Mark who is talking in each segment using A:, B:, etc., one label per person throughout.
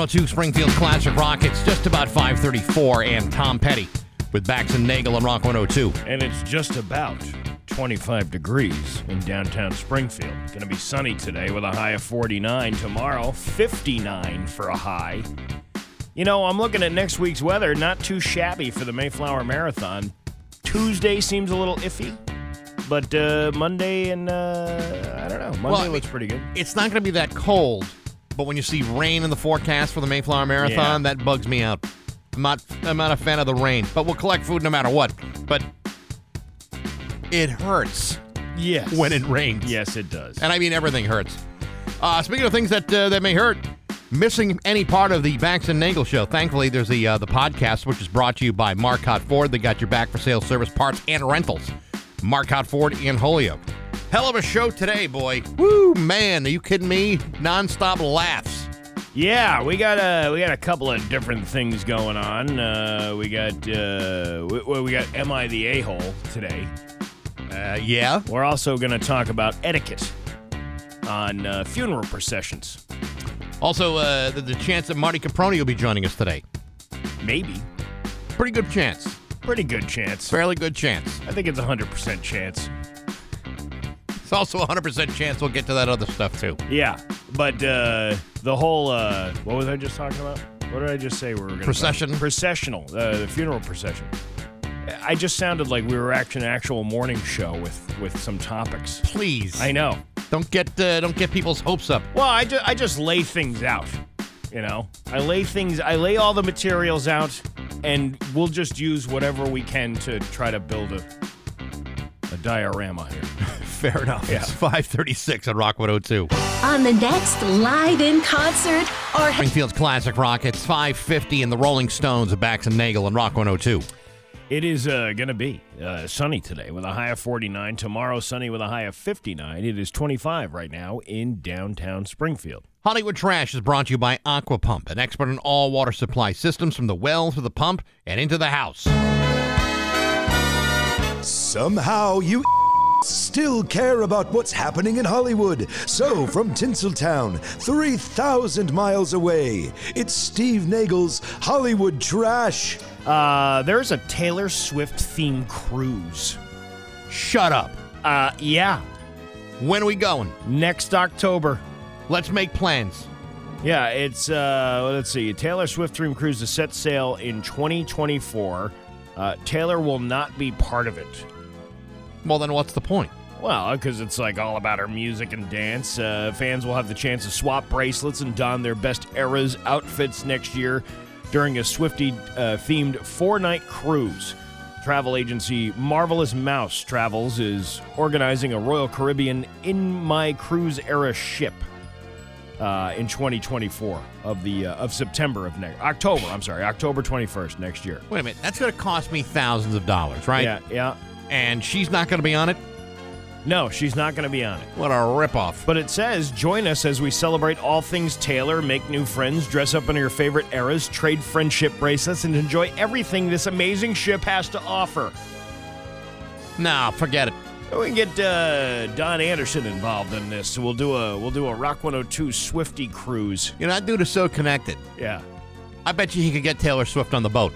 A: 102 Springfield Classic Rock. It's just about 534 and Tom Petty with Bax and Nagle on Rock 102.
B: And it's just about 25 degrees in downtown Springfield. Going to be sunny today with a high of 49. Tomorrow, 59 for a high. You know, I'm looking at next week's weather. Not too shabby for the Mayflower Marathon. Tuesday seems a little iffy, but uh, Monday and uh, I don't know. Monday
A: Well,
B: looks pretty good.
A: It's not going to be that cold, but when you see rain in the forecast for the Mayflower Marathon,
B: Yeah.
A: that bugs me out. I'm not, I'm not a fan of the rain, but we'll collect food no matter what. But it hurts
B: Yes.
A: when it rains.
B: Yes, it does.
A: And I mean everything hurts. Uh, speaking of things that uh, that may hurt, missing any part of the Bax and Nagle show. Thankfully, there's the uh, the podcast, which is brought to you by Marcotte Ford. They got your back for sales, service, parts, and rentals. Marcotte Ford in Holyoke. Hell of a show today, boy. Woo, man! Are you kidding me? Non-stop laughs.
B: Yeah, we got a we got a couple of different things going on. Uh, we got uh, we, we got Am I the a hole today?
A: Uh, yeah.
B: We're also going to talk about etiquette on uh, funeral processions.
A: Also, uh, the, the chance that Marty Caproni will be joining us today.
B: Maybe
A: Pretty good chance.
B: Pretty good chance.
A: Fairly good chance.
B: I think it's a hundred percent chance.
A: It's also a 100% chance we'll get to that other stuff, too.
B: Yeah, but uh, the whole uh, what was I just talking about? What did I just say? We were going to
A: Procession?
B: processional, uh, the funeral procession. I just sounded like we were actually an actual morning show with with some topics.
A: Please.
B: I know.
A: Don't get uh, don't get people's hopes up.
B: Well, I just I just lay things out. You know, I lay things. I lay all the materials out, and we'll just use whatever we can to try to build a a diorama here.
A: Fair enough. It's 536 on Rock 102.
C: On the next live in concert or
A: Springfield's Classic Rock. It's 550 in the Rolling Stones of Bax and Nagle and Rock 102.
B: It is uh, going to be uh, sunny today with a high of 49. Tomorrow, sunny with a high of 59. It is 25 right now in downtown Springfield.
A: Hollywood Trash is brought to you by Aqua Pump, an expert in all water supply systems from the well to the pump and into the house.
D: Somehow you still care about what's happening in Hollywood. So, from Tinseltown, 3,000 miles away, it's Steve Nagle's Hollywood Trash.
B: Uh, there's a Taylor Swift themed cruise.
A: Shut up.
B: Uh, yeah,
A: When are we going?
B: next October.
A: Let's make plans.
B: Yeah, it's uh let's see. Taylor Swift Dream Cruise is set sail in 2024. Uh, Taylor will not be part of it.
A: Well, then what's the point?
B: Well, because it's like all about her music and dance. Uh, fans will have the chance to swap bracelets and don their best eras outfits next year during a Swifty uh, themed four night cruise. Travel agency Marvelous Mouse Travels is organizing a Royal Caribbean in my cruise era ship uh, in 2024 of the uh, of September of next October. I'm sorry, October 21st next year.
A: Wait a minute. That's going to cost me thousands of dollars, right?
B: Yeah, yeah.
A: And she's not going to be on it?
B: No, she's not going to be on it.
A: What a ripoff.
B: But it says, join us as we celebrate all things Taylor, make new friends, dress up in your favorite eras, trade friendship bracelets, and enjoy everything this amazing ship has to offer.
A: Nah, forget it.
B: We can get uh, Don Anderson involved in this. So we'll do a we'll do a Rock 102 Swifty cruise.
A: You know, that dude is so connected.
B: Yeah,
A: I bet you he could get Taylor Swift on the boat.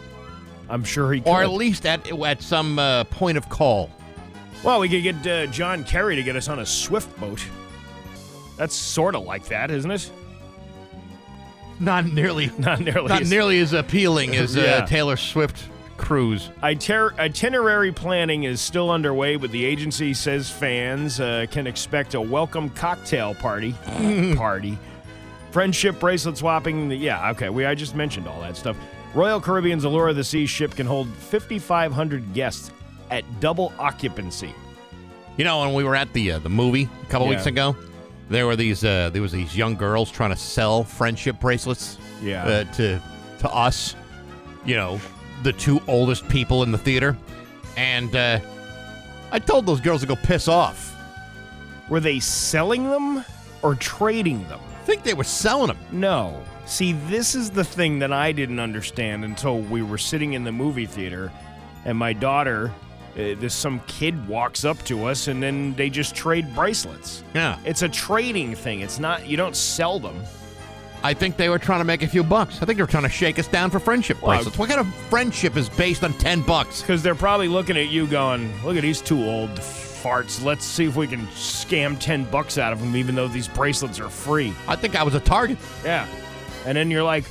B: I'm sure he could.
A: Or at least at, at some uh, point of call.
B: well, we could get uh, John Kerry to get us on a Swift boat. That's sort of like that, isn't it?
A: Not nearly,
B: Not nearly.
A: not
B: as-
A: nearly as appealing as uh,
B: Yeah.
A: Taylor Swift cruise.
B: Iter- itinerary planning is still underway, but the agency says fans uh, can expect a welcome cocktail party. party. Friendship bracelet swapping. Yeah, okay. We I just mentioned all that stuff. Royal Caribbean's Allure of the Sea ship can hold 5,500 guests at double occupancy.
A: You know, when we were at the uh, the movie a couple
B: Yeah.
A: weeks ago, there were these uh, there was these young girls trying to sell friendship bracelets.
B: Yeah.
A: Uh, to to us, you know, the two oldest people in the theater, and uh, I told those girls to go piss off.
B: Were they selling them or trading them?
A: I think they were selling them.
B: No. See, this is the thing that I didn't understand until we were sitting in the movie theater, and my daughter, uh, this some kid walks up to us, and then they just trade bracelets.
A: Yeah.
B: It's a trading thing. It's not you don't sell them.
A: I think they were trying to make a few bucks. I think they were trying to shake us down for friendship
B: Well,
A: bracelets. What kind of friendship is based on ten bucks?
B: Because they're probably looking at you going, look at these two old farts. Let's see if we can scam 10 bucks out of them, even though these bracelets are free.
A: I think I was a target.
B: Yeah. And then you're like,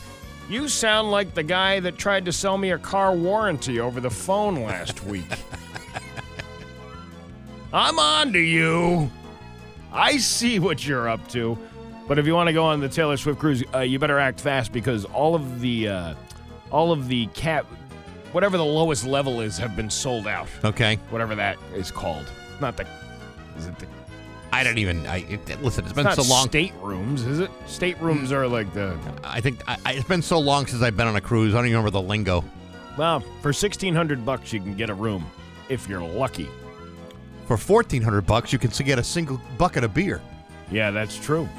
B: you sound like the guy that tried to sell me a car warranty over the phone last week. I'm on to you. I see what you're up to. But if you want to go on the Taylor Swift cruise, uh, you better act fast because all of the uh, all of the cap whatever the lowest level is have been sold out.
A: Okay.
B: Whatever that is called. Not the is it the
A: I don't even. I it, listen. It's been so long.
B: State rooms, is it? State rooms are like the
A: I think I, I, it's been so long since I've been on a cruise. I don't even remember the lingo.
B: Well, for sixteen hundred bucks, you can get a room if you're lucky.
A: For fourteen hundred bucks, you can get a single bucket of beer.
B: Yeah, that's true.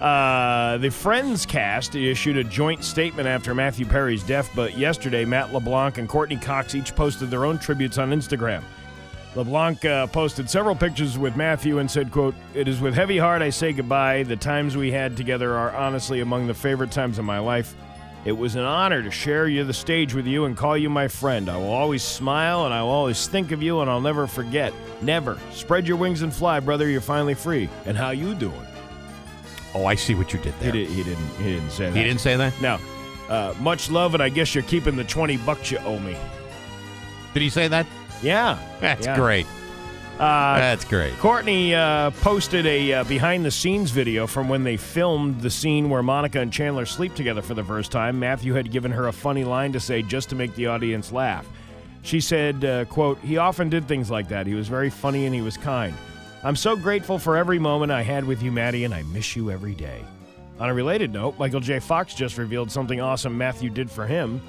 B: Uh, the Friends cast issued a joint statement after Matthew Perry's death, but yesterday Matt LeBlanc and Courteney Cox each posted their own tributes on Instagram. LeBlanc uh, posted several pictures with Matthew and said, quote, It is with heavy heart I say goodbye. The times we had together are honestly among the favorite times of my life. It was an honor to share you the stage with you and call you my friend. I will always smile and I will always think of you and I'll never forget. Never. Spread your wings and fly, brother. You're finally free. And how you doing?
A: Oh, I see what you did
B: He,
A: there.
B: did, he didn't. He didn't say that.
A: He didn't say that.
B: Now, uh, much love, and I guess you're keeping the twenty bucks you owe me.
A: Did he say that?
B: Yeah,
A: That's
B: yeah.
A: great.
B: Uh,
A: That's great.
B: Courtney uh, posted a uh, behind-the-scenes video from when they filmed the scene where Monica and Chandler sleep together for the first time. Matthew had given her a funny line to say just to make the audience laugh. She said, uh, "quote He often did things like that. He was very funny and he was kind. I'm so grateful for every moment I had with you, Maddie, and I miss you every day." On a related note, Michael J. Fox just revealed something awesome Matthew did for him.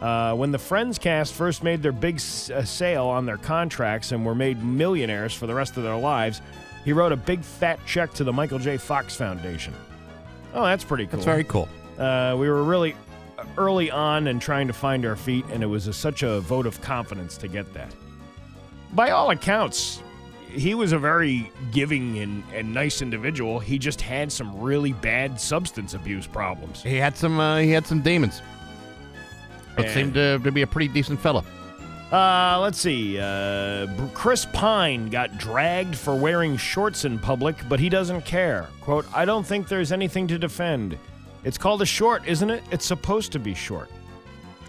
B: Uh, when the Friends cast first made their big s- uh, sale on their contracts and were made millionaires for the rest of their lives, he wrote a big fat check to the Michael J. Fox Foundation. Oh, that's pretty cool.
A: That's very cool.
B: Uh, we were really early on and trying to find our feet, and it was a, such a vote of confidence to get that. By all accounts, he was a very giving and, and nice individual. He just had some really bad substance abuse problems.
A: He had some. Uh, he had some demons. But
B: And-
A: seemed to, to be a pretty decent fella.
B: Uh, let's see. Uh, Chris Pine got dragged for wearing shorts in public, but he doesn't care. Quote, I don't think there's anything to defend. It's called a short, isn't it? It's supposed to be short.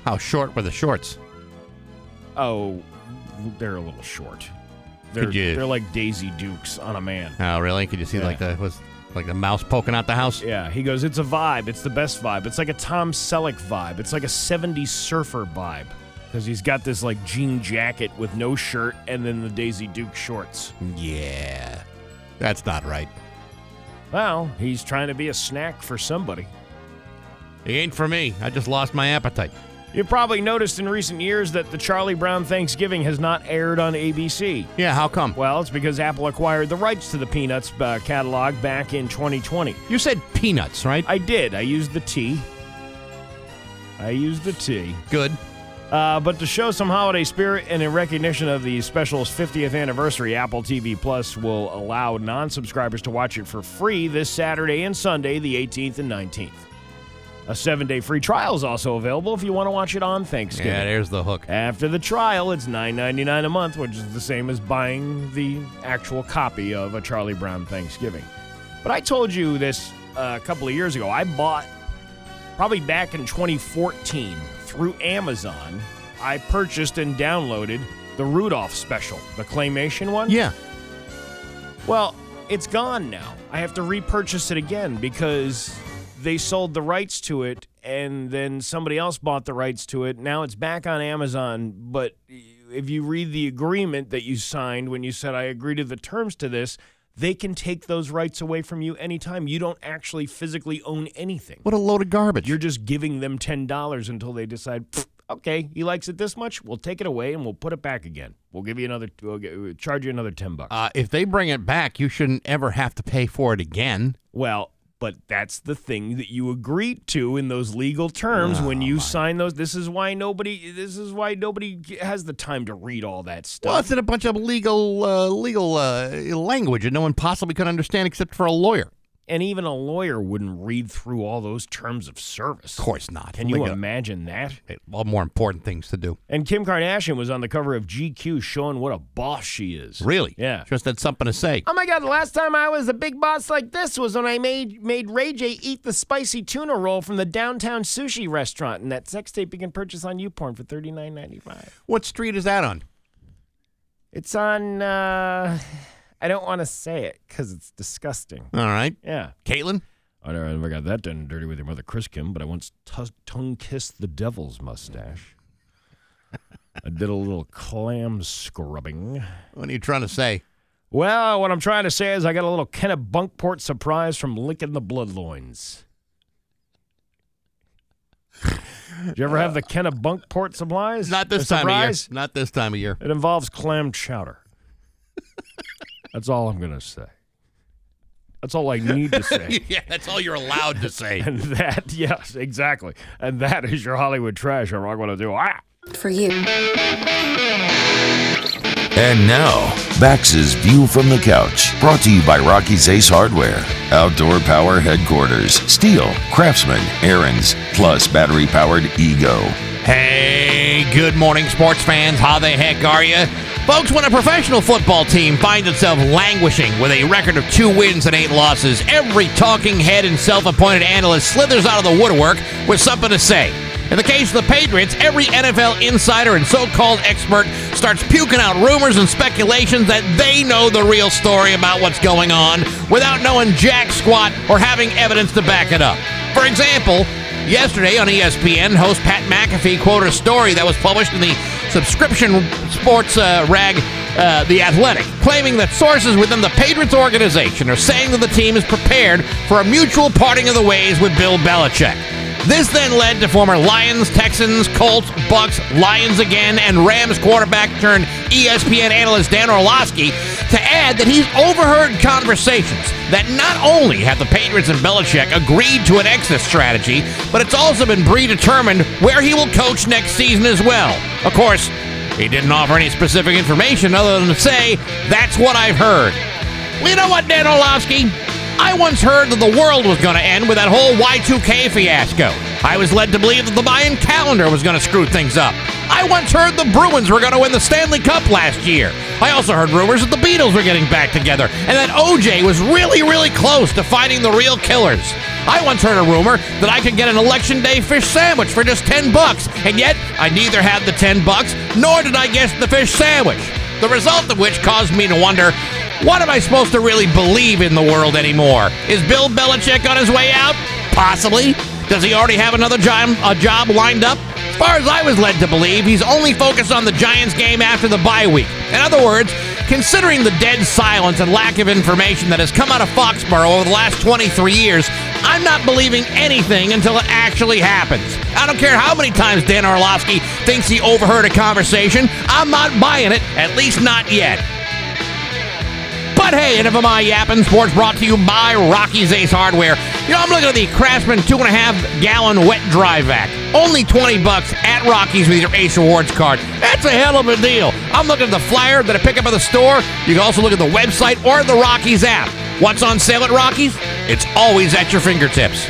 A: How short were the shorts?
B: Oh, they're a little short. They're,
A: you-
B: they're like Daisy Dukes on a man.
A: Oh, really? Could you see
B: Yeah.
A: like the was like the mouse poking out the house?
B: Yeah, he goes, it's a vibe. It's the best vibe. It's like a Tom Selleck vibe. It's like a 70s surfer vibe. Because he's got this like jean jacket with no shirt and then the Daisy Duke shorts.
A: Yeah, that's not right.
B: Well, he's trying to be a snack for somebody.
A: He ain't for me. I just lost my appetite.
B: You've probably noticed in recent years that the Charlie Brown Thanksgiving has not aired on ABC.
A: Yeah, how come?
B: Well, it's because Apple acquired the rights to the Peanuts uh, catalog back in 2020.
A: You said peanuts, right?
B: I did. I used the T. I used the T.
A: Good.
B: Uh, but to show some holiday spirit and in recognition of the special's 50th anniversary, Apple TV Plus will allow non subscribers to watch it for free this Saturday and Sunday, the 18th and 19th. A seven day free trial is also available if you want to watch it on Thanksgiving.
A: Yeah, there's the hook.
B: After the trial, it's $9.99 a month, which is the same as buying the actual copy of a Charlie Brown Thanksgiving. But I told you this uh, a couple of years ago. I bought, probably back in 2014, through Amazon, I purchased and downloaded the Rudolph special, the claymation one.
A: Yeah.
B: Well, it's gone now. I have to repurchase it again because they sold the rights to it and then somebody else bought the rights to it. Now it's back on Amazon, but if you read the agreement that you signed when you said I agree to the terms to this, they can take those rights away from you anytime. You don't actually physically own anything.
A: What a load of garbage.
B: You're just giving them $10 until they decide, okay, he likes it this much. We'll take it away and we'll put it back again. We'll give you another, we'll get- we'll charge you another 10 bucks.
A: uh, if they bring it back, you shouldn't ever have to pay for it again.
B: Well, but that's the thing that you agreed to in those legal terms when you sign those. This is why nobody. This is why nobody has the time to read all that stuff.
A: Well, it's in a bunch of legal uh, legal uh, language that no one possibly could understand except for a lawyer.
B: And even a lawyer wouldn't read through all those terms of service.
A: Of course not.
B: Can you imagine that?
A: All more important things to do.
B: And Kim Kardashian was on the cover of GQ showing what a boss she is.
A: Really?
B: Yeah.
A: Just had something to say.
B: Oh my God! The last time I was a big boss like this was when I made made Ray J eat the spicy tuna roll from the downtown sushi restaurant, and that sex tape you can purchase on YouPorn for thirty nine ninety five.
A: What street is that on?
B: It's on. uh I don't want to say it because it's disgusting.
A: All right.
B: Yeah.
A: Caitlin?
B: I never, got that done dirty with your mother, Chris Kim, but I once t- tongue kissed the devil's mustache. I did a little clam scrubbing.
A: What are you trying to say?
B: Well, what I'm trying to say is I got a little Kennebunkport surprise from licking the bloodloins. Did you ever have the Kennebunkport supplies?
A: Not this
B: The
A: time of year. Not this time of year.
B: It involves clam chowder. That's all I'm going to say. That's all I need to say.
A: yeah, that's all you're allowed to say.
B: And that, yes, exactly. And that is your Hollywood trash. I'm not going to do. Ah!
C: For you.
E: And now, Bax's View from the Couch, brought to you by Rocky's Ace Hardware, Outdoor Power Headquarters, Stihl, Craftsman, Ariens, plus battery powered Ego.
A: Hey, good morning, sports fans. How the heck are you? Folks, when a professional football team finds itself languishing with a record of two wins and eight losses, every talking head and self appointed analyst slithers out of the woodwork with something to say. In the case of the Patriots, every NFL insider and so called expert starts puking out rumors and speculations that they know the real story about what's going on without knowing jack squat or having evidence to back it up. For example, Yesterday on ESPN, host Pat McAfee quoted a story that was published in the subscription sports uh, rag, uh, The Athletic, claiming that sources within the Patriots organization are saying that the team is prepared for a mutual parting of the ways with Bill Belichick. This then led to former Lions, Texans, Colts, Bucks, Lions again, and Rams quarterback turned ESPN analyst Dan Orlovsky to add that he's overheard conversations that not only have the Patriots and Belichick agreed to an exit strategy, but it's also been predetermined where he will coach next season as well. Of course, he didn't offer any specific information other than to say, that's what I've heard. Well, you know what, Dan Orlovsky? I once heard that the world was going to end with that whole Y2K fiasco. I was led to believe that the Mayan calendar was going to screw things up. I once heard the Bruins were going to win the Stanley Cup last year. I also heard rumors that the Beatles were getting back together and that OJ was really, really close to finding the real killers. I once heard a rumor that I could get an election day fish sandwich for just 10 bucks, and yet I neither had the 10 bucks nor did I get the fish sandwich. The result of which caused me to wonder what am I supposed to really believe in the world anymore? Is Bill Belichick on his way out? Possibly. Does he already have another job, a job lined up? As far as I was led to believe, he's only focused on the Giants game after the bye week. In other words, considering the dead silence and lack of information that has come out of Foxborough over the last 23 years, I'm not believing anything until it actually happens. I don't care how many times Dan Orlovsky thinks he overheard a conversation, I'm not buying it, at least not yet. But hey, enough of my yapping. Sports brought to you by Rocky's Ace Hardware. You know, I'm looking at the Craftsman two and a half gallon wet dry vac. Only 20 bucks at Rocky's with your Ace Rewards card. That's a hell of a deal. I'm looking at the flyer that I pick up at the store. You can also look at the website or the Rocky's app. What's on sale at Rocky's? It's always at your fingertips.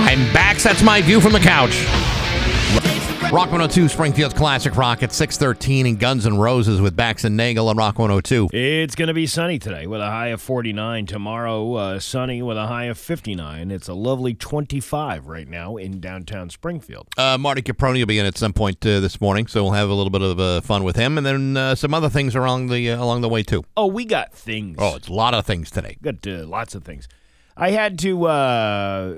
A: I'm back. That's my view from the couch. Rock 102, Springfield's Classic Rock at 613 and Guns N' Roses with Bax and Nagle on Rock 102.
B: It's going to be sunny today with a high of 49. Tomorrow, uh, sunny with a high of 59. It's a lovely 25 right now in downtown Springfield.
A: Uh, Marty Caproni will be in at some point uh, this morning, so we'll have a little bit of uh, fun with him, and then uh, some other things along the uh, along the way too.
B: Oh, we got things.
A: Oh, it's a lot of things today.
B: got uh, lots of things. I had to uh,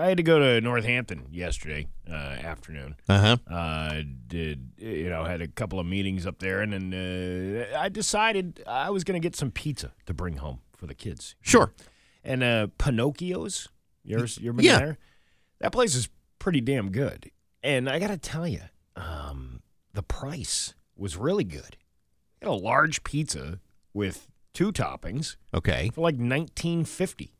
B: I had to go to Northampton yesterday uh, afternoon.
A: Uh huh.
B: Uh, did you know had a couple of meetings up there, and then uh, I decided I was going to get some pizza to bring home for the kids.
A: Sure.
B: And uh, Pinocchio's, you ever, you ever been
A: Yeah.
B: there? That place is pretty damn good. And I got to tell you, um, the price was really good. Got a large pizza with two toppings
A: Okay.
B: for like nineteen fifty.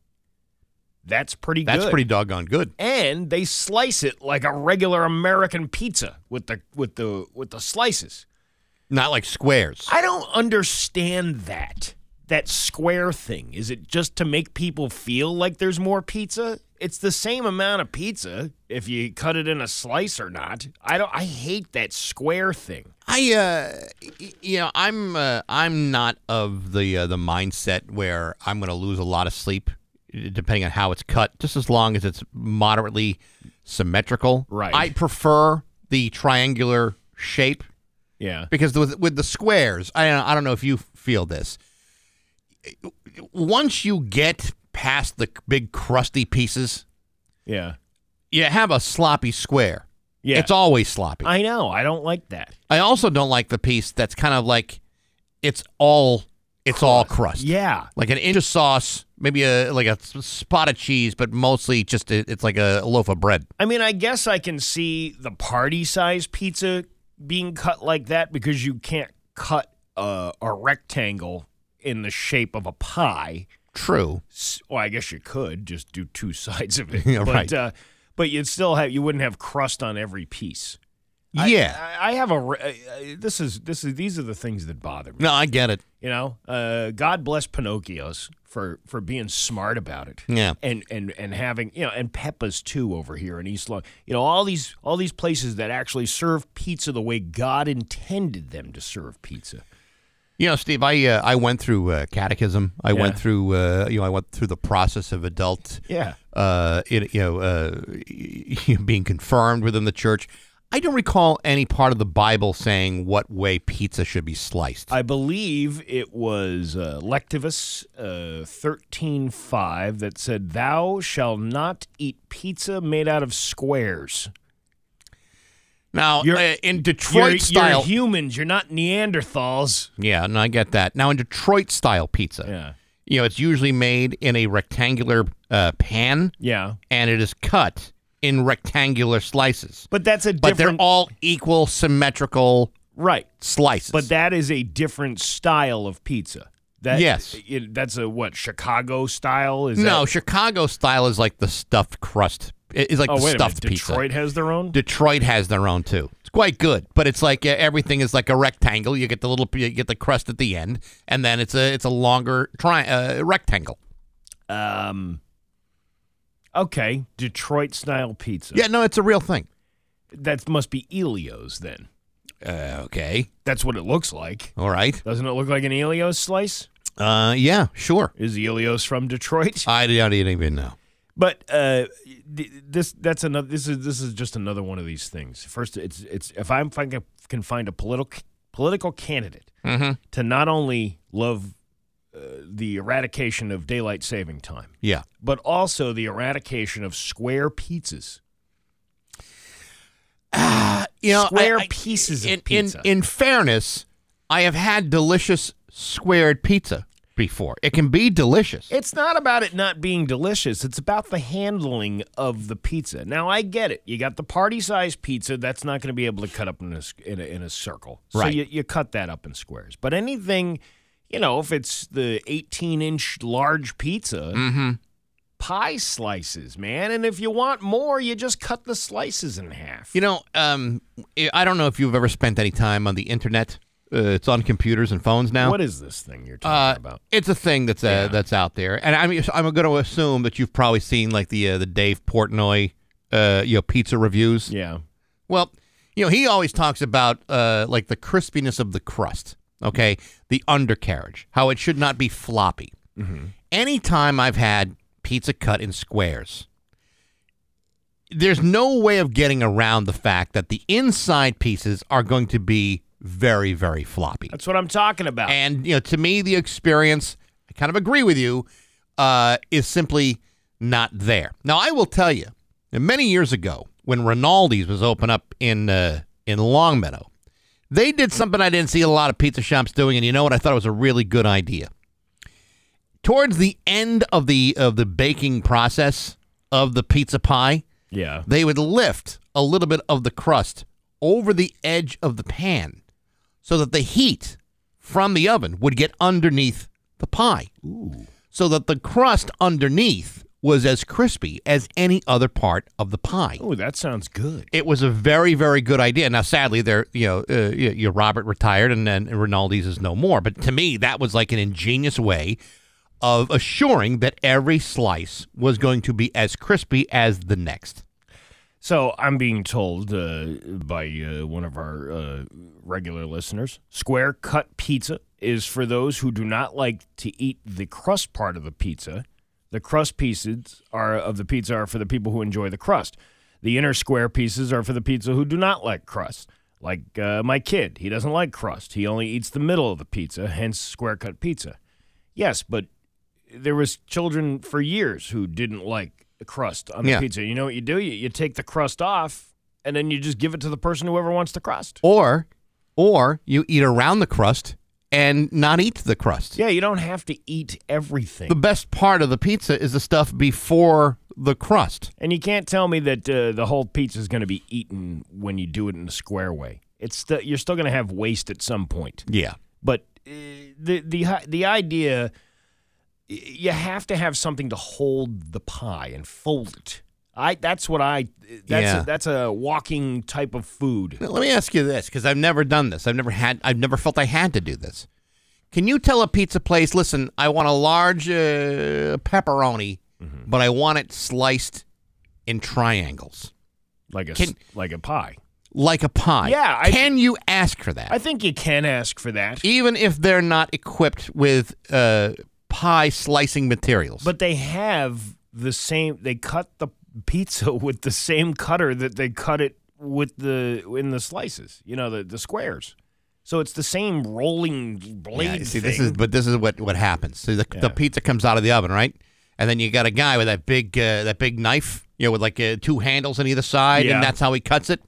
B: That's pretty
A: That's
B: good.
A: pretty doggone good.
B: and they slice it like a regular American pizza with the with the with the slices.
A: Not like squares.
B: I don't understand that. that square thing? Is it just to make people feel like there's more pizza? It's the same amount of pizza if you cut it in a slice or not. I don't I hate that square thing.
A: I uh you know, I'm uh, I'm not of the uh, the mindset where I'm going to lose a lot of sleep depending on how it's cut just as long as it's moderately symmetrical.
B: Right.
A: I prefer the triangular shape
B: Yeah.
A: because with with the squares, I I don't know if you feel this. Once you get past the big crusty pieces,
B: Yeah.
A: you have a sloppy square.
B: Yeah.
A: It's always sloppy.
B: I know. I don't like that.
A: I also don't like the piece that's kind of like it's all it's all crust.
B: Yeah.
A: Like an inch of sauce, maybe a like a spot of cheese, but mostly just a, it's like a loaf of bread.
B: I mean, I guess I can see the party size pizza being cut like that because you can't cut a, a rectangle in the shape of a pie.
A: True.
B: S- Well, I guess you could just do two sides of it,
A: Yeah,
B: but
A: right.
B: uh, but you'd still have you wouldn't have crust on every piece.
A: Yeah.
B: I, I have a. uh, this is this is these are the things that bother me.
A: no, I get it.
B: You know, uh, God bless Pinocchios for for being smart about it.
A: Yeah.
B: and and and having you know, and Peppa's too over here in East Long. You know, all these all these places that actually serve pizza the way God intended them to serve pizza.
A: You know, Steve, I uh, I went through uh, catechism. I went through uh, you know I went through the process of adult
B: Yeah.
A: uh, it, you know, uh, being confirmed within the church. I don't recall any part of the Bible saying what way pizza should be sliced.
B: I believe it was uh, Lectivus uh, thirteen five that said, "Thou shalt not eat pizza made out of squares."
A: now,
B: You're-
A: uh, in
B: You're,
A: Detroit
B: you're
A: style,
B: humans. You're not Neanderthals.
A: yeah, no, I get that. Now, in Detroit style pizza,
B: Yeah.
A: you know, it's usually made in a rectangular uh, pan,
B: Yeah.
A: and it is cut in rectangular slices.
B: But that's a
A: But they're
B: different
A: all equal, symmetrical
B: right.
A: slices.
B: But that is a different style of pizza. That,
A: Yes.
B: it- that's a what Chicago style is.
A: no,
B: that,
A: Chicago style is like the stuffed crust. It- It's like
B: Oh
A: the
B: wait a minute.
A: stuffed pizza.
B: Detroit has their own.
A: Detroit has their own too. It's quite good, but it's like uh, everything is like a rectangle. You get the little, you get the crust at the end, and then it's a it's a longer tri- uh, rectangle.
B: Um. Okay, Detroit style pizza.
A: Yeah, no, it's a real thing.
B: that must be Elio's then.
A: Uh, okay,
B: That's what it looks like.
A: all right.
B: Doesn't it look like an Elio's slice?
A: Uh, yeah, sure.
B: Is Elio's from Detroit?
A: I don't even know.
B: But uh, this that's another. This is this is just another one of these things. First, it's it's if I'm if I can- find a political political candidate to not only love the eradication of daylight saving time,
A: Yeah,
B: but also the eradication of square pizzas.
A: you know,
B: Square
A: I- I-
B: pieces of
A: in,
B: pizza.
A: In in fairness, I have had delicious squared pizza before. It can be delicious.
B: It's not about it not being delicious. It's about the handling of the pizza. Now I get it. You got the party size pizza that's not going to be able to cut up in a in a, in a circle. So
A: Right.
B: you, you cut that up in squares. But anything, you know, if it's the 18 inch large pizza,
A: Mm-hmm.
B: pie slices, man. And if you want more, you just cut the slices in half.
A: You know, um, I don't know if you've ever spent any time on the internet. Uh, it's on computers and phones now.
B: what is this thing you're
A: Uh,
B: talking about?
A: it's a thing that's uh,
B: Yeah.
A: that's out there, and I mean, I'm going to assume that you've probably seen like the uh, the Dave Portnoy, uh, you know, pizza reviews.
B: Yeah.
A: Well, you know, he always talks about uh, like the crispiness of the crust. Okay, the undercarriage, how it should not be floppy. Anytime I've had pizza cut in squares, there's no way of getting around the fact that the inside pieces are going to be very, very floppy.
B: That's what I'm talking about.
A: And you know, to me, the experience, I kind of agree with you, uh, is simply not there. Now, I will tell you, many years ago, when Rinaldi's was open up in uh, in Longmeadow, they did something I didn't see a lot of pizza shops doing, and you know what? I thought it was a really good idea. Towards the end of the of the baking process of the pizza pie,
B: yeah.
A: they would lift a little bit of the crust over the edge of the pan so that the heat from the oven would get underneath the pie. So that the crust underneath was as crispy as any other part of the pie.
B: Oh, that sounds good.
A: It was a very, very good idea. Now, sadly, there, you know, uh, you, you Robert retired, and then Rinaldi's is no more. But to me, that was like an ingenious way of assuring that every slice was going to be as crispy as the next.
B: So I'm being told uh, by uh, one of our uh, regular listeners, square cut pizza is for those who do not like to eat the crust part of the pizza. The crust pieces are of the pizza are for the people who enjoy the crust. The inner square pieces are for the pizza who do not like crust. Like uh, my kid, he doesn't like crust. He only eats the middle of the pizza, hence square cut pizza. Yes, but there was children for years who didn't like the crust on the
A: Yeah.
B: pizza. You know what you do? You, you take the crust off, and then you just give it to the person whoever wants the crust.
A: Or, or you eat around the crust and not eat the crust.
B: Yeah, you don't have to eat everything.
A: The best part of the pizza is the stuff before the crust.
B: and you can't tell me that uh, the whole pizza is going to be eaten when you do it in a square way. It's st- you're still going to have waste at some point.
A: Yeah.
B: But uh, the the the idea you have to have something to hold the pie and fold it. I that's what I that's
A: Yeah.
B: a, that's a walking type of food.
A: Now, Let me ask you this, because I've never done this. I've never had. I've never felt I had to do this. Can you tell a pizza place, listen, I want a large uh, pepperoni,
B: Mm-hmm.
A: but I want it sliced in triangles,
B: Like a
A: Can-
B: like a pie.
A: like a pie?
B: Yeah, I-
A: Can you ask for that,
B: I think you can ask for that.
A: even if they're not equipped with uh, pie slicing materials?
B: But they have the same. They cut the pizza with the same cutter that they cut it with the in the slices. You know the the squares. So it's the same rolling blade
A: Yeah, see,
B: thing.
A: this is but this is what what happens. So the,
B: Yeah.
A: the pizza comes out of the oven, right? And then you got a guy with that big uh, that big knife, you know, with like uh, two handles on either side,
B: Yeah.
A: and that's how he cuts it.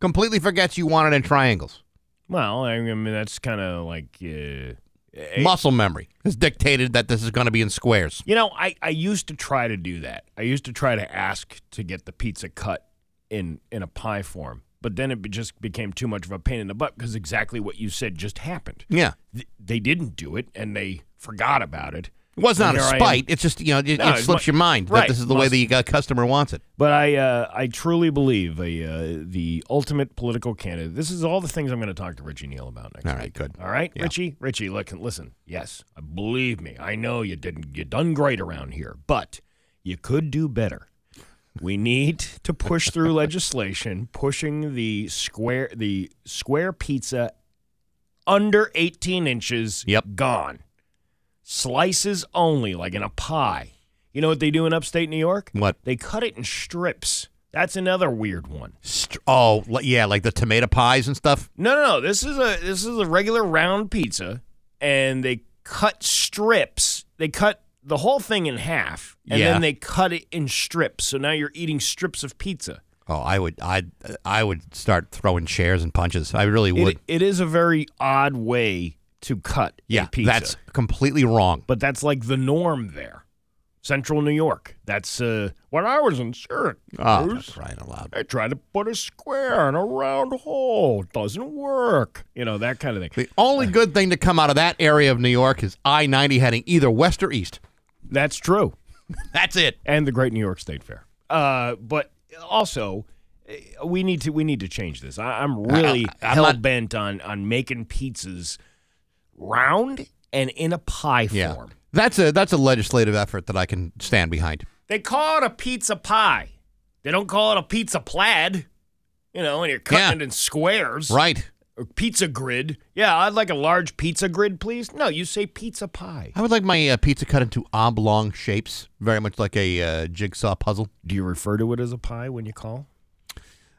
A: Completely forgets you want it in triangles.
B: well, I mean that's kind of like. Uh, Eh,
A: Muscle memory has dictated that this is going to be in squares.
B: You know, I, I used to try to do that. I used to try to ask to get the pizza cut in in a pie form, but then it just became too much of a pain in the butt because exactly what you said just happened.
A: Yeah,
B: Th- They didn't do it, and they forgot about it.
A: It was not a
B: here I am.
A: spite. It's just you know it,
B: No,
A: it slips
B: mu-
A: your mind
B: right,
A: that this is the way
B: must-
A: the uh, customer wants it.
B: But I uh, I truly believe a, uh, the ultimate political candidate. This is all the things I'm going to talk to Richie Neal about next
A: All
B: week.
A: good.
B: All right,
A: Yeah.
B: Richie, Richie, look, listen. Yes, believe me, I know you didn't. You done great around here, but you could do better. We need to push through legislation pushing the square the square pizza under 18 inches.
A: Yep.
B: gone. Slices only, like in a pie. You know what they do in upstate New York?
A: What?
B: They cut it in strips. That's another weird one.
A: Str- oh, yeah, like the tomato pies and stuff.
B: No, no, no. This is a this is a regular round pizza, and they cut strips. They cut the whole thing in half, and
A: Yeah.
B: then they cut it in strips. So now you're eating strips of pizza.
A: Oh, I would, I, I would start throwing chairs and punches. I really would.
B: It, it is a very odd way to cut
A: yeah, that's completely wrong.
B: but that's like the norm there. Central New York. That's uh, when I was in Syracuse.
A: Oh, that's right, aloud.
B: I tried to put a square in a round hole. Doesn't work. You know, that kind of thing.
A: The only good thing to come out of that area of New York is I 90 heading either west or east.
B: That's true.
A: That's it.
B: And the Great New York State Fair. Uh, but also, we need to we need to change this. I, I'm really hell bent on on making pizzas round and in a pie
A: Yeah.
B: form.
A: That's a that's a legislative effort that I can stand behind.
B: They call it a pizza pie. They don't call it a pizza plaid. You know, and you're cutting
A: Yeah.
B: it in squares.
A: Right.
B: Or pizza grid. Yeah, I'd like a large pizza grid, please. No, you say pizza pie.
A: I would like my uh, pizza cut into oblong shapes, very much like a uh, jigsaw puzzle.
B: Do you refer to it as a pie when you call?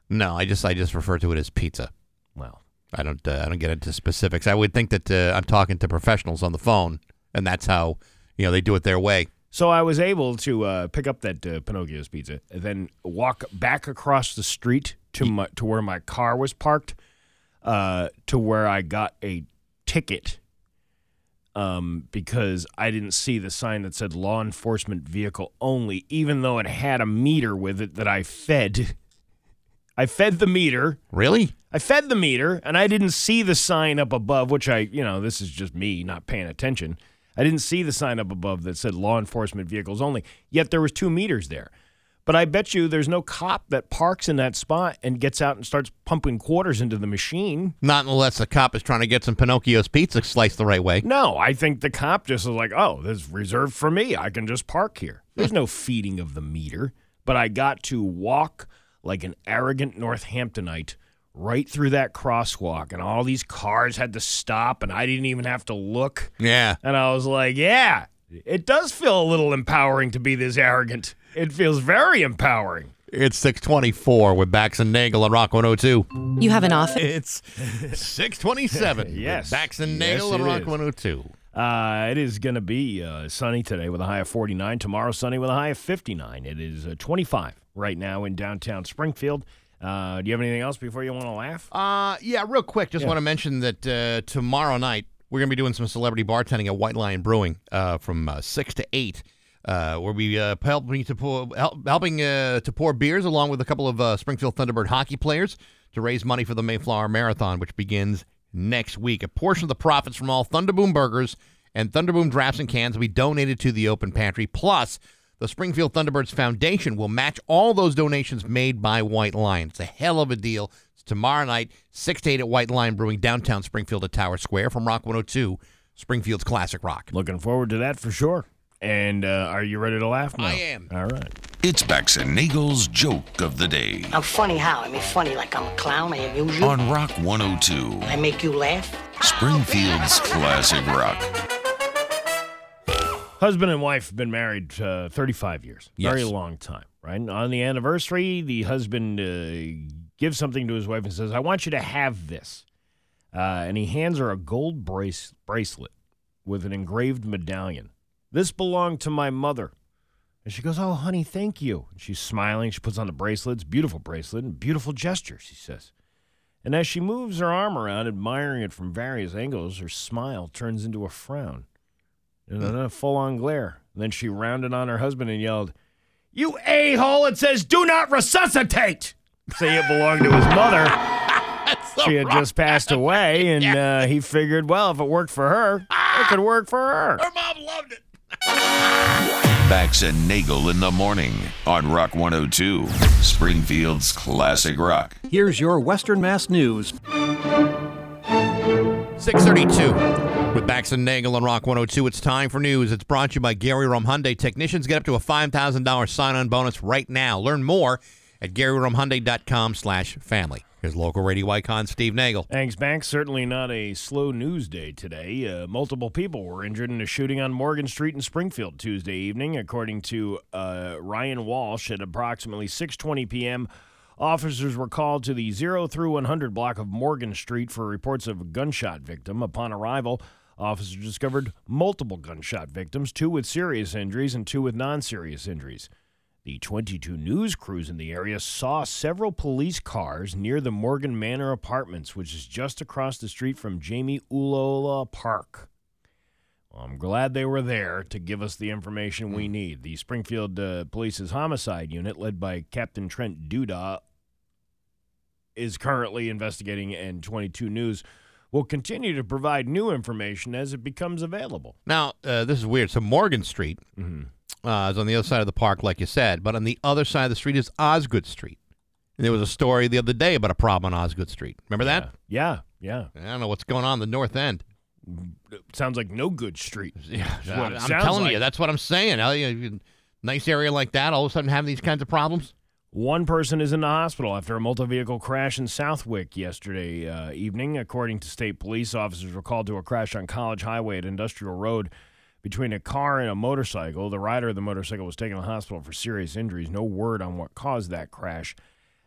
A: No, I just I just refer to it as pizza.
B: Well,
A: I don't uh, I don't get into specifics. I would think that uh, I'm talking to professionals on the phone, and that's how you know they do it their way.
B: So I was able to uh, pick up that uh, Pinocchio's pizza, and then walk back across the street to my to where my car was parked, uh, to where I got a ticket. Um, because I didn't see the sign that said law enforcement vehicle only, even though it had a meter with it that I fed. I fed the meter.
A: Really?
B: I fed the meter and I didn't see the sign up above, which I, you know, this is just me not paying attention. I didn't see the sign up above that said law enforcement vehicles only. Yet there was two meters there. But I bet you there's no cop that parks in that spot and gets out and starts pumping quarters into the machine.
A: Not unless the cop is trying to get some Pinocchio's pizza sliced the right way.
B: No, I think the cop just is like, oh, this is reserved for me. I can just park here. There's no feeding of the meter. But I got to walk like an arrogant Northamptonite right through that crosswalk, and all these cars had to stop, and I didn't even have to look.
A: Yeah.
B: And I was like, yeah, it does feel a little empowering to be this arrogant. It feels very empowering.
A: It's 624 with Bax and Nagle on Rock 102.
F: You have an office.
A: It's 627
B: Yes.
A: with Bax and
B: Yes,
A: Nagle on Rock
B: is.
A: 102.
B: Uh, it is going to be uh, sunny today with a high of 49. Tomorrow, sunny with a high of 59. It is uh, 25 right now in downtown Springfield. Uh, do you have anything else before you want to laugh?
A: Uh, yeah, real quick, just
B: Yeah.
A: want to mention that uh, tomorrow night we're going to be doing some celebrity bartending at White Lion Brewing uh, from uh, 6 to 8. Uh, we'll be uh, helping to pour, help, helping uh, to pour beers along with a couple of uh, Springfield Thunderbird hockey players to raise money for the Mayflower Marathon, which begins next week. A portion of the profits from all Thunderboom burgers and Thunderboom drafts and cans will be donated to the Open Pantry. Plus, the Springfield Thunderbirds Foundation will match all those donations made by White Lion. It's a hell of a deal. It's tomorrow night, 6 to 8 at White Lion Brewing, downtown Springfield at Tower Square from Rock 102, Springfield's classic rock.
B: Looking forward to that for sure. And uh, are you ready to laugh now?
A: I am.
B: All right.
E: It's Bax and Nagle's joke of the day
G: I'm funny how? I mean, funny like I'm a clown. I amuse you.
E: on Rock 102,
G: I make you laugh.
E: Springfield's classic rock.
B: Husband and wife have been married uh, 35 years. Very long time, right? And on the anniversary, the husband uh, gives something to his wife and says, I want you to have this. Uh, and he hands her a gold brace- bracelet with an engraved medallion. This belonged to my mother. And she goes, Oh, honey, thank you. And she's smiling. She puts on the bracelet. It's beautiful bracelet and beautiful gesture, she says. And as she moves her arm around, admiring it from various angles, her smile turns into a frown a full on glare. And then she rounded on her husband and yelled, You a hole! It says, Do not resuscitate! Say it belonged to his mother. she had just passed away, and uh, he figured, well, if it worked for her, it could work for her.
A: Her mom loved it.
E: Bax and Nagle in the morning on Rock 102, Springfield's classic rock.
H: Here's your Western Mass News.
A: 632 with Bax and Nagle on Rock 102. It's time for news. It's brought to you by Gary Rome Hyundai. Technicians get up to a $5,000 sign-on bonus right now. Learn more at GaryRomeHyundai.com slash family. Here's local radio icon Steve Nagle.
B: Thanks, Banks. Certainly not a slow news day today. Uh, multiple people were injured in a shooting on Morgan Street in Springfield Tuesday evening, according to uh, Ryan Walsh. At approximately 6:20 p.m., officers were called to the 0 through 100 block of Morgan Street for reports of a gunshot victim. Upon arrival, officers discovered multiple gunshot victims, two with serious injuries and two with non-serious injuries. The 22 news crews in the area saw several police cars near the Morgan Manor Apartments, which is just across the street from Jaime Ulloa Park. Well, I'm glad they were there to give us the information we need. The Springfield uh, Police's homicide unit, led by Captain Trent Duda, is currently investigating, and 22 News will continue to provide new information as it becomes available.
A: Now, uh, this is weird. So Morgan Street
B: Mhm.
A: uh, is on the other side of the park, like you said, but on the other side of the street is Osgood Street. And there was a story the other day about a problem on Osgood Street. Remember that?
B: Yeah, yeah.
A: I don't know what's going on in the north end.
B: Sounds like no good street.
A: Yeah, I'm telling you, that's what I'm saying. Nice area like that, all of a sudden having these kinds of problems.
B: One person is in the hospital after a multi vehicle crash in Southwick yesterday uh, evening. According to state police, officers were called to a crash on College Highway at Industrial Road between a car and a motorcycle. The rider of the motorcycle was taken to the hospital for serious injuries. No word on what caused that crash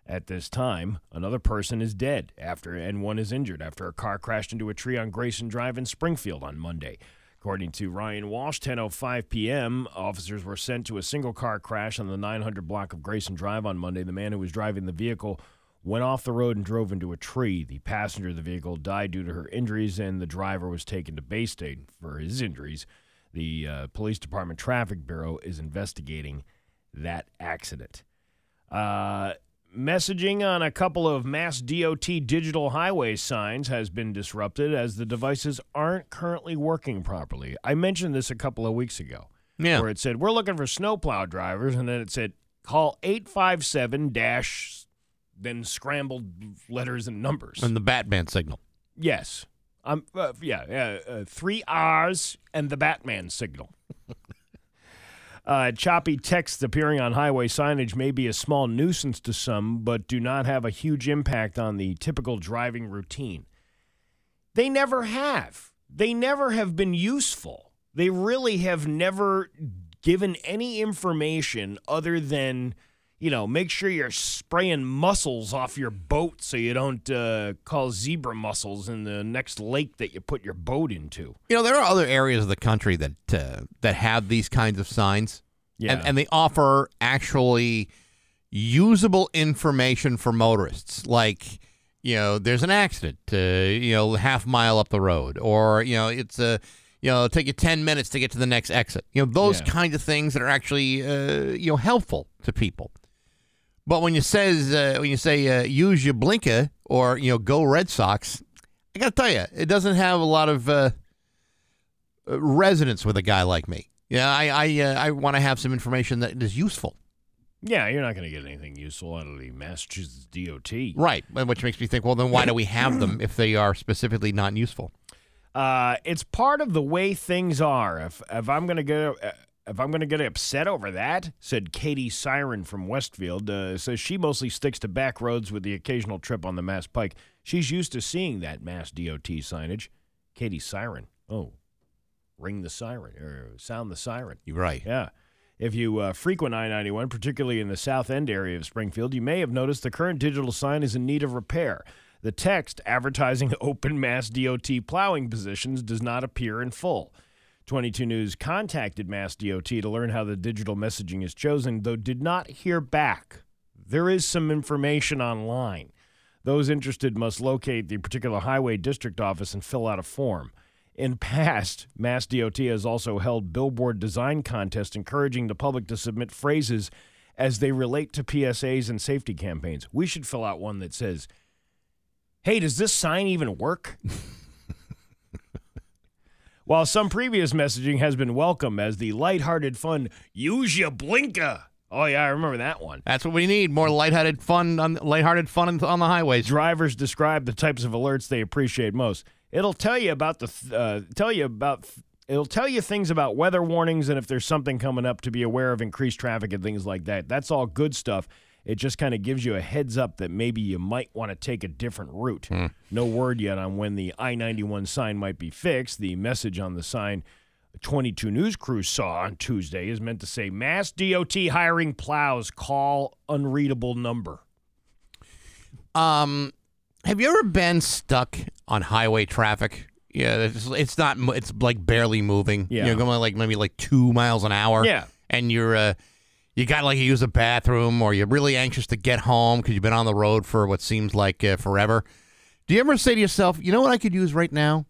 B: at this time. Another person is dead after, and one is injured after a car crashed into a tree on Grayson Drive in Springfield on Monday. According to Ryan Walsh, 10:05 p.m., officers were sent to a single car crash on the 900 block of Grayson Drive on Monday. The man who was driving the vehicle went off the road and drove into a tree. The passenger of the vehicle died due to her injuries, and the driver was taken to Bay State for his injuries. The uh, Police Department Traffic Bureau is investigating that accident. Uh, messaging on a couple of Mass DOT digital highway signs has been disrupted as the devices aren't currently working properly. I mentioned this a couple of weeks ago.
A: Yeah.
B: Where it said, We're looking for snowplow drivers. And then it said, Call 857 dash, then scrambled letters and numbers.
A: And the Batman signal.
B: yes. Um, uh, yeah, uh, uh, three R's and the Batman signal. Uh, choppy texts appearing on highway signage may be a small nuisance to some, but do not have a huge impact on the typical driving routine. They never have. They never have been useful. They really have never given any information other than, you know, make sure you're spraying mussels off your boat so you don't uh, cause zebra mussels in the next lake that you put your boat into.
A: You know, there are other areas of the country that uh, that have these kinds of signs,
B: Yeah.
A: and, and they offer actually usable information for motorists. Like, you know, there's an accident, uh, you know, half mile up the road, or you know, it's a, you know, it'll take you ten minutes to get to the next exit. You know, those
B: Yeah.
A: kinds of things that are actually, uh, you know, helpful to people. But when you says uh, when you say uh, use your blinker or you know go Red Sox, I got to tell you, it doesn't have a lot of uh, uh, resonance with a guy like me. Yeah, I I uh, I want to have some information that is useful.
B: yeah, you're not going to get anything useful out of the Massachusetts DOT.
A: Right, which makes me think, well, then why do we have them if they are specifically not useful?
B: Uh, it's part of the way things are. If if I'm gonna get uh, if I'm gonna get upset over that, said Katie Siren from Westfield, uh, says she mostly sticks to back roads with the occasional trip on the Mass Pike. She's used to seeing that Mass DOT signage. Katie Siren. Oh, ring the siren or sound the siren.
A: You're right.
B: Yeah. If you uh, frequent I 91, particularly in the south end area of Springfield, you may have noticed the current digital sign is in need of repair. The text advertising open mass DOT plowing positions does not appear in full. 22 News contacted Mass DOT to learn how the digital messaging is chosen, though did not hear back. There is some information online. Those interested must locate the particular highway district office and fill out a form. In past, Mass DOT has also held billboard design contests encouraging the public to submit phrases as they relate to PSAs and safety campaigns. We should fill out one that says, Hey, does this sign even work? While some previous messaging has been welcome as the lighthearted fun, use your blinker. Oh, yeah, I remember that one.
A: That's what we need: more lighthearted fun, on, lighthearted fun on- the highways.
B: drivers describe the types of alerts they appreciate most. It'll tell you about the th- uh, tell you about it'll tell you things about weather warnings and if there's something coming up to be aware of increased traffic and things like that. That's all good stuff. It just kind of gives you a heads up that maybe you might want to take a different route. No word yet on when the I-91 sign might be fixed. The message on the sign 22 News Crew saw on Tuesday is meant to say Mass DOT hiring plows call unreadable number.
A: Um, have you ever been stuck on highway traffic? Yeah, it's, it's not. It's like barely moving.
B: Yeah.
A: you're going like maybe like two miles an hour.
B: Yeah.
A: and you're uh, you got like use a bathroom, or you're really anxious to get home because you've been on the road for what seems like uh, forever. Do you ever say to yourself, you know what I could use right now?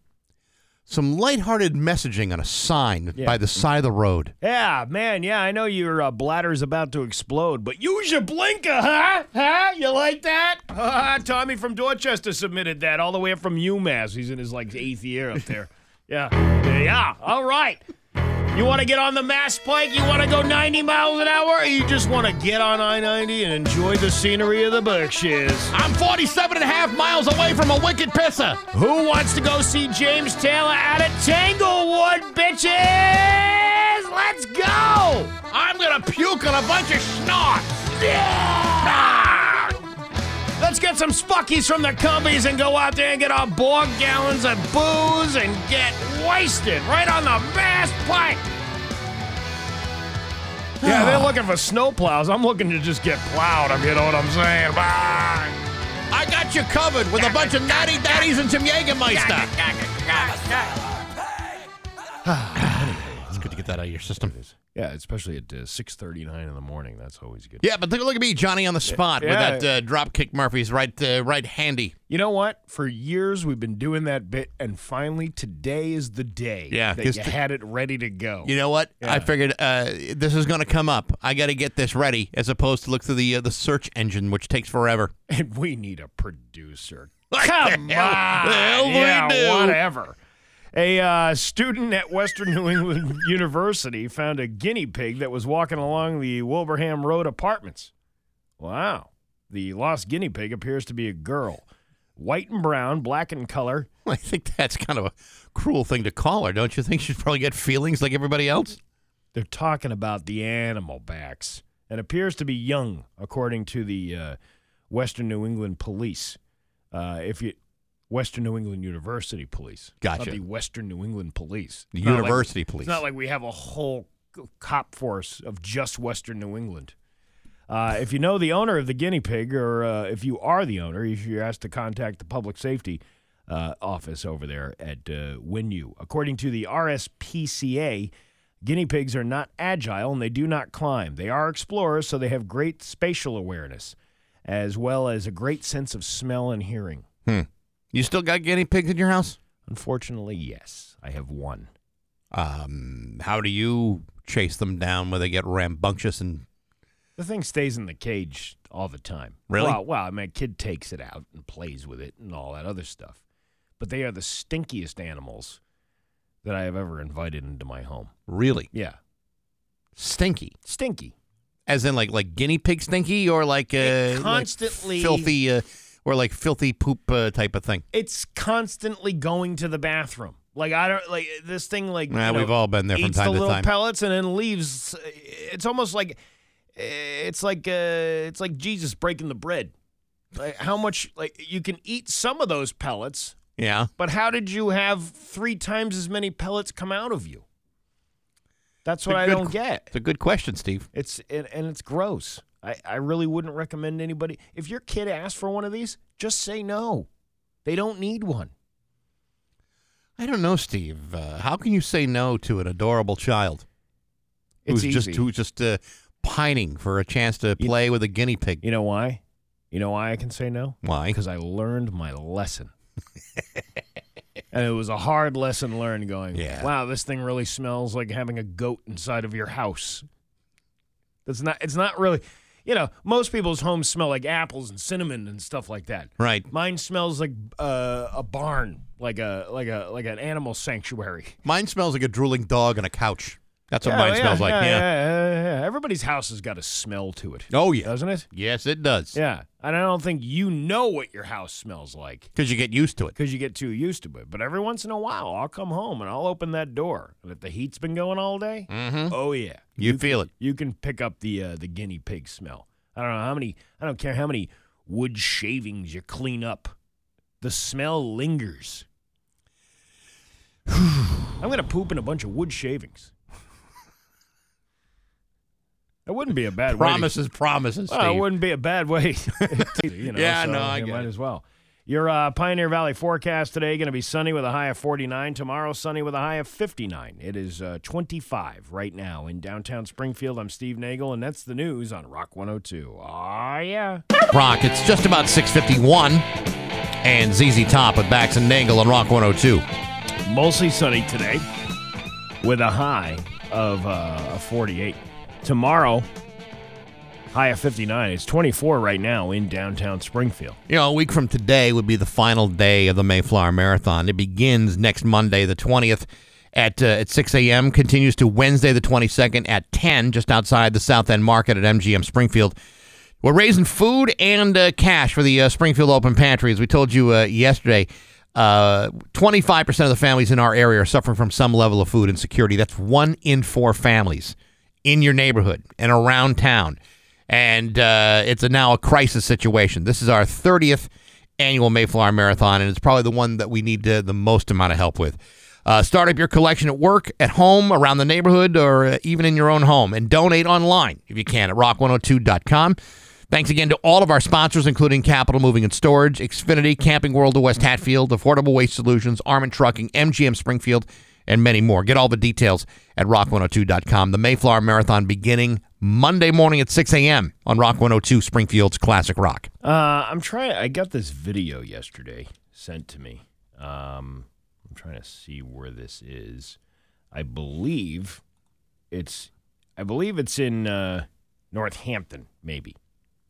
A: Some lighthearted messaging on a sign
B: Yeah.
A: by the side of the road.
B: Yeah, man. Yeah, I know your uh, bladder's about to explode, but use your blinker, huh? Huh? You like that? Uh, Tommy from Dorchester submitted that all the way up from UMass. He's in his like eighth year up there. Yeah. Yeah. All right. You want to get on the Mass Pike? You want to go 90 miles an hour? Or you just want to get on I 90 and enjoy the scenery of the Berkshires?
A: I'm 47 and a half miles away from a wicked pisser.
B: Who wants to go see James Taylor out at Tanglewood, bitches? Let's go!
A: I'm gonna puke on a bunch of snot.
B: Ah! Let's get some spuckies from the cubbies and go out there and get our borg gallons of booze and get wasted right on the Mass Pike. Yeah, they're looking for snowplows. I'm looking to just get plowed, if you know what I'm saying. Ah!
A: I got you covered with a bunch of natty daddies and some Jägermeister. It's good to get that out of your system.
B: Yeah, especially at uh, six thirty nine in the morning. That's always good.
A: Yeah, but look, look at me, Johnny, on the spot with that uh, drop kick. Murphy's right, uh, right handy.
B: You know what? For years we've been doing that bit, and finally today is the day
A: Yeah,
B: that
A: 'cause
B: you
A: t-
B: had it ready to go.
A: You know what? I figured uh, this is going to come up. I got to get this ready, as opposed to look through the uh, the search engine, which takes forever.
B: and we need a producer.
A: What the
B: Come
A: hell-
B: on,
A: the hell we
B: yeah,
A: do?
B: whatever. A uh, student at Western New England University found a guinea pig that was walking along the Wilbraham Road apartments. Wow. The lost guinea pig appears to be a girl. White and brown, black in color.
A: I think that's kind of a cruel thing to call her, don't you think? She'd probably get feelings like everybody else.
B: They're talking about the animal backs and appears to be young, according to the uh, Western New England Police. Uh, if you Western New England University Police,
A: Gotcha.
B: Not the Western New England Police,
A: The
B: It's not like-
A: university police.
B: It's not like we have a whole cop force of just Western New England. Uh, if you know the owner of the guinea pig, or uh, if you are the owner, if you're asked to contact the public safety uh, office over there at uh, WinU. According to the RSPCA, guinea pigs are not agile and they do not climb. They are explorers, so they have great spatial awareness, as well as a great sense of smell and hearing.
A: You still got guinea pigs in your house?
B: Unfortunately, yes, I have one.
A: Um, how do you chase them down when they get rambunctious and
B: The thing stays in the cage all the time.
A: Really?
B: Well, well, I mean, a kid takes it out and plays with it and all that other stuff. But they are the stinkiest animals that I have ever invited into my home.
A: really
B: Yeah,
A: stinky?
B: stinky.
A: As in, like like guinea pig stinky, or like uh,
B: It
A: like
B: constantly-
A: filthy, uh, or like filthy poop uh, type of thing.
B: It's constantly going to the bathroom. Like I don't like this thing. Like
A: Nah,
B: you know,
A: we've all been there from time
B: the
A: to
B: little
A: time.
B: pellets and then leaves. It's almost like it's like uh, it's like Jesus breaking the bread. Like how much like you can eat some of those pellets,
A: Yeah,
B: But how did you have three times as many pellets come out of you? That's what I
A: good
B: don't get.
A: it's a good question, Steve.
B: It's and, and it's gross. I, I really wouldn't recommend anybody. If your kid asks for one of these, just say no. They don't need one.
A: I don't know, Steve. Uh, how can you say no to an adorable child
B: It's
A: who's just
B: easy.
A: who's just uh, pining for a chance to
B: You-
A: play with a guinea pig?
B: You know why? You know why I can say no?
A: Why?
B: Because I learned my lesson. and it was a hard lesson learned going,
A: Yeah.
B: wow, this thing really smells like having a goat inside of your house. That's not it's not really you know, most people's homes smell like apples and cinnamon and stuff like that.
A: Right.
B: Mine smells like uh, a barn, like a like a like an animal sanctuary.
A: Mine smells like a drooling dog on a couch. That's what
B: Yeah,
A: mine
B: yeah,
A: smells like.
B: Yeah,
A: Yeah.
B: yeah, yeah, yeah. Everybody's house has got a smell to it,
A: Oh yeah.
B: doesn't it?
A: Yes, it does.
B: Yeah, and I don't think you know what your house smells like.
A: Because you get used to it.
B: because you get too used to it. But every once in a while, I'll come home and I'll open that door. And if the heat's been going all day,
A: Mm-hmm.
B: oh yeah,
A: You feel it.
B: you can pick up the uh, the guinea pig smell. I don't know how many. I don't care how many wood shavings you clean up. The smell lingers. I'm gonna poop in a bunch of wood shavings. That wouldn't be a bad way. to-
A: Promises, promises,
B: well, it wouldn't be a bad way. you know,
A: Yeah,
B: so
A: no, I get
B: might
A: it.
B: as well. Your uh, Pioneer Valley forecast today going to be sunny with a high of 49. Tomorrow, sunny with a high of 59. It is uh, 25 right now in downtown Springfield. I'm Steve Nagle, and that's the news on Rock 102. Ah, yeah.
A: Rock, it's just about 651. And ZZ Top with Bax and Nagle on Rock 102.
B: Mostly sunny today with a high of uh, 48. Tomorrow, high of 59. It's 24 right now in downtown Springfield.
A: You know, a week from today would be the final day of the Mayflower Marathon. It begins next Monday, the 20th, at, uh, at 6 a.m., continues to Wednesday, the 22nd, at 10, just outside the South End Market at MGM Springfield. We're raising food and uh, cash for the uh, Springfield Open Pantry. As we told you uh, yesterday, uh, 25% of the families in our area are suffering from some level of food insecurity. That's one in four families in your neighborhood and around town. And uh, it's a, now a crisis situation. This is our 30th annual Mayflower Marathon, and it's probably the one that we need uh, the most amount of help with. Uh, start up your collection at work, at home, around the neighborhood, or uh, even in your own home, and donate online if you can at rock102.com. Thanks again to all of our sponsors, including Capital Moving and Storage, Xfinity, Camping World of West Hatfield, Affordable Waste Solutions, Armand Trucking, MGM Springfield, and many more. Get all the details at rock102.com. The Mayflower Marathon beginning Monday morning at 6 a.m. on Rock 102, Springfield's Classic Rock.
B: Uh, I'm trying. I got this video yesterday sent to me. Um, I'm trying to see where this is. I believe it's. I believe it's in uh, Northampton, maybe,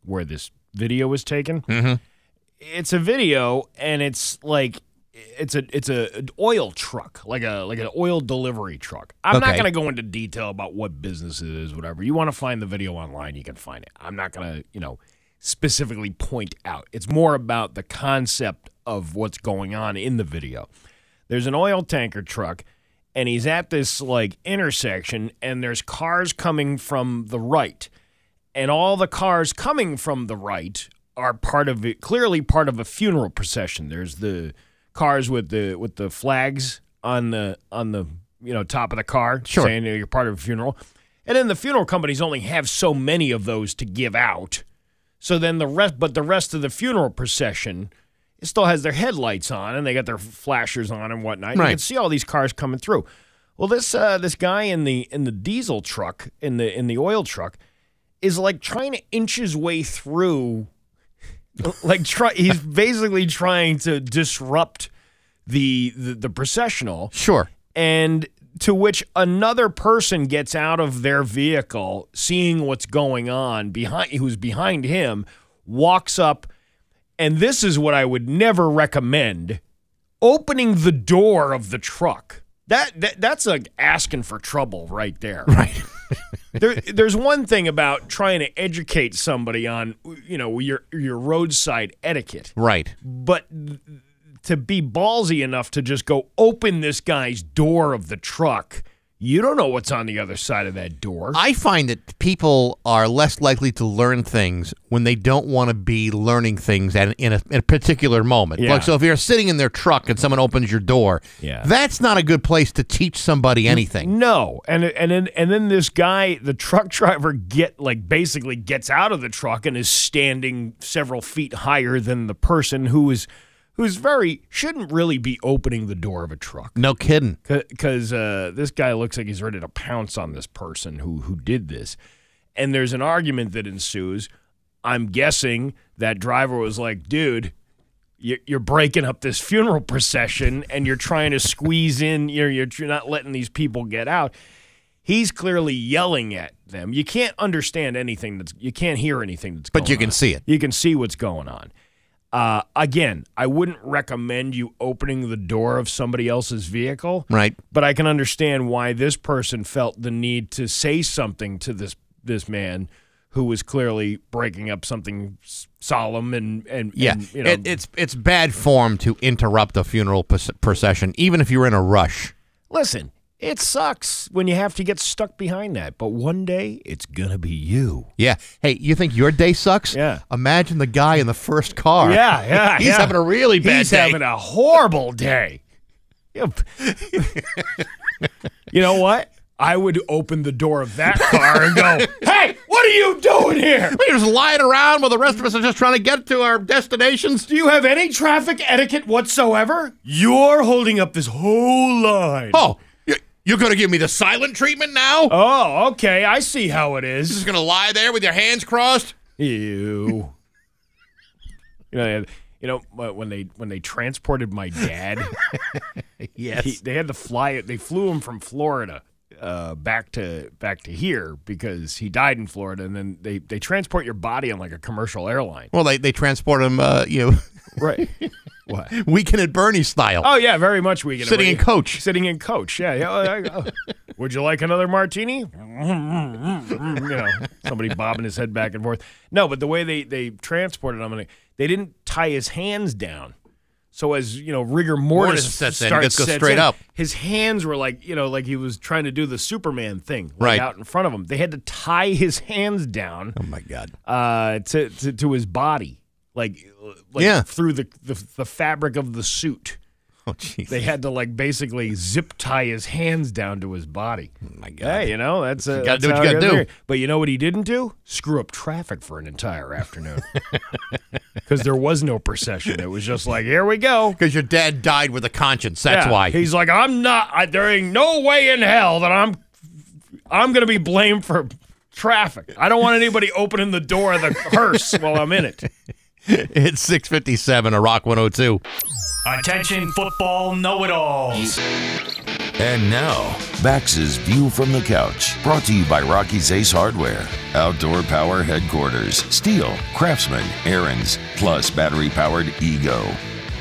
B: where this video was taken.
A: Mm-hmm.
B: It's a video, and it's like it's a it's a an oil truck, like a like an oil delivery truck. I'm not going to go into detail about what business it is, whatever. You want to find the video online, you can find it. I'm not going to, you know, specifically point out. It's more about the concept of what's going on in the video. There's an oil tanker truck and he's at this like intersection and there's cars coming from the right. And all the cars coming from the right are part of it, clearly part of a funeral procession. There's the cars with the with the flags on the on the you know top of the car
A: Sure.
B: saying you're part of a funeral. And then the funeral companies only have so many of those to give out. So then the rest, but the rest of the funeral procession, it still has their headlights on and they got their flashers on and whatnot. You can see all these cars coming through. Well, this uh, this guy in the in the diesel truck in the in the oil truck is like trying to inch his way through. Like try, he's basically trying to disrupt the the, the processional
A: Sure.
B: and to which another person gets out of their vehicle seeing what's going on behind who's behind him walks up and this is what I would never recommend opening the door of the truck that, that that's like asking for trouble right there
A: Right.
B: there, there's one thing about trying to educate somebody on you know your your roadside etiquette
A: right.
B: but to be ballsy enough to just go open this guy's door of the truck, you don't know what's on the other side of that door.
A: I find that people are less likely to learn things when they don't want to be learning things at in a, in a particular moment.
B: Yeah.
A: Like, so if you're sitting in their truck and someone opens your door,
B: Yeah.
A: that's not a good place to teach somebody anything.
B: no, and and then and then this guy, the truck driver, get like basically gets out of the truck and is standing several feet higher than the person who is who's very shouldn't really be opening the door of a truck.
A: No kidding.
B: because uh, this guy looks like he's ready to pounce on this person who who did this, and there's an argument that ensues. I'm guessing that driver was like, "Dude, you- you're breaking up this funeral procession, and you're trying to squeeze in. You're you're you're not letting these people get out." He's clearly yelling at them. You can't understand anything that's you can't hear anything that's
A: But you can
B: on.
A: see it.
B: You can see what's going on. Uh, again, I wouldn't recommend you opening the door of somebody else's vehicle.
A: Right.
B: But I can understand why this person felt the need to say something to this this man who was clearly breaking up something solemn and and
A: Yeah,
B: and, you know,
A: it, it's it's bad form to interrupt a funeral procession, even if you're in a rush.
B: listen. It sucks when you have to get stuck behind that, but one day it's gonna be you.
A: Yeah. Hey, you think your day sucks?
B: Yeah.
A: Imagine the guy in the first car.
B: Yeah, yeah,
A: He's
B: yeah.
A: having a really bad day.
B: He's
A: day.
B: having a horrible day. Yep. you know what? I would open the door of that car and go, "Hey, what are you doing here?
A: We're just lying around while the rest of us are just trying to get to our destinations.
B: Do you have any traffic etiquette whatsoever? You're holding up this whole line."
A: Oh, you're going to give me the silent treatment now?
B: Oh, okay. I see how it is.
A: You're just going to lie there with your hands crossed?
B: Ew. you know, you know when they when they transported my dad.
A: Yes.
B: he, they had to fly it. They flew him from Florida uh, back to back to here because he died in Florida, and then they they transport your body on like a commercial airline.
A: well, they, they transport him, uh, you know,
B: Right. what?
A: weekend at Bernie style.
B: Oh yeah, very much we get
A: Sitting in coach.
B: Sitting in coach. Yeah. yeah. oh, oh. Would you like another martini? you know, somebody bobbing his head back and forth. No, but the way they they transported him, and they didn't tie his hands down. So as you know, rigor mortis,
A: Mortis sets in,
B: starts,
A: gets go
B: sets
A: straight
B: in,
A: up.
B: His hands were like you know, like he was trying to do the Superman thing, like
A: Right.
B: out in front of him. They had to tie his hands down
A: Oh, my God.
B: uh, to, to to his body, like, like
A: Yeah.
B: through the, the the fabric of the suit.
A: Oh, jeez.
B: They had to like basically zip tie his hands down to his body.
A: my God.
B: Hey, you know that's uh,
A: gotta
B: that's
A: do what you gotta do.
B: there. But you know what he didn't do? Screw up traffic for an entire afternoon. because there was no procession. It was just like, here we go.
A: Because your dad died with a conscience. That's
B: Yeah.
A: why.
B: he's like, I'm not. I, there ain't no way in hell that I'm. I'm gonna be blamed for traffic. I don't want anybody opening the door of the hearse while I'm in it.
A: it's 657 a Rock 102.
F: Attention, football know it alls.
E: And now, Bax's View from the Couch, brought to you by Rocky's Ace Hardware, Outdoor Power Headquarters, Stihl, Craftsman, Ariens, plus battery powered Ego.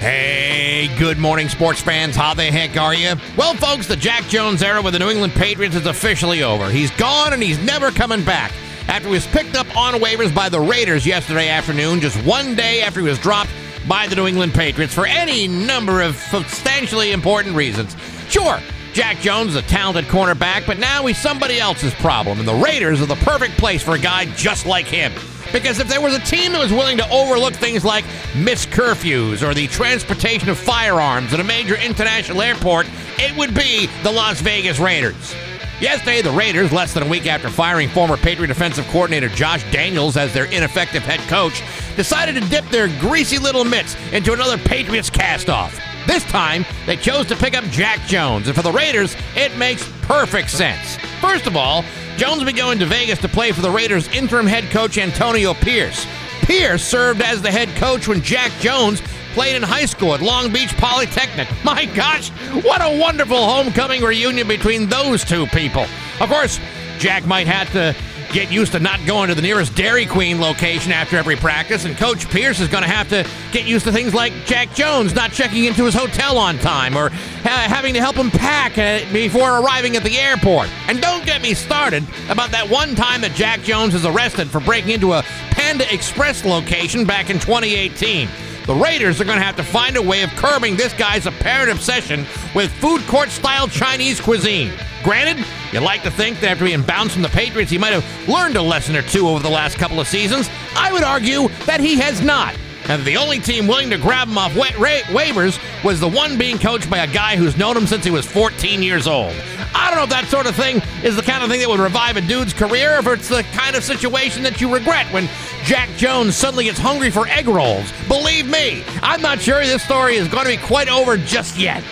A: Hey, good morning, sports fans. How the heck are you? Well, folks, the Jack Jones era with the New England Patriots is officially over. He's gone and he's never coming back. After he was picked up on waivers by the Raiders yesterday afternoon, just one day after he was dropped by the New England Patriots for any number of substantially important reasons. Sure, Jack Jones is a talented cornerback, but now he's somebody else's problem, and the Raiders are the perfect place for a guy just like him. Because if there was a team that was willing to overlook things like missed curfews or the transportation of firearms at a major international airport, it would be the Las Vegas Raiders. Yesterday, the Raiders, less than a week after firing former Patriot defensive coordinator Josh Daniels as their ineffective head coach, decided to dip their greasy little mitts into another Patriots castoff. This time, they chose to pick up Jack Jones, and for the Raiders, it makes perfect sense. First of all, Jones will be going to Vegas to play for the Raiders' interim head coach Antonio Pierce. Pierce served as the head coach when Jack Jones played in high school at Long Beach Polytechnic. My gosh, what a wonderful homecoming reunion between those two people. Of course, Jack might have to get used to not going to the nearest Dairy Queen location after every practice, and Coach Pierce is going to have to get used to things like Jack Jones not checking into his hotel on time or ha- having to help him pack uh, before arriving at the airport. And don't get me started about that one time that Jack Jones was arrested for breaking into a Panda Express location back in 2018. The Raiders are going to have to find a way of curbing this guy's apparent obsession with food court style Chinese cuisine. Granted, you'd like to think that after being bounced from the Patriots, he might have learned a lesson or two over the last couple of seasons. I would argue that he has not. And the only team willing to grab him off wa- ra- waivers was the one being coached by a guy who's known him since he was 14 years old. I don't know if that sort of thing is the kind of thing that would revive a dude's career, or if it's the kind of situation that you regret when Jack Jones suddenly gets hungry for egg rolls. Believe me, I'm not sure this story is going to be quite over just yet.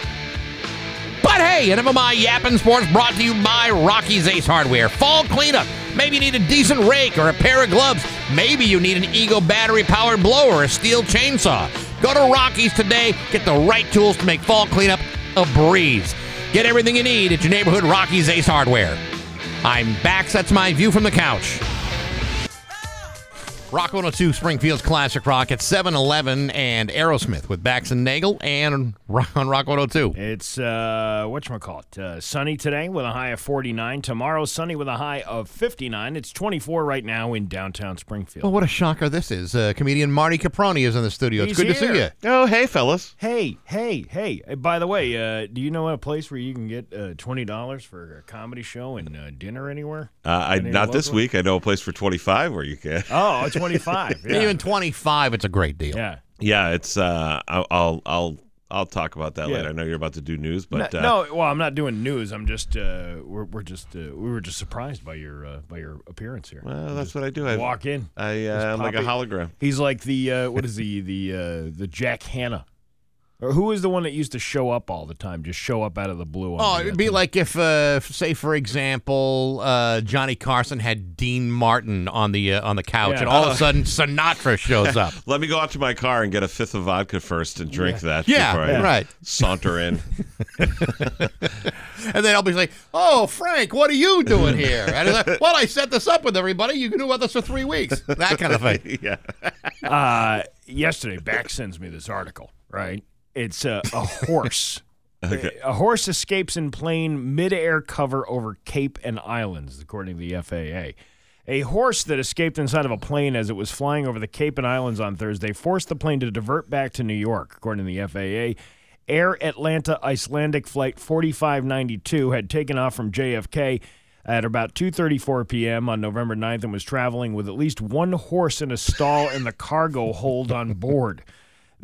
A: But hey, an MMI Yappin' Sports brought to you by Rocky's Ace Hardware. Fall cleanup. Maybe you need a decent rake or a pair of gloves. Maybe you need an Ego battery powered blower or a Stihl chainsaw. Go to Rocky's today. Get the right tools to make fall cleanup a breeze. Get everything you need at your neighborhood Rocky's Ace Hardware. I'm back. That's my view from the couch. Rock 102 Springfield's Classic Rock at 7 Eleven and Aerosmith with Bax and Nagle and Rock- on Rock 102.
B: It's uh, whatchamacallit, uh sunny today with a high of 49. Tomorrow, sunny with a high of 59. It's 24 right now in downtown Springfield.
A: Well, what a shocker this is. Uh, comedian Marty Caproni is in the studio. It's
B: He's
A: good to see you.
I: Oh, hey, fellas.
B: Hey, hey, hey! uh, By the way, uh, do you know a place where you can get uh, twenty dollars for a comedy show and uh, dinner anywhere?
I: Uh, I, not this
B: local?
I: week. I know a place for 25 where you can.
B: Oh, twenty-five. Yeah.
A: Even 25, it's a great deal.
B: yeah.
I: Yeah, it's. Uh, I'll, I'll, I'll, I'll talk about that
B: Yeah.
I: later. I know you're about to do news, but
B: no,
I: uh,
B: no, well, I'm not doing news. I'm just uh, we're, we're just uh, we were just surprised by your uh, by your appearance here.
I: well, that's what I do. I
B: Walk in.
I: I uh, I'm like a hologram.
B: He's like the uh, what is he the uh, the Jack Hanna, or who is the one that used to show up all the time? Just show up out of the blue. on
A: Oh,
B: the,
A: it'd be
B: thing.
A: like if, uh, say, for example, uh, Johnny Carson had Dean Martin on the uh, on the couch,
B: Yeah.
A: and all of a sudden Sinatra shows up.
I: Let me go out to my car and get a fifth of vodka first and drink that.
A: Yeah,
I: before I
A: right.
I: Saunter in.
A: And then I'll be like, "Oh, Frank, what are you doing here?" And like, "Well, I set this up with everybody. You can do with us for three weeks." That kind of thing.
I: yeah.
B: uh, yesterday, Back sends me this article. Right, it's uh, a horse.
I: Okay.
B: A horse escapes in plane mid-air cover over Cape and Islands, according to the FAA. A horse that escaped inside of a plane as it was flying over the Cape and Islands on Thursday forced the plane to divert back to New York, according to the FAA. Air Atlanta Icelandic flight 4592 had taken off from JFK at about 2:34 p.m. on November 9th and was traveling with at least one horse in a stall in the cargo hold on board.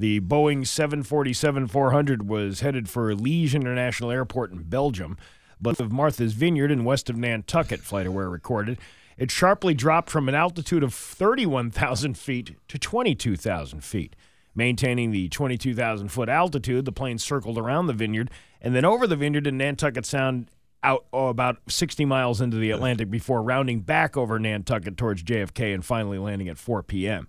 B: The Boeing 747-400 was headed for Liège International Airport in Belgium, but of Martha's Vineyard and west of Nantucket, FlightAware recorded. It sharply dropped from an altitude of 31,000 feet to 22,000 feet. Maintaining the 22,000 foot altitude, the plane circled around the vineyard and then over the vineyard in Nantucket Sound out oh, about 60 miles into the Atlantic before rounding back over Nantucket towards JFK and finally landing at 4 p.m.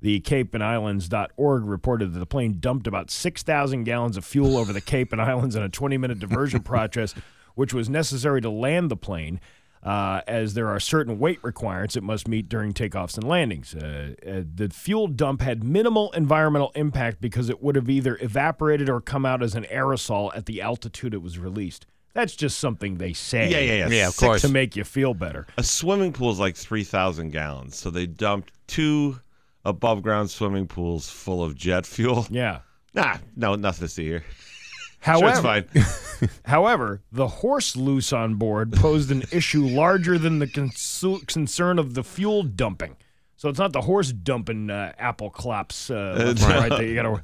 B: The Cape and Islands.org reported that the plane dumped about 6,000 gallons of fuel over the Cape and Islands in a 20 minute diversion process, which was necessary to land the plane. Uh, as there are certain weight requirements it must meet during takeoffs and landings. Uh, uh, the fuel dump had minimal environmental impact because it would have either evaporated or come out as an aerosol at the altitude it was released. That's just something they say.
I: Yeah, yeah, yeah.
A: Yeah, of course.
B: To make you feel better.
I: A swimming pool is like 3,000 gallons. So they dumped two above ground swimming pools full of jet fuel.
B: Yeah.
I: Nah, no, nothing to see here.
B: However,
I: sure, fine.
B: However, the horse loose on board posed an issue larger than the consu- concern of the fuel dumping. So it's not the horse dumping uh, apple clops uh, and right there. You gotta.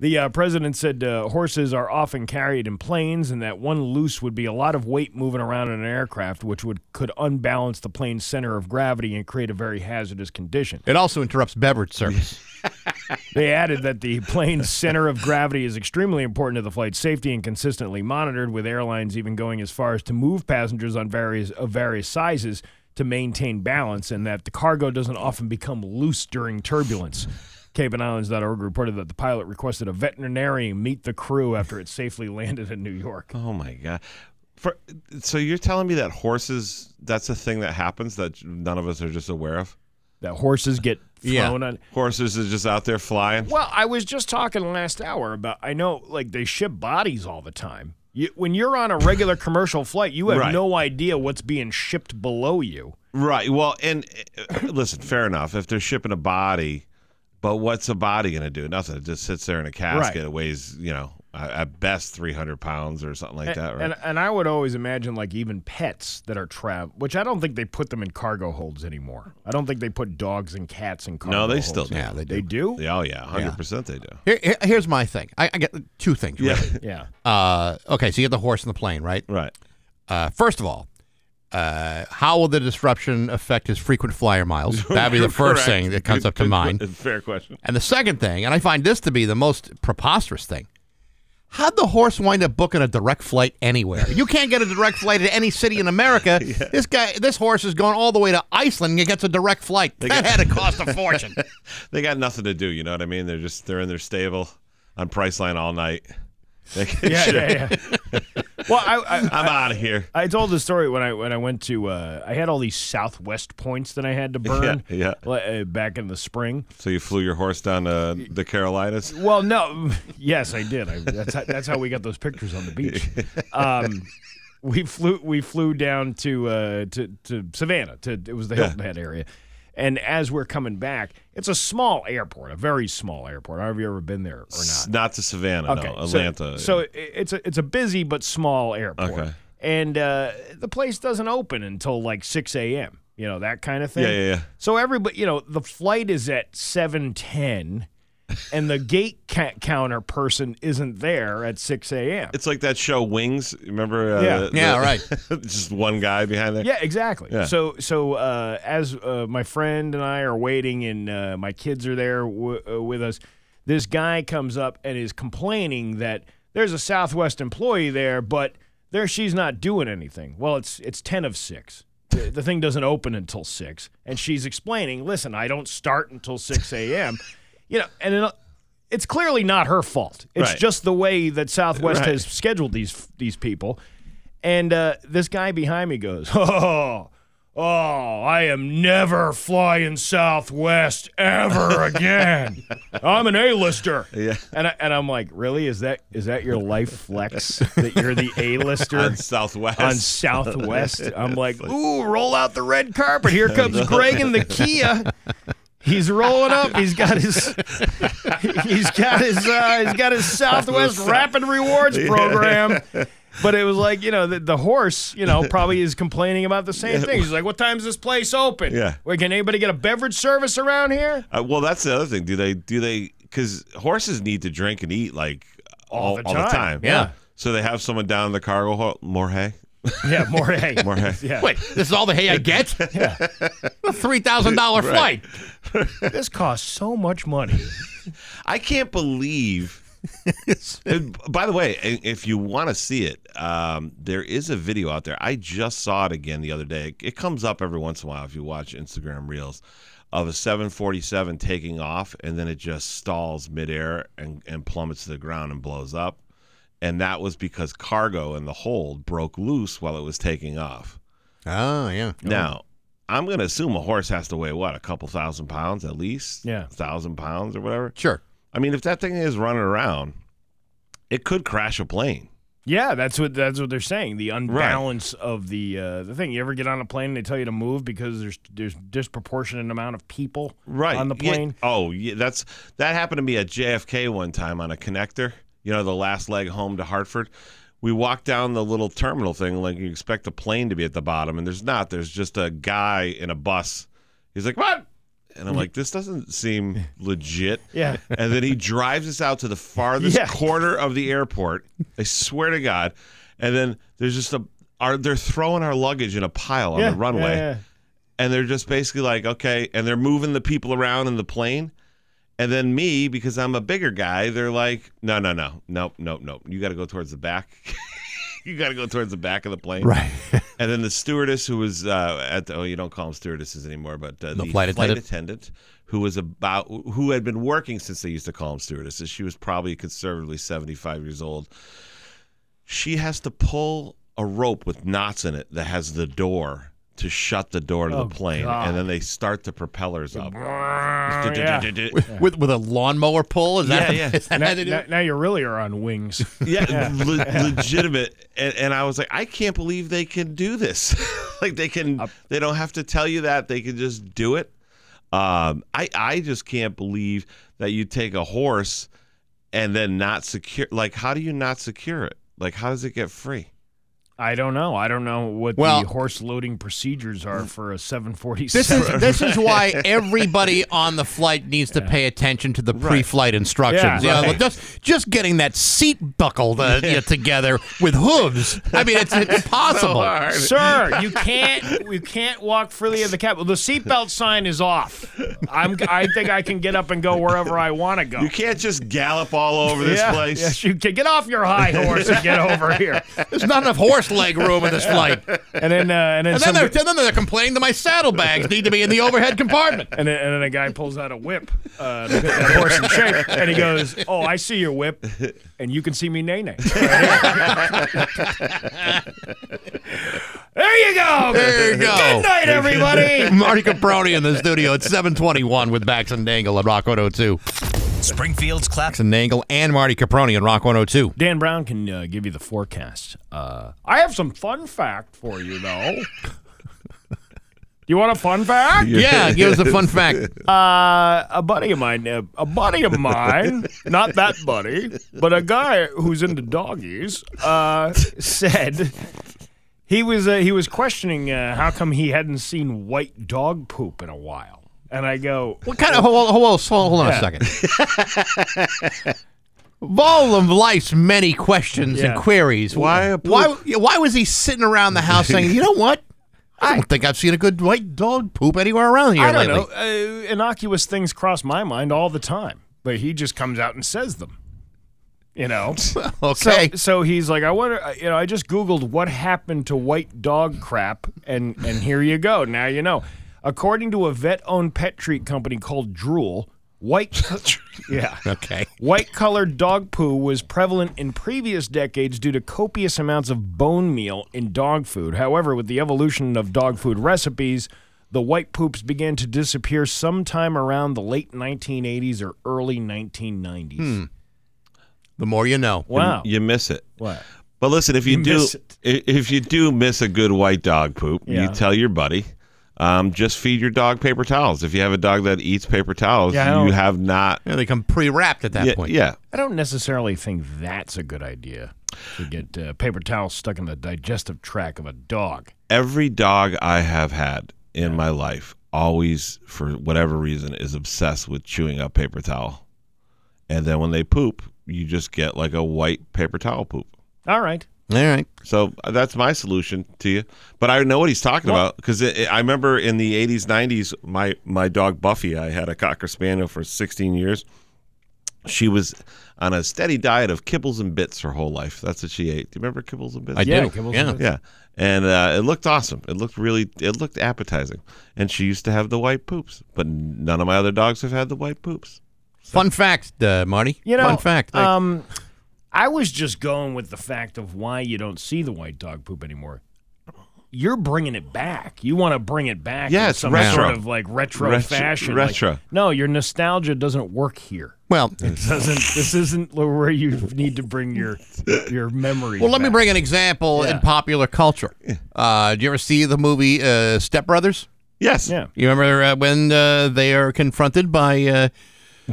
B: The uh, president said uh, horses are often carried in planes, and that one loose would be a lot of weight moving around in an aircraft, which would could unbalance the plane's center of gravity and create a very hazardous condition.
A: It also interrupts beverage service.
B: They added that the plane's center of gravity is extremely important to the flight's safety and consistently monitored, with airlines even going as far as to move passengers on various of various sizes to maintain balance, and that the cargo doesn't often become loose during turbulence. CapeandIslands.org reported that the pilot requested a veterinarian meet the crew after it safely landed in New York.
I: Oh my god. For, so you're telling me that horses that's a thing that happens that none of us are just aware of?
B: That horses get
A: Yeah.
B: flown on.
I: Horses are just out there flying?
B: Well, I was just talking last hour about. I know, like they ship bodies all the time. You, when you're on a regular commercial flight, you have
I: Right.
B: no idea what's being shipped below you.
I: Right. Well, and uh, listen, fair enough. If they're shipping a body, but what's a body going to do? Nothing. It just sits there in a casket.
B: Right.
I: It weighs, you know, at at best 300 pounds or something like that, right?
B: And and I would always imagine like even pets that are travel, which I don't think they put them in cargo holds anymore. I don't think they put dogs and cats in cargo.
I: no, they
B: holds.
I: still do.
A: Yeah, they do.
B: They do.
I: Yeah, Oh, yeah. 100% they do.
A: Here, here- here's my thing. I, I get two things.
I: Yeah.
A: Really.
B: Yeah.
A: Uh, okay, so you get the horse and the plane, right?
I: Right.
A: Uh, first of all, uh, how will the disruption affect his frequent flyer miles? That'd be the first thing that comes up to mind.
I: Fair question.
A: And the second thing, and I find this to be the most preposterous thing. How'd the horse wind up booking a direct flight anywhere? You can't get a direct flight to any city in America. This guy, this horse is going all the way to Iceland and gets a direct flight. that
I: got-
A: had to cost a fortune.
I: They got nothing to do, you know what I mean? They're just they're in their stable on Priceline all night.
B: Yeah, yeah, yeah. well, I, I,
I: I'm out of here.
B: I told the story when I when I went to uh, I had all these Southwest points that I had to burn
I: Yeah,
B: li- uh, back in the spring.
I: So you flew your horse down to the Carolinas?
B: Well, no, yes, I did. I, that's how, that's how we got those pictures on the beach. Um, we flew we flew down to uh, to to Savannah. To it was the
I: Yeah.
B: Hilton Head area, and as we're coming back, it's a small airport, a very small airport. Have you ever been there or not?
I: Not to Savannah, no.
B: so-
I: Atlanta.
B: So, i- it's a it's a busy but small airport.
I: Okay.
B: And uh, the place doesn't open until like six a.m. You know that kind of thing.
I: Yeah, yeah, yeah.
B: So everybody, you know, the flight is at seven ten, and the gate ca- counter person isn't there at six a.m.
I: It's like that show Wings. Remember? Uh,
B: Yeah.
I: the-
A: Yeah, right.
I: just one guy behind there.
B: Yeah, exactly.
I: Yeah.
B: So, so uh, as uh, my friend and I are waiting, and uh, my kids are there w- uh, with us, this guy comes up and is complaining that there's a Southwest employee there, but there she's not doing anything. Well, it's it's ten of six. The, the thing doesn't open until six, and she's explaining, "Listen, I don't start until six a.m." you know, and it, it's clearly not her fault. It's
I: Right.
B: just the way that Southwest
I: Right.
B: has scheduled these these people. And uh, this guy behind me goes, "Oh, oh, I am never flying Southwest ever again. I'm an A-lister."
I: Yeah.
B: And I, and I'm like, "Really? Is that is that your life flex that you're the A-lister
I: On Southwest.
B: on Southwest?" I'm like, "Ooh, roll out the red carpet. Here comes Greg in the Kia." He's rolling up. He's got his he's got his uh, he's got his Southwest Rapid Rewards program. But it was like you know the, the horse you know probably is complaining about the same thing. He's like, "What time's this place open?
I: Yeah.
B: Wait, can anybody get a beverage service around here?
I: Uh, well, that's the other thing. Do they? Do they? Because horses need to drink and eat like all,
B: the
I: all the
B: time.
I: time.
B: Yeah.
I: So they have someone down in the cargo hold. More hay.
B: Yeah, more hay.
I: More hay.
B: Yeah.
A: Wait, this is all the hay I get? yeah. A three thousand dollar flight.
B: This costs so much money.
I: I can't believe. And by the way, if you want to see it, um, there is a video out there. I just saw it again the other day. It comes up every once in a while if you watch Instagram Reels of a 747 taking off and then it just stalls midair and, and plummets to the ground and blows up. And that was because cargo in the hold broke loose while it was taking off.
A: Oh yeah.
I: Now, I'm going to assume a horse has to weigh what, a couple thousand pounds at least?
B: Yeah.
I: thousand pounds or whatever.
A: Sure.
I: I mean, if that thing is running around, it could crash a plane.
B: Yeah, that's what that's what they're saying. The unbalance of the uh, the thing. You ever get on a plane and they tell you to move because there's there's disproportionate amount of people
I: Right
B: on the
I: Yeah.
B: plane.
I: Oh, yeah, that's that happened to me at JFK one time on a connector. You know, the last leg home to Hartford. We walked down the little terminal thing like you expect a plane to be at the bottom, and there's not. There's just a guy in a bus. He's like, "What?" And I'm mm-hmm. like, "This doesn't seem legit."
B: Yeah.
I: And then he drives us out to the farthest
B: Yeah.
I: corner of the airport. I swear to God. And then there's just a. Are they're throwing our luggage in a pile on
B: yeah,
I: the runway?
B: yeah.
I: and they're just basically like, okay, and they're moving the people around in the plane. And then me, because I'm a bigger guy, they're like, no, no, no, nope, nope, nope. You got to go towards the back. you got to go towards the back of the plane.
A: Right.
I: And then the stewardess who was uh, at the, oh, you don't call them stewardesses anymore, but uh,
A: The flight attendant?
I: attendant who was about, who had been working since they used to call them stewardesses. She was probably conservatively 75 years old. She has to pull a rope with knots in it that has the door to shut the door to
B: Oh,
I: the plane,
B: God.
I: and then they start the propellers up.
B: yeah.
A: With with a lawnmower pull? Is that,
I: Yeah, yeah.
A: is that
B: Now,
A: how they do
B: now,
A: it?
B: now you really are on wings.
I: Yeah, le- legitimate. And, and I was like, I can't believe they can do this. like they can, they don't have to tell you that. They can just do it. Um, I I just can't believe that you take a horse and then not secure. Like, how do you not secure it? Like, how does it get free?
B: I don't know. I don't know what
A: Well-
B: the horse loading procedures are for a 747.
A: This is this is why everybody on the flight needs to pay attention to the pre-flight instructions.
B: Yeah,
A: You know,
B: right.
A: just just getting that seat buckled uh, you together with hooves. I mean, it's, it's impossible.
B: Sir, you can't you can't walk freely in the cab. The seatbelt sign is off. I'm I think I can get up and go wherever I want to go.
I: You can't just gallop all over this
B: yeah,
I: place.
B: Yes, you can get off your high horse and get over here.
A: There's not enough horse leg room in this flight.
B: And then uh, and then
A: And then they're, and then they're complaining that my saddlebags need to be in the overhead compartment.
B: and then, and then a guy pulls out a whip uh, to get that horse in shape, and he goes, "Oh, I see your whip, and you can see me nay nay." there you go.
A: There you go.
B: Good night, everybody.
A: Marty Caproni in the studio at 721 with Bax and Dangle at Rock 102.
F: Springfield's class.
A: Bax and Dangle and Marty Caproni at Rock 102.
B: Dan Brown can uh, give you the forecast. Uh, I have some fun fact for you, though. Do you want a fun fact?
A: Yeah, give us a fun fact.
B: Uh, a buddy of mine, uh, a buddy of mine, not that buddy, but a guy who's into doggies, uh, said he was uh, he was questioning uh, how come he hadn't seen white dog poop in a while. And I go,
A: What kind of hold, hold, hold, hold on
B: Yeah.
A: a second. Of all of life's many questions
B: Yeah.
A: and queries,
I: Why a poop?
A: why why was he sitting around the house saying, "You know what? I don't think I've seen a good white dog poop anywhere around here
B: I don't
A: lately."
B: know. Uh, innocuous things cross my mind all the time, but he just comes out and says them. You know.
A: Okay.
B: So, so he's like, I wonder, uh, you know, I just Googled what happened to white dog crap, and and here you go. Now you know. According to a vet-owned pet treat company called Drool, white, co- yeah,
A: okay.
B: white-colored dog poo was prevalent in previous decades due to copious amounts of bone meal in dog food. However, with the evolution of dog food recipes. The white poops began to disappear sometime around the late 1980s or early 1990s. Hmm.
A: The more you know.
B: Wow.
I: You miss it.
B: What?
I: But listen, if you,
B: You
I: do,
B: miss it.
I: i- if you do miss a good white dog poop,
B: Yeah.
I: you tell your buddy. Um, just feed your dog paper towels. If you have a dog that eats paper towels,
B: Yeah,
I: you have not.
A: Yeah, they come pre-wrapped at that
I: Yeah,
A: point.
I: yeah.
B: I don't necessarily think that's a good idea to get uh, paper towels stuck in the digestive tract of a dog.
I: Every dog I have had in my life always, for whatever reason, is obsessed with chewing up paper towel. And then when they poop, you just get like a white paper towel poop.
B: All right.
A: All right.
I: So uh, that's my solution to you. But I know what he's talking about because I remember in the 80s, 90s, my, my dog Buffy, I had a Cocker Spaniel for 16 years. She was on a steady diet of kibbles and bits her whole life. That's what she ate. Do you remember kibbles and bits?
A: I
B: Yeah,
A: do.
B: Kibbles
A: yeah.
B: and Bits.
I: Yeah. And uh, it looked awesome. It looked really, it looked appetizing. And she used to have the white poops, but none of my other dogs have had the white poops.
A: Fun fact, uh, Marty.
B: You know,
A: Fun fact.
B: Um, I was just going with the fact of why you don't see the white dog poop anymore. You're bringing it back. You want to bring it back
I: Yeah,
B: in
I: it's
B: some
I: retro.
B: sort of like retro,
I: Retro-
B: fashion. Like,
I: retro.
B: no, your nostalgia doesn't work here.
A: well,
B: It doesn't. this isn't where you need to bring your your memories.
A: well, let me bring an example in popular culture. Uh, did you ever see the movie uh, Step Brothers?
I: Yes.
B: Yeah.
A: You remember uh, when uh, they are confronted by uh,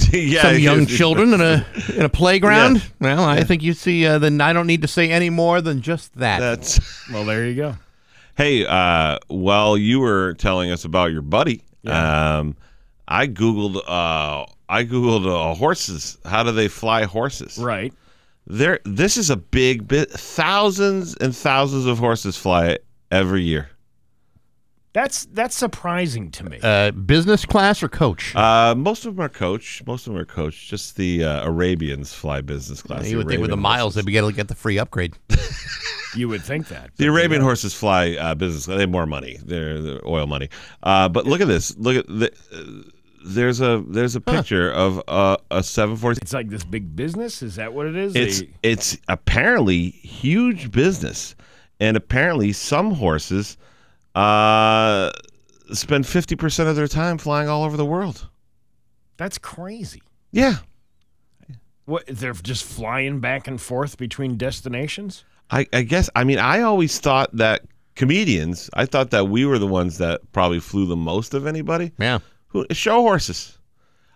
I: yeah.
A: some young children in a in a playground? Well, I think you see. Uh, then I don't need to say any more than just that.
I: That's.
B: Well, there you go.
I: Hey, uh, while you were telling us about your buddy, um, I googled. Uh, I googled uh, horses. How do they fly horses?
B: Right.
I: There. This is a big bit. Thousands and thousands of horses fly every year.
B: That's that's surprising to me.
A: uh, business class or coach?
I: Uh, most of them are coach. Most of them are coach. Just the uh, Arabians fly business class.
A: you would think with the miles
I: horses.
A: they'd be able to get the free upgrade.
B: you would think that.
I: The Arabian horses fly uh, business. They have more money. They're, they're oil money. Uh, but look at this. Look at the. Uh, there's a there's a picture of uh, a 747.
B: It's like this big business. Is that what it is?
I: It's
B: They-
I: it's apparently huge business, and apparently some horses uh, spend fifty percent of their time flying all over the world.
B: that's crazy.
I: Yeah,
B: What they're just flying back and forth between destinations?
I: I, I guess. I mean, I always thought that comedians. I thought that we were the ones that probably flew the most of anybody.
A: Yeah.
I: Who, show horses.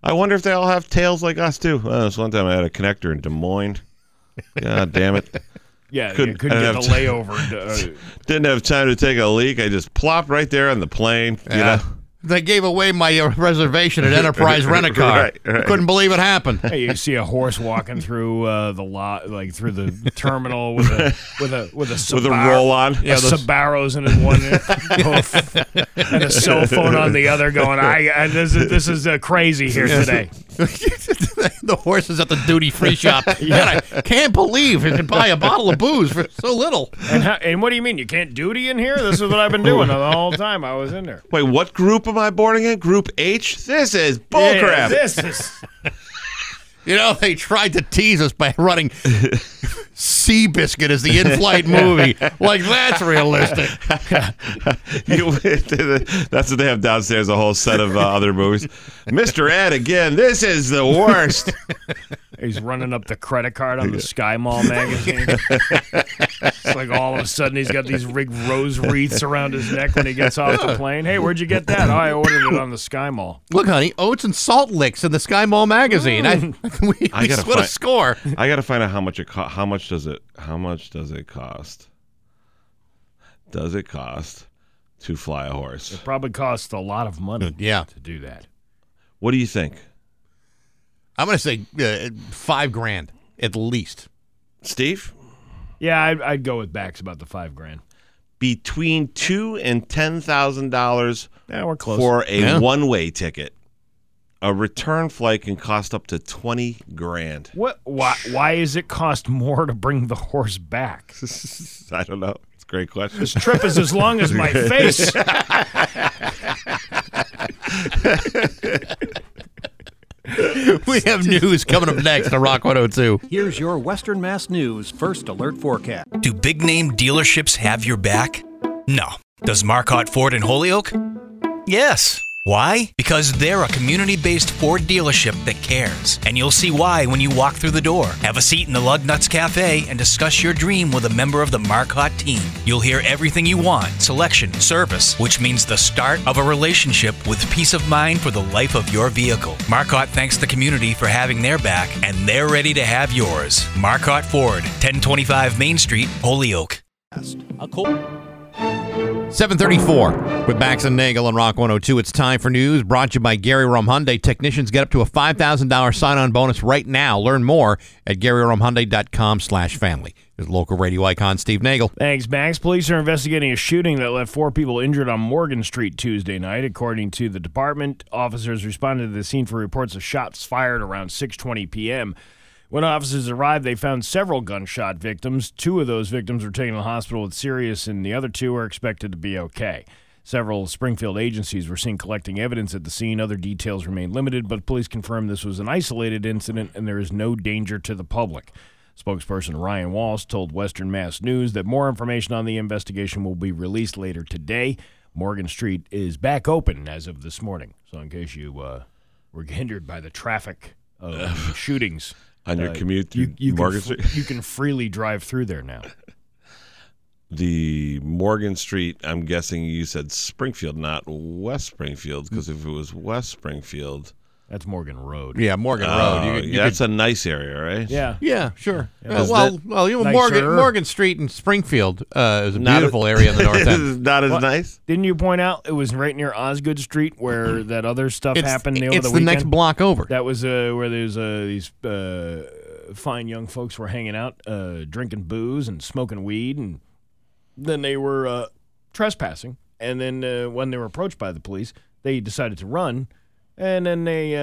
I: I wonder if they all have tails like us too. Uh, this one time I had a connector in Des Moines. God damn it!
B: Yeah,
I: Couldn't-
B: you couldn't get the layover. Uh,
I: Didn't have time to take a leak. I just plopped right there on the plane. You
A: Yeah.
I: know.
A: They gave away my uh, reservation at Enterprise Rent a Car.
I: Right, right.
A: Couldn't believe it happened.
B: hey, you see a horse walking through uh, the lot, like through the terminal with a with a with a Sbarro,
I: With a roll-on.
B: Yeah,
I: Yeah,
B: the
I: those-
B: Sbarro's in one hoof and a cell phone on the other, going, "I, I this is this is uh, crazy here today."
A: the horses at the duty free shop. Man, I can't believe you can buy a bottle of booze for so little.
B: And, how, and what do you mean you can't duty in here? This is what I've been doing all the whole time I was in there.
I: Wait, what group am I boarding in? Group H? This is
B: Yeah,
I: bullcrap.
B: this is
A: You know, they tried to tease us by running Seabiscuit as the in-flight movie. Like that's realistic.
I: You- that's what they have downstairs. A whole set of uh, other movies. Mr. Ed again. This is the worst.
B: He's running up the credit card on the Sky Mall magazine. it's like all of a sudden he's got these big rose wreaths around his neck when he gets off the plane. Hey, where'd you get that? Oh, I ordered it on the Sky Mall.
A: Look, honey, oats and salt licks in the Sky Mall magazine. I, we
I: I gotta
A: split a score.
I: I got to find out how much it co- how much does it how much does it cost? Does it cost to fly a horse?
B: It probably costs a lot of money
A: Yeah,
B: to do that.
I: What do you think,
A: I'm gonna say uh, five grand at least.
I: Steve?
B: Yeah, I'd, I'd go with Bax about the five grand.
I: Between two and ten thousand dollars
B: Yeah, we're close.
I: for a
A: Yeah.
I: one-way ticket. A return flight can cost up to twenty grand.
B: what? Why? Why is it cost more to bring the horse back?
I: I don't know. It's a great question.
B: This trip is as long as my face.
A: We have news coming up next on Rock 102.
H: Here's your Western Mass News First Alert Forecast.
F: Do big name dealerships have your back? No. Does Marcotte Ford in Holyoke? Yes. Why? Because they're a community based Ford dealership that cares. And you'll see why when you walk through the door. Have a seat in the Lug Nuts Cafe and discuss your dream with a member of the Marcotte team. You'll hear everything you want selection, service, which means the start of a relationship with peace of mind for the life of your vehicle. Marcotte thanks the community for having their back, and they're ready to have yours. Marcotte Ford, 1025 Main Street, Holyoke.
H: A cold
A: 734 with Bax and Nagle on Rock 102. It's time for news brought to you by Gary Rome Hyundai. Technicians get up to a $5,000 sign-on bonus right now. Learn more at GaryRomeHyundai.com slash family. Here's local radio icon Steve Nagle.
B: Thanks, Bax. Police are investigating a shooting that left four people injured on Morgan Street Tuesday night. According to the department, officers responded to the scene for reports of shots fired around 6:20 p.m. When officers arrived, they found several gunshot victims. Two of those victims were taken to the hospital with serious, and the other two are expected to be okay. Several Springfield agencies were seen collecting evidence at the scene. Other details remain limited, but police confirmed this was an isolated incident and there is no danger to the public. Spokesperson Ryan Walsh told Western Mass News that more information on the investigation will be released later today. Morgan Street is back open as of this morning. So, in case you uh, were hindered by the traffic of shootings
I: On your
B: uh,
I: commute
B: you,
I: through
B: you
I: Morgan
B: can,
I: Street?
B: you can freely drive through there now.
I: The Morgan Street, I'm guessing you said Springfield, not West Springfield, because if it was West Springfield,
B: That's Morgan Road.
A: Yeah, Morgan
I: oh,
A: Road. You, could- you
I: yeah,
A: could-
I: that's a nice area, right?
B: Yeah.
A: yeah, sure.
B: Yeah.
A: Uh,
I: Is
A: well,
I: that
A: well, you know,
B: nicer?
A: Morgan Morgan Street in Springfield uh, is a
I: Not
A: beautiful
I: as-
A: area in the north end.
I: not as
B: What?
I: nice.
B: Didn't you point out it was right near Osgood Street where that other stuff
A: It's,
B: happened over
A: it's
B: the
A: the,
B: weekend?
A: next block over.
B: That was uh, where there's uh, these uh, fine young folks were hanging out, uh, drinking booze and smoking weed, and then they were uh, trespassing. And then uh, when they were approached by the police, they decided to run, and then they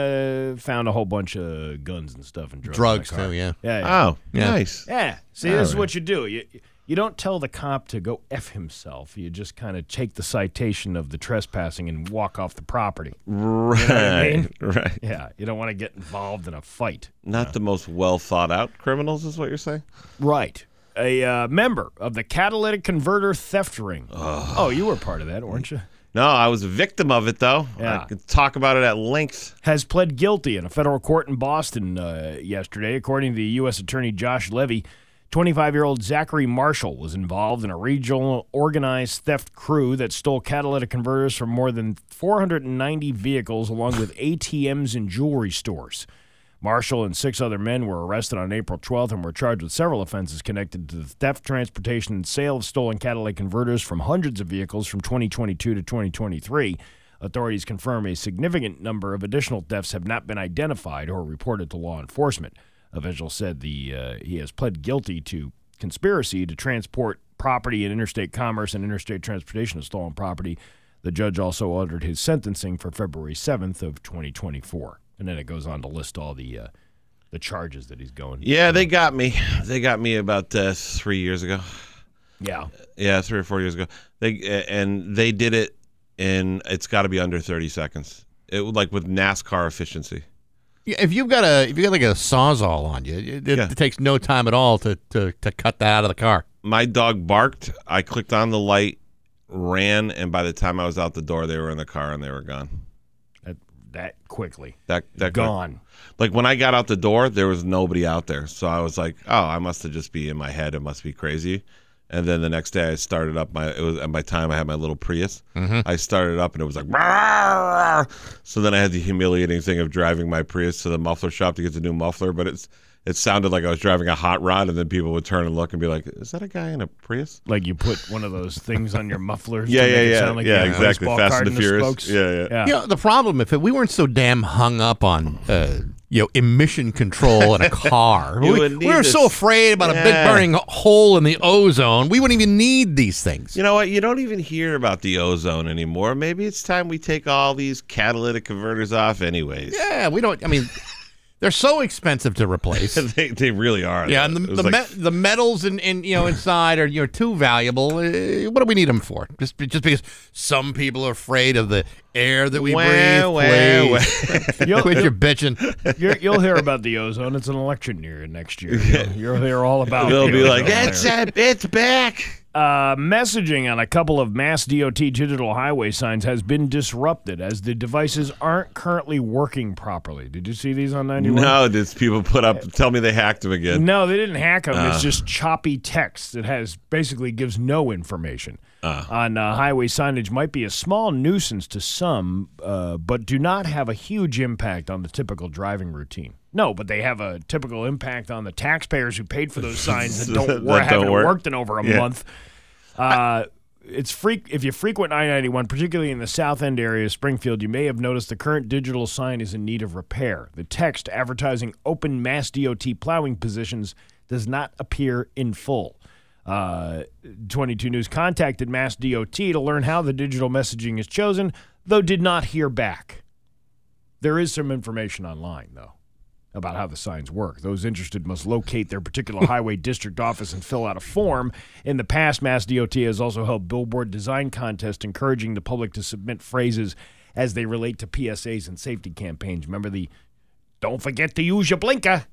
B: uh, found a whole bunch of guns and stuff and drugs. in the car.
A: too, yeah.
B: Yeah, yeah.
I: Oh,
A: Yeah.
I: nice.
B: Yeah. See, this is what you do. You you don't tell the cop to go f himself. You just kind of take the citation of the trespassing and walk off the property.
I: Right,
B: I mean?
I: right.
B: Yeah, you don't want to get involved in a fight.
I: Not the most well thought out criminals, is what you're saying.
B: Right. A uh, member of the catalytic converter theft ring. Oh, you were part of that, weren't you?
I: No, I was a victim of it though.
B: Yeah.
I: I could talk about it at length.
B: Has pled guilty in a federal court in Boston uh, yesterday, according to the U.S. Attorney Josh Levy. 25 year old Zachary Marshall was involved in a regional organized theft crew that stole catalytic converters from more than 490 vehicles, along with ATMs and jewelry stores. Marshall and six other men were arrested on April 12th and were charged with several offenses connected to the theft, transportation, and sale of stolen catalytic converters from hundreds of vehicles from 2022 to 2023. Authorities confirm a significant number of additional thefts have not been identified or reported to law enforcement. Officials said the uh, he has pled guilty to conspiracy to transport property in interstate commerce and interstate transportation of stolen property. The judge also ordered his sentencing for February 7th of 2024. And then it goes on to list all the uh, the charges that he's going.
I: Yeah, they got me. They got me about uh, three years ago.
B: Yeah.
I: Yeah, three or four years ago. They uh, and they did it in. It's got to be under thirty seconds. It would like with NASCAR efficiency.
A: Yeah, if you've got a if you got like a sawzall on you, it, it,
I: Yeah.
A: it takes no time at all to, to to cut that out of the car.
I: My dog barked. I clicked on the light, ran, and by the time I was out the door, they were in the car and they were gone.
B: That, that quickly.
I: That that quick.
B: Gone.
I: Like when I got out the door, there was nobody out there. So I was like, "Oh, I must have just be in my head. It must be crazy." And then the next day, I started up my. It was at my time I had my little Prius. Mm-hmm. I started up and it was like. "Rawr!" So then I had the humiliating thing of driving my Prius to the muffler shop to get the new muffler, but it's it sounded like I was driving a hot rod, and then people would turn and look and be like, "Is that a guy in a Prius?"
B: Like you put one of those things on your mufflers.
I: Yeah,
B: to
I: yeah,
B: make it
I: yeah,
B: sound like
I: yeah,
B: you
I: exactly. Fast and the
B: the
I: Furious.
B: spokes.
I: Yeah, yeah.
B: yeah.
A: You know, the problem if it, we weren't so damn hung up on uh, you know emission control in a car, we, we were so afraid about a big burning hole in the ozone, we wouldn't even need these things.
I: You know what? You don't even hear about the ozone anymore. Maybe it's time we take all these catalytic converters off, anyways.
A: yeah, we don't. I mean, they're so expensive to replace.
I: they, they really are.
A: Yeah,
I: though.
A: and the the,
I: like-
A: me- the metals in, in you know inside are you know too valuable. Uh, what do we need them for? Just just because some people are afraid of the air that we
I: Wah,
A: breathe.
I: wah,
A: please.
B: You'll-
A: Quit your bitching.
B: You're, you'll hear about the ozone. It's an election year next year. You'll, you'll hear all about.
I: They'll
B: the
I: be like,
B: ozone
I: it's
B: there.
I: uh, it's back.
B: Uh, messaging on a couple of Mass DOT digital highway signs has been disrupted as the devices aren't currently working properly. Did you see these on 91?
I: No, these people put up. Tell me they hacked them again.
B: No, they didn't hack them.
I: Uh.
B: it's just choppy text that has basically gives no information.
I: Uh.
B: On uh, highway signage might be a small nuisance to some, uh, but do not have a huge impact on the typical driving routine. No, but they have a typical impact on the taxpayers who paid for those signs that don't
I: That
B: work,
I: don't
B: haven't
I: work.
B: worked in over a
I: Yeah.
B: month. Uh, it's freak if you frequent I-91, particularly in the South End area of Springfield, you may have noticed the current digital sign is in need of repair. The text advertising open Mass DOT plowing positions does not appear in full. Uh, 22 News contacted Mass DOT to learn how the digital messaging is chosen, though did not hear back. There is some information online, though, about how the signs work. Those interested must locate their particular highway district office and fill out a form. In the past, Mass DOT has also held billboard design contests encouraging the public to submit phrases as they relate to PSAs and safety campaigns. Remember the don't forget to use your blinker.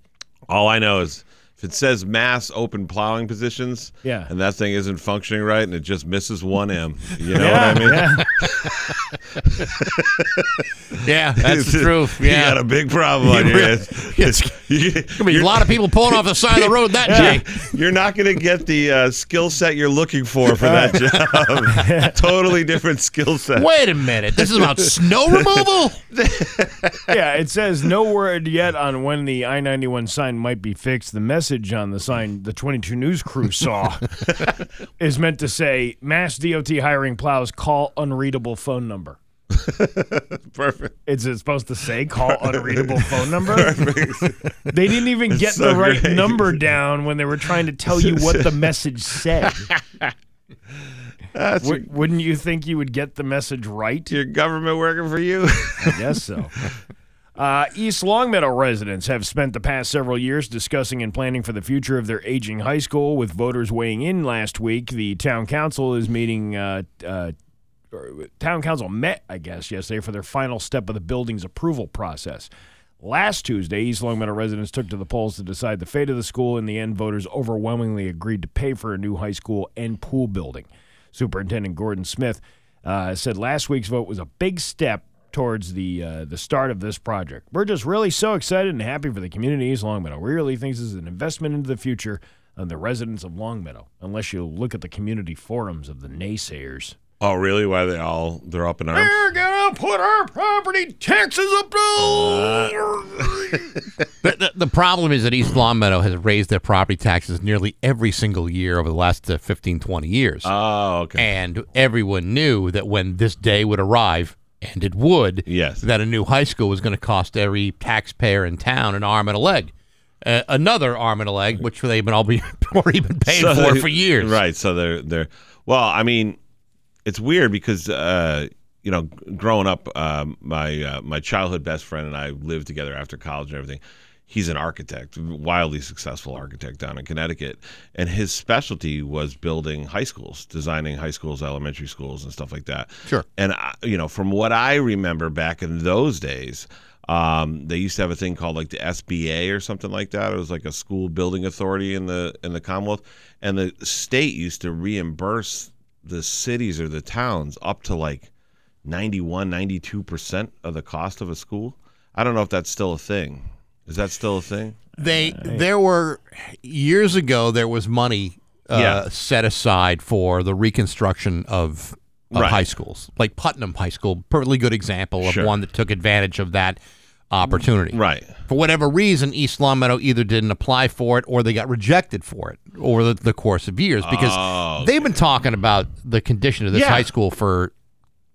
I: All I know is if it says mass open plowing positions,
B: Yeah.
I: and that thing isn't functioning right, and it just misses one M, you know what I mean?
A: Yeah, that's the truth.
I: you
A: Yeah.
I: got a big problem on your hands.
A: It's gonna be a lot of people pulling off the side of the road that day.
I: You're not going to get the uh, skill set you're looking for for that job. totally different skill set.
A: Wait a minute. This is about snow removal?
B: yeah, it says no word yet on when the I 91 sign might be fixed. The message on the sign the 22 News crew saw is meant to say Mass DOT hiring plows, call unreadable phone number.
I: Perfect.
B: Is it supposed to say call unreadable phone number? they didn't even get
I: so
B: the right
I: great.
B: number down when they were trying to tell you what the message said. Wouldn't you think you would get the message right?
I: your government working for you.
B: I guess so. Uh, East Longmeadow residents have spent the past several years discussing and planning for the future of their aging high school. With voters weighing in last week, the town council is meeting. Uh, uh, town council met, I guess, yesterday for their final step of the building's approval process. Last Tuesday, East Longmeadow residents took to the polls to decide the fate of the school. In the end, voters overwhelmingly agreed to pay for a new high school and pool building. Superintendent Gordon Smith uh, said last week's vote was a big step towards the uh, the start of this project. We're just really so excited and happy for the community of East Longmeadow. We really think this is an investment into the future of the residents of Longmeadow. Unless you look at the community forums of the naysayers.
I: oh, really? Why they all they're up in arms?
B: We're gonna put our property taxes up.
A: The, the, the problem is that East Longmeadow has raised their property taxes nearly every single year over the last uh, 15, 20 years.
I: Oh, okay.
A: and everyone knew that when this day would arrive, and it would,
I: Yes.
A: that a new high school was going to cost every taxpayer in town an arm and a leg. Uh, another arm and a leg, which they've been all be, already been paying
I: So
A: for
I: they-
A: for years.
I: Right. So they're they're well. I mean, it's weird because uh, you know, growing up, um, my uh, my childhood best friend and I lived together after college and everything. He's an architect, wildly successful architect down in Connecticut, and his specialty was building high schools, designing high schools, elementary schools, and stuff like that.
A: Sure.
I: And I, you know, from what I remember back in those days, um, they used to have a thing called like the SBA or something like that. It was like a school building authority in the in the Commonwealth, and the state used to reimburse the cities or the towns up to like 91, 92 percent of the cost of a school. I don't know if that's still a thing. Is that still a thing?
A: They there were years ago there was money uh,
I: Yeah.
A: set aside for the reconstruction of, of
I: Right.
A: high schools, like Putnam High School, perfectly good example of
I: Sure.
A: one that took advantage of that opportunity.
I: Right.
A: For whatever reason, East Longmeadow either didn't apply for it or they got rejected for it over the, the course of years because
I: Oh,
A: they've been talking about the condition of this
I: Yeah.
A: high school for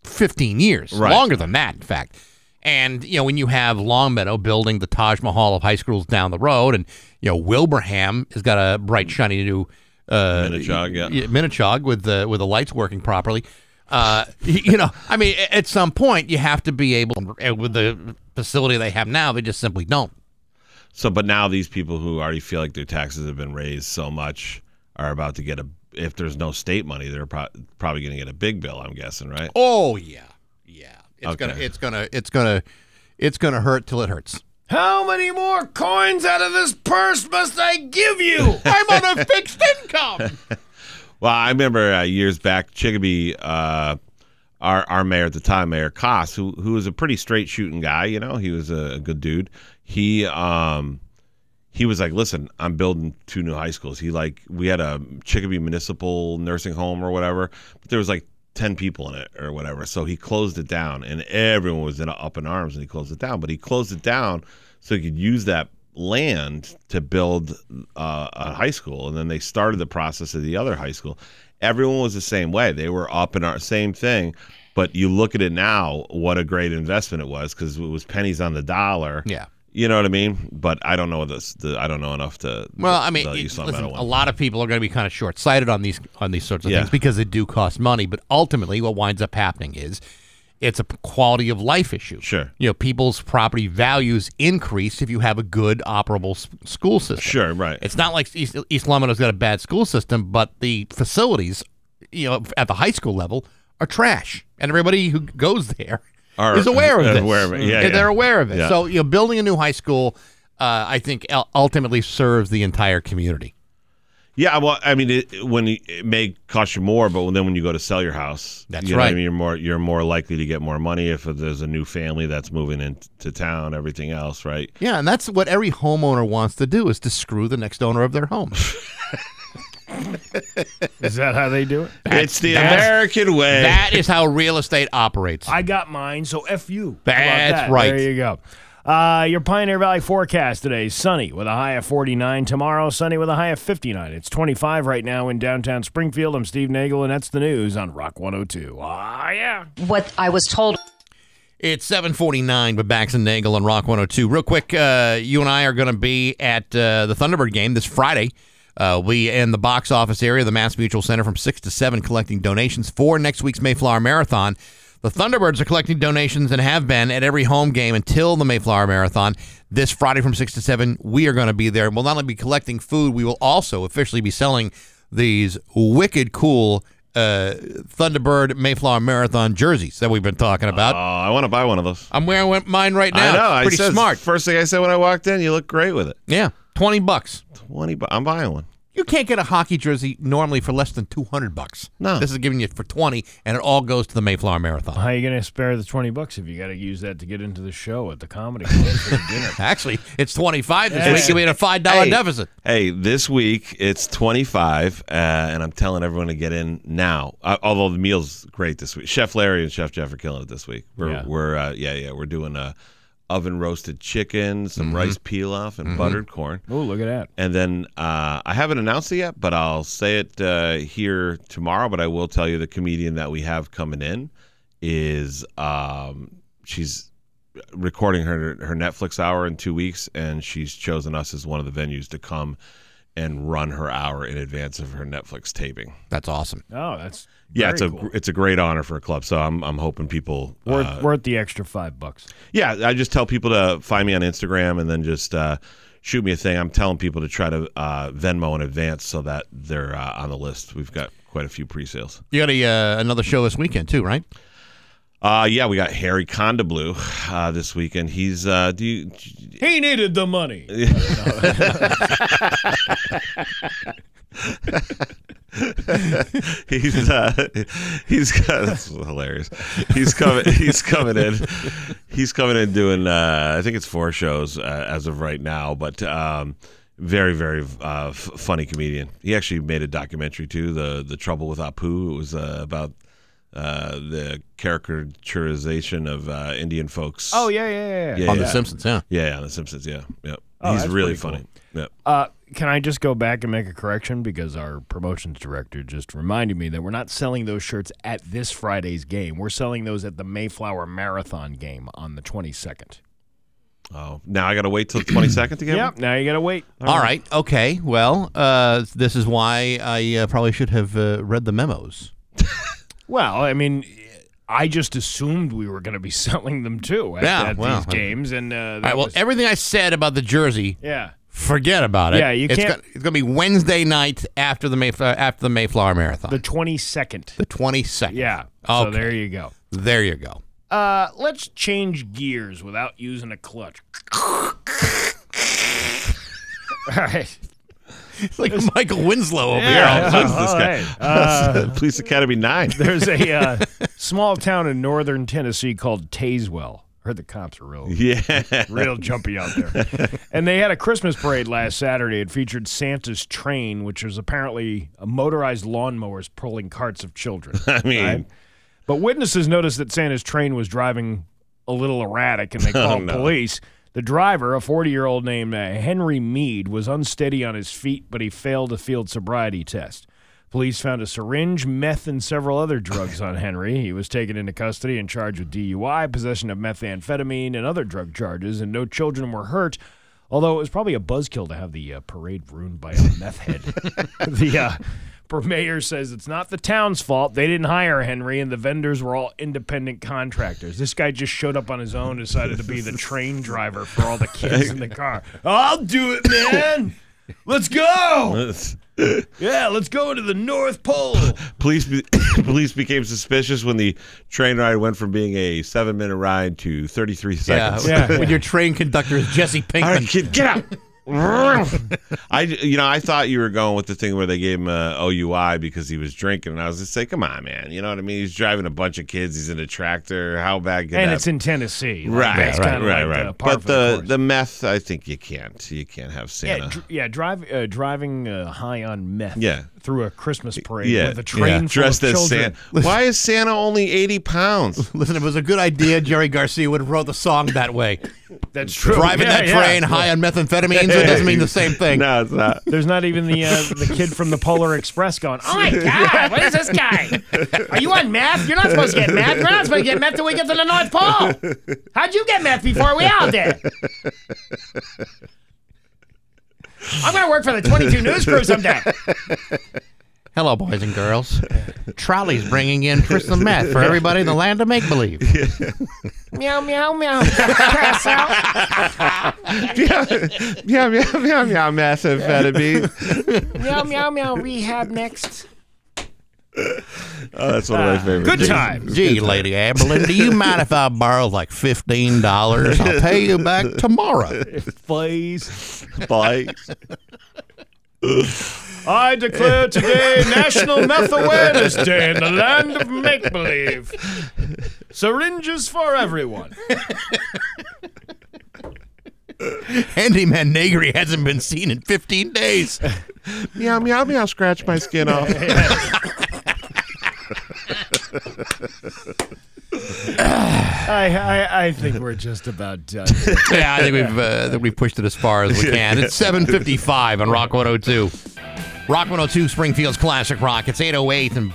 A: 15 years,
I: Right.
A: longer than that, in fact. And you know, when you have Longmeadow building the Taj Mahal of high schools down the road, and you know Wilbraham has got a bright, shiny new uh,
I: Minnechaug, yeah.
A: Minnechaug with the with the lights working properly. Uh, you know, I mean, at some point you have to be able, with the facility they have now, they just simply don't.
I: So, but now these people who already feel like their taxes have been raised so much are about to get a. If there's no state money, they're pro- probably going to get a big bill. I'm guessing, right?
A: Oh yeah. It's
I: Okay.
A: gonna, it's gonna, it's gonna, it's gonna hurt till it hurts.
B: How many more coins out of this purse must I give you? I'm on a fixed income.
I: Well, I remember uh, years back, Chicopee, uh, our our mayor at the time, Mayor Kos, who who was a pretty straight shooting guy. You know, he was a, a good dude. He um he was like, listen, I'm building two new high schools. He like we had a Chicopee Municipal Nursing Home or whatever, but there was like. 10 people in it or whatever. So he closed it down and everyone was in, up in arms and he closed it down. But he closed it down so he could use that land to build uh, a high school, and then they started the process of the other high school. Everyone was the same way. They were up in our same thing. But you look at it now, what a great investment it was because it was pennies on the dollar.
A: Yeah.
I: You know what I mean? But I don't know this. The, I don't know enough to.
A: Well, I mean, it- listen, a lot of people are going to be kind of short-sighted on these on these sorts of
I: Yeah.
A: things because they do cost money. But ultimately, what winds up happening is it's a quality of life issue.
I: Sure.
A: you know, people's property values increase if you have a good operable school system.
I: Sure, right.
A: It's not like East, East Longmeadow's got a bad school system, but the facilities, you know, at the high school level are trash, and everybody who goes there
I: Are
A: is aware of this.
I: aware of it. Yeah, yeah.
A: they're aware of it.
I: Yeah.
A: So, you know, building a new high school, uh, I think, ultimately serves the entire community.
I: Yeah, well, I mean, it, when you, it may cost you more, but then when you go to sell your house,
A: That's
I: you know
A: right.
I: I mean, you're more you're more likely to get more money if there's a new family that's moving into town, everything else, right?
A: Yeah, and that's what every homeowner wants to do is to screw the next owner of their home.
B: Is that how they do it?
I: it's the American way.
A: that is how real estate operates.
B: I got mine, so F you.
A: That's
B: that?
A: right.
B: There you go. Uh, your Pioneer Valley forecast today sunny with a high of 49. Tomorrow, sunny with a high of 59. It's 25 right now in downtown Springfield. I'm Steve Nagle, and that's the news on Rock 102. Ah, yeah.
J: What I was told
A: It's 749 with Bax and Nagle on Rock 102. Real quick, uh, you and I are going to be at uh, the Thunderbird game this Friday. Uh, we in the box office area, the Mass Mutual Center, from 6 to 7, collecting donations for next week's Mayflower Marathon. The Thunderbirds are collecting donations and have been at every home game until the Mayflower Marathon. This Friday from 6 to 7, we are going to be there. We'll not only be collecting food, we will also officially be selling these wicked cool uh, Thunderbird Mayflower Marathon jerseys that we've been talking about.
I: oh, I want to buy one of those.
A: I'm wearing mine right now.
I: I know.
A: It's pretty
I: I said,
A: smart.
I: First thing I said when I walked in, you look great with it.
A: Yeah, twenty bucks.
I: Twenty. Bu- I'm buying one.
A: You can't get a hockey jersey normally for less than two hundred bucks.
I: No.
A: this is giving you for twenty, and it all goes to the Mayflower Marathon.
B: How are you going to spare the 20 bucks if you got to use that to get into the show at the comedy club for dinner?
A: Actually, it's twenty five this
B: Yeah.
A: week. You'll be at a five dollar
I: Hey,
A: deficit.
I: Hey, this week it's 25, uh, and I'm telling everyone to get in now. Uh, although the meal's great this week. Chef Larry and Chef Jeff are killing it this week. We're
B: Yeah.
I: we're uh, yeah yeah we're doing uh, oven roasted chicken, some
A: Mm-hmm.
I: rice pilaf, and buttered corn.
B: Oh, look at that.
I: And then uh, I haven't announced it yet, but I'll say it uh, here tomorrow. But I will tell you the comedian that we have coming in is um, she's recording her her Netflix hour in two weeks, and she's chosen us as one of the venues to come and run her hour in advance of her Netflix taping.
A: That's awesome.
B: Oh, that's
I: Yeah,
B: very
I: it's a
B: cool.
I: it's a great honor for a club. So I'm I'm hoping people
B: worth,
I: uh,
B: worth the extra five bucks.
I: yeah, I just tell people to find me on Instagram and then just uh, shoot me a thing. I'm telling people to try to uh, Venmo in advance so that they're uh, on the list. We've got quite a few pre-sales.
A: You got a uh, another show this weekend too, right?
I: Uh, yeah, we got Hari Kondabolu uh, this weekend. He's uh, do you,
B: He needed the money.
I: he's uh, he's got that's hilarious. He's coming. He's coming in. He's coming in doing. Uh, I think it's four shows uh, as of right now, but um, very very uh, f- funny comedian. He actually made a documentary too. The the Trouble with Apu. It was uh, about. Uh, the caricaturization of uh, Indian folks.
B: Oh, yeah, yeah, yeah.
I: Yeah,
A: On
I: yeah.
A: The Simpsons, yeah.
I: Yeah, yeah, on The Simpsons. Yeah, yeah.
B: Oh,
I: He's really
B: pretty cool.
I: funny. Yeah.
B: Uh, can I just go back and make a correction because our promotions director just reminded me that we're not selling those shirts at this Friday's game. We're selling those at the Mayflower Marathon game on the 22nd.
I: Oh, now I got to wait till the 22nd to get
B: Yep. Now you got to wait.
A: All right. Okay. Well, uh, this is why I uh, probably should have uh, read the memos.
B: Well, I mean, I just assumed we were going to be selling them too at,
A: Yeah,
B: at
A: well,
B: these games, and uh,
A: All right. Well,
B: was-
A: everything I said about the jersey,
B: yeah.
A: Forget about it.
B: Yeah, you
A: it's
B: can't-
A: Gonna, it's going to be Wednesday night after the Mayflower after the Mayflower Marathon,
B: The 22nd.
A: the twenty second.
B: Yeah.
A: Okay.
B: So there you go.
A: There you go.
B: Uh, let's change gears without using a clutch. All right.
A: It's like Michael Winslow over
B: Yeah.
A: here.
I: Who's this guy?
B: right. Uh,
I: Police Academy 9.
B: there's a uh, small town in northern Tennessee called Tazewell. Heard the cops are real,
I: Yeah.
B: real jumpy out there. And they had a Christmas parade last Saturday. It featured Santa's train, which was apparently a motorized lawnmowers pulling carts of children.
I: I mean,
B: right? But witnesses noticed that Santa's train was driving a little erratic and they called
I: no.
B: police. The driver, a 40 year old named uh, Henry Mead, was unsteady on his feet, but he failed a field sobriety test. Police found a syringe, meth, and several other drugs on Henry. He was taken into custody and charged with DUI, possession of methamphetamine, and other drug charges, and no children were hurt. Although it was probably a buzzkill to have the uh, parade ruined by a meth head. the uh, mayor says it's not the town's fault. They didn't hire Henry, and the vendors were all independent contractors. This guy just showed up on his own, decided to be the train driver for all the kids in the car. I'll do it, man. Let's go. Yeah, let's go to the North Pole.
I: Police be- police became suspicious when the train ride went from being a seven minute ride to 33 seconds.
A: Yeah,
I: seconds.
A: when your train conductor is Jesse Pinkman.
I: All right, kid, get out. I, you know, I thought you were going with the thing where they gave him a OUI because he was drinking, and I was just like, come on, man, you know what I mean? He's driving a bunch of kids. He's in a tractor. How bad could
B: And
I: that
B: it's in Tennessee. Like,
I: Right, right, right,
B: like,
I: right.
B: uh,
I: but
B: the
I: the the meth, I think you can't. You can't have
B: Yeah,
I: Santa.
B: dr- yeah, drive, uh, driving uh, high on meth.
I: Yeah.
B: Through a Christmas parade
I: yeah,
B: with a train full
I: dressed
B: of
I: as
B: children.
I: Santa. Why is Santa only eighty pounds?
A: Listen, it was a good idea, Jerry Garcia would have wrote the song that way.
B: That's true.
A: Driving
B: Yeah,
A: that
B: yeah.
A: train high on methamphetamines, it doesn't mean the same thing.
I: no, it's not.
B: There's not even the uh, the kid from the Polar Express going. Oh my God! What is this guy? Are you on meth? You're not supposed to get meth. We're not supposed to get meth till we get to the North Pole. How'd you get meth before we all did? I'm gonna work for the 22 News Crew someday.
A: Hello, boys and girls. Trolley's bringing in crystal meth for everybody in the land of make believe.
B: meow meow meow. Pass out.
I: yeah, yeah, yeah, yeah, yeah, methamphetamine.
B: Meow meow meow. Rehab next.
I: Oh, that's one of my ah, favorite.
B: Good
I: things.
B: times.
A: Gee, Lady Aberlin, do you mind if I borrow like fifteen dollars? I'll pay you back tomorrow.
B: Please.
I: Bikes.
B: I declare today National Meth Awareness Day in the land of make believe. Syringes for everyone.
A: Handyman Negri hasn't been seen in fifteen days.
I: Meow, meow, meow. Scratch my skin off.
B: I, I, I think we're just about done.
A: yeah, I think we've uh, I think we've pushed it as far as we can. It's 7:55 on Rock 102. Rock 102 Springfield's classic rock. It's 808 and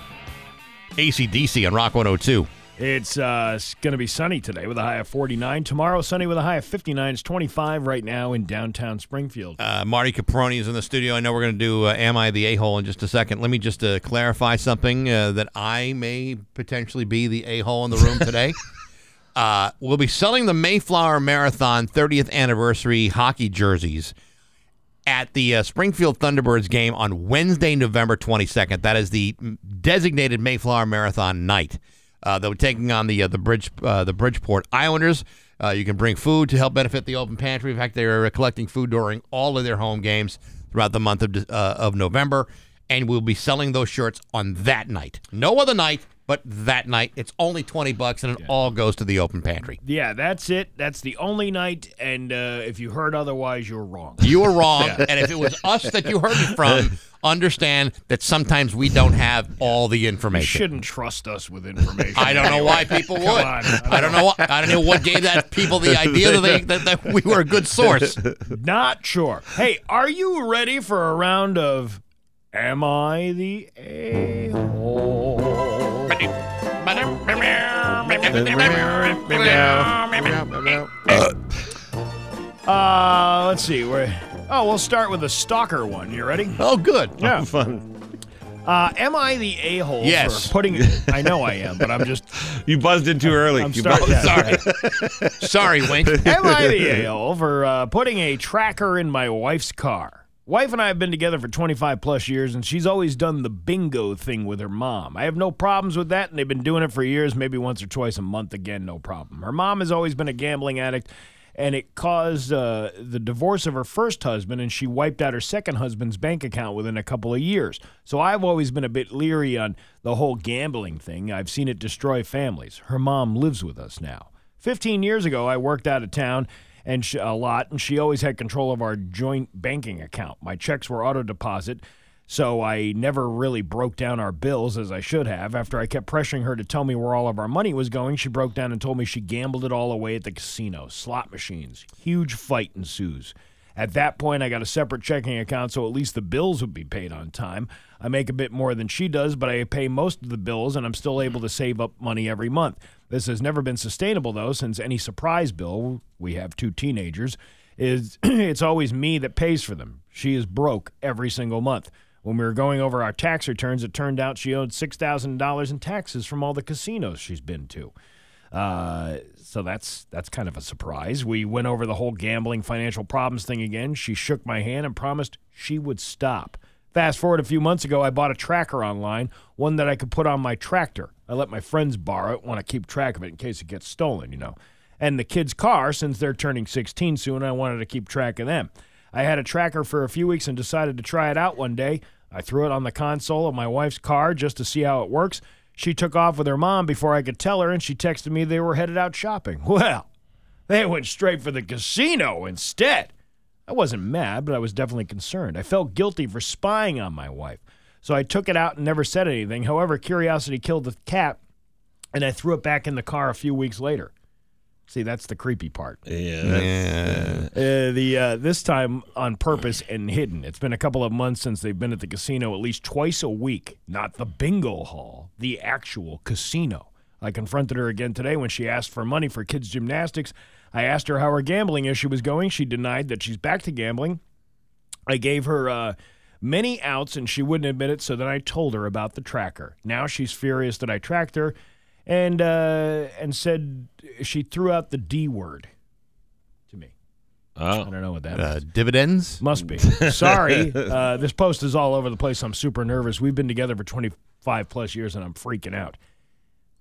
A: ACDC on Rock 102.
B: It's uh, going to be sunny today with a high of 49. Tomorrow, sunny with a high of 59. It's 25 right now in downtown Springfield.
A: Uh, Marty Caproni is in the studio. I know we're going to do uh, Am I the A-hole in just a second. Let me just uh, clarify something uh, that I may potentially be the A-hole in the room today. uh, we'll be selling the Mayflower Marathon 30th anniversary hockey jerseys at the uh, Springfield Thunderbirds game on Wednesday, November 22nd. That is the mm, designated Mayflower Marathon night. Uh, they'll be taking on the uh, the bridge uh, the Bridgeport Islanders. Uh, you can bring food to help benefit the open pantry. In fact, they're uh, collecting food during all of their home games throughout the month of uh, of November, and we'll be selling those shirts on that night. No other night, but that night. It's only twenty bucks, and it all goes to the open pantry.
B: Yeah, that's it. That's the only night. And uh, if you heard otherwise, you're wrong.
A: You were wrong, and if it was us that you heard it from, understand that sometimes we don't have all the information.
B: You shouldn't trust us with information.
A: I don't know why people would.
B: on.
A: I don't know. What, I don't know what gave that people the idea that, they, that, that we were a good source.
B: Not sure. Hey, are you ready for a round of Am I the A hole? Uh, let's see. Where? Oh, we'll start with the stalker one. You ready?
A: Oh, good.
B: Yeah.
I: Fun.
B: Uh, am I the a hole
A: Yes.
B: for putting? I know I am, but I'm just.
I: You buzzed in too early.
B: I'm
I: You
B: starting.
I: buzzed-
B: that.
A: Sorry, Wink.
B: Am I the a-hole for uh, putting a tracker in my wife's car? Wife and I have been together for 25 plus years, and she's always done the bingo thing with her mom. I have no problems with that, and they've been doing it for years, maybe once or twice a month. Again, no problem. Her mom has always been a gambling addict, and it caused uh, the divorce of her first husband, and she wiped out her second husband's bank account within a couple of years. So I've always been a bit leery on the whole gambling thing. I've seen it destroy families. Her mom lives with us now. 15 years ago, I worked out of town and she, a lot, and she always had control of our joint banking account. My checks were auto deposit So I never really broke down our bills as I should have. After I kept pressuring her to tell me where all of our money was going, she broke down and told me she gambled it all away at the casino, slot machines. Huge fight ensues. At that point, I got a separate checking account so at least the bills would be paid on time. I make a bit more than she does, but I pay most of the bills and I'm still able to save up money every month. This has never been sustainable though, since any surprise bill, we have two teenagers, is it's always me that pays for them. She is broke every single month. When we were going over our tax returns, it turned out she owed $6,000 in taxes from all the casinos she's been to. Uh, so that's that's kind of a surprise. We went over the whole gambling financial problems thing again. She shook my hand and promised she would stop. Fast forward a few months ago, I bought a tracker online, one that I could put on my tractor. I let my friends borrow it, want to keep track of it in case it gets stolen, you know. And the kids' car, since they're turning 16 soon, I wanted to keep track of them. I had a tracker for a few weeks and decided to try it out one day. I threw it on the console of my wife's car just to see how it works. She took off with her mom before I could tell her, and she texted me they were headed out shopping. Well, they went straight for the casino instead. I wasn't mad, but I was definitely concerned. I felt guilty for spying on my wife. So I took it out and never said anything. However, curiosity killed the cat, and I threw it back in the car a few weeks later. See, that's the creepy part.
I: Yeah. that's-
B: Uh, the uh, this time on purpose and hidden. It's been a couple of months since they've been at the casino at least twice a week. Not the bingo hall, the actual casino. I confronted her again today when she asked for money for kids' gymnastics. I asked her how her gambling issue was going. She denied that she's back to gambling. I gave her uh, many outs and she wouldn't admit it, so then I told her about the tracker. Now she's furious that I tracked her and uh, and said she threw out the D word to me. I
I: Oh.
B: don't know what that
A: Uh,
B: is.
A: dividends?
B: Must be. Sorry. Uh, this post is all over the place. I'm super nervous. We've been together for 25 plus years and I'm freaking out.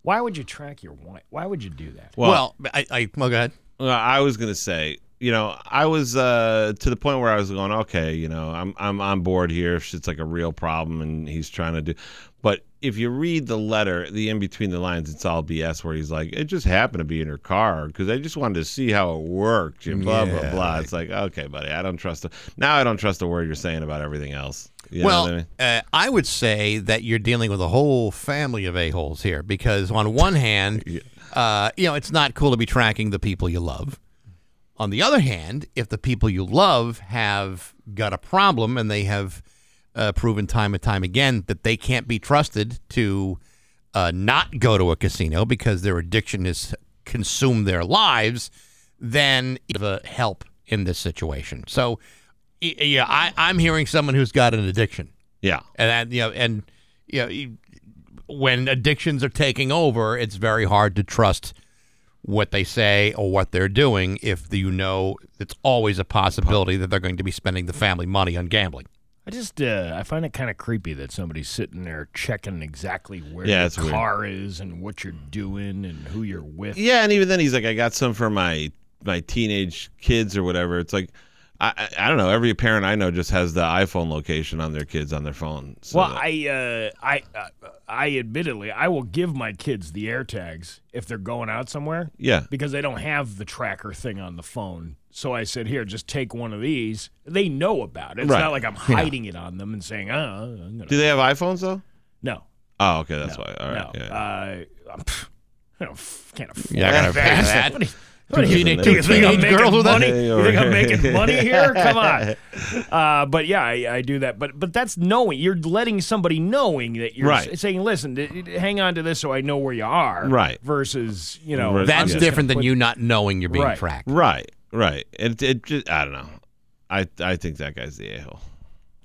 B: Why would you track your wife? Why would you do that?
A: Well, I, I well, go ahead.
I: Well, I was gonna say, you know, I was uh, to the point where I was going, okay, you know, I'm I'm on board here. If it's like a real problem and he's trying to do, but if you read the letter, the in between the lines, it's all BS. Where he's like, it just happened to be in her car because I just wanted to see how it worked. And blah blah
A: Yeah,
I: blah. It's like, okay, buddy, I don't trust. The, now I don't trust the word you're saying about everything else. You know
A: well,
I: what I mean?
A: uh, I would say that you're dealing with a whole family of a-holes here because, on one hand, uh, you know, it's not cool to be tracking the people you love. On the other hand, if the people you love have got a problem and they have uh, proven time and time again that they can't be trusted to uh, not go to a casino because their addiction has consumed their lives, then a help in this situation. So, yeah, I, I'm hearing someone who's got an addiction,
I: Yeah.
A: and you know, and you know, when addictions are taking over, it's very hard to trust what they say or what they're doing if you know it's always a possibility that they're going to be spending the family money on gambling.
B: I just uh, I find it kind of creepy that somebody's sitting there checking exactly where
I: Yeah,
B: your
I: it's weird.
B: car is and what you're doing and who you're with.
I: Yeah, and even then he's like, I got some for my my teenage kids or whatever. It's like, I I, don't know. Every parent I know just has the iPhone location on their kids on their phone. So
B: well, I uh, I uh, I admittedly I will give my kids the AirTags if they're going out somewhere.
I: Yeah.
B: because they don't have the tracker thing on the phone. So I said, "Here, just take one of these." They know about it. It's
I: Right.
B: not like I'm hiding it on them and saying, "Oh, I'm gonna."
I: do they have iPhones though?
B: no,
I: Oh, okay, that's
B: no,
I: why. All right.
B: no.
I: yeah.
B: Uh, I'm- pff, I can't afford
A: Yeah, I
B: that.
A: that.
B: What do you- what do you think? You think I'm making
A: girls with
B: money? You think I'm making money here? Come on. Uh, but yeah, I, I do that. But but that's knowing. You're letting somebody knowing that you're
I: Right.
B: s- saying, "Listen, d- d- hang on to this so I know where you are."
I: Right.
B: Versus, you know,
A: That's different than
B: put-
A: you not knowing you're being
B: Right.
A: tracked.
I: right, right. It it just I don't know. I I think that guy's the a hole.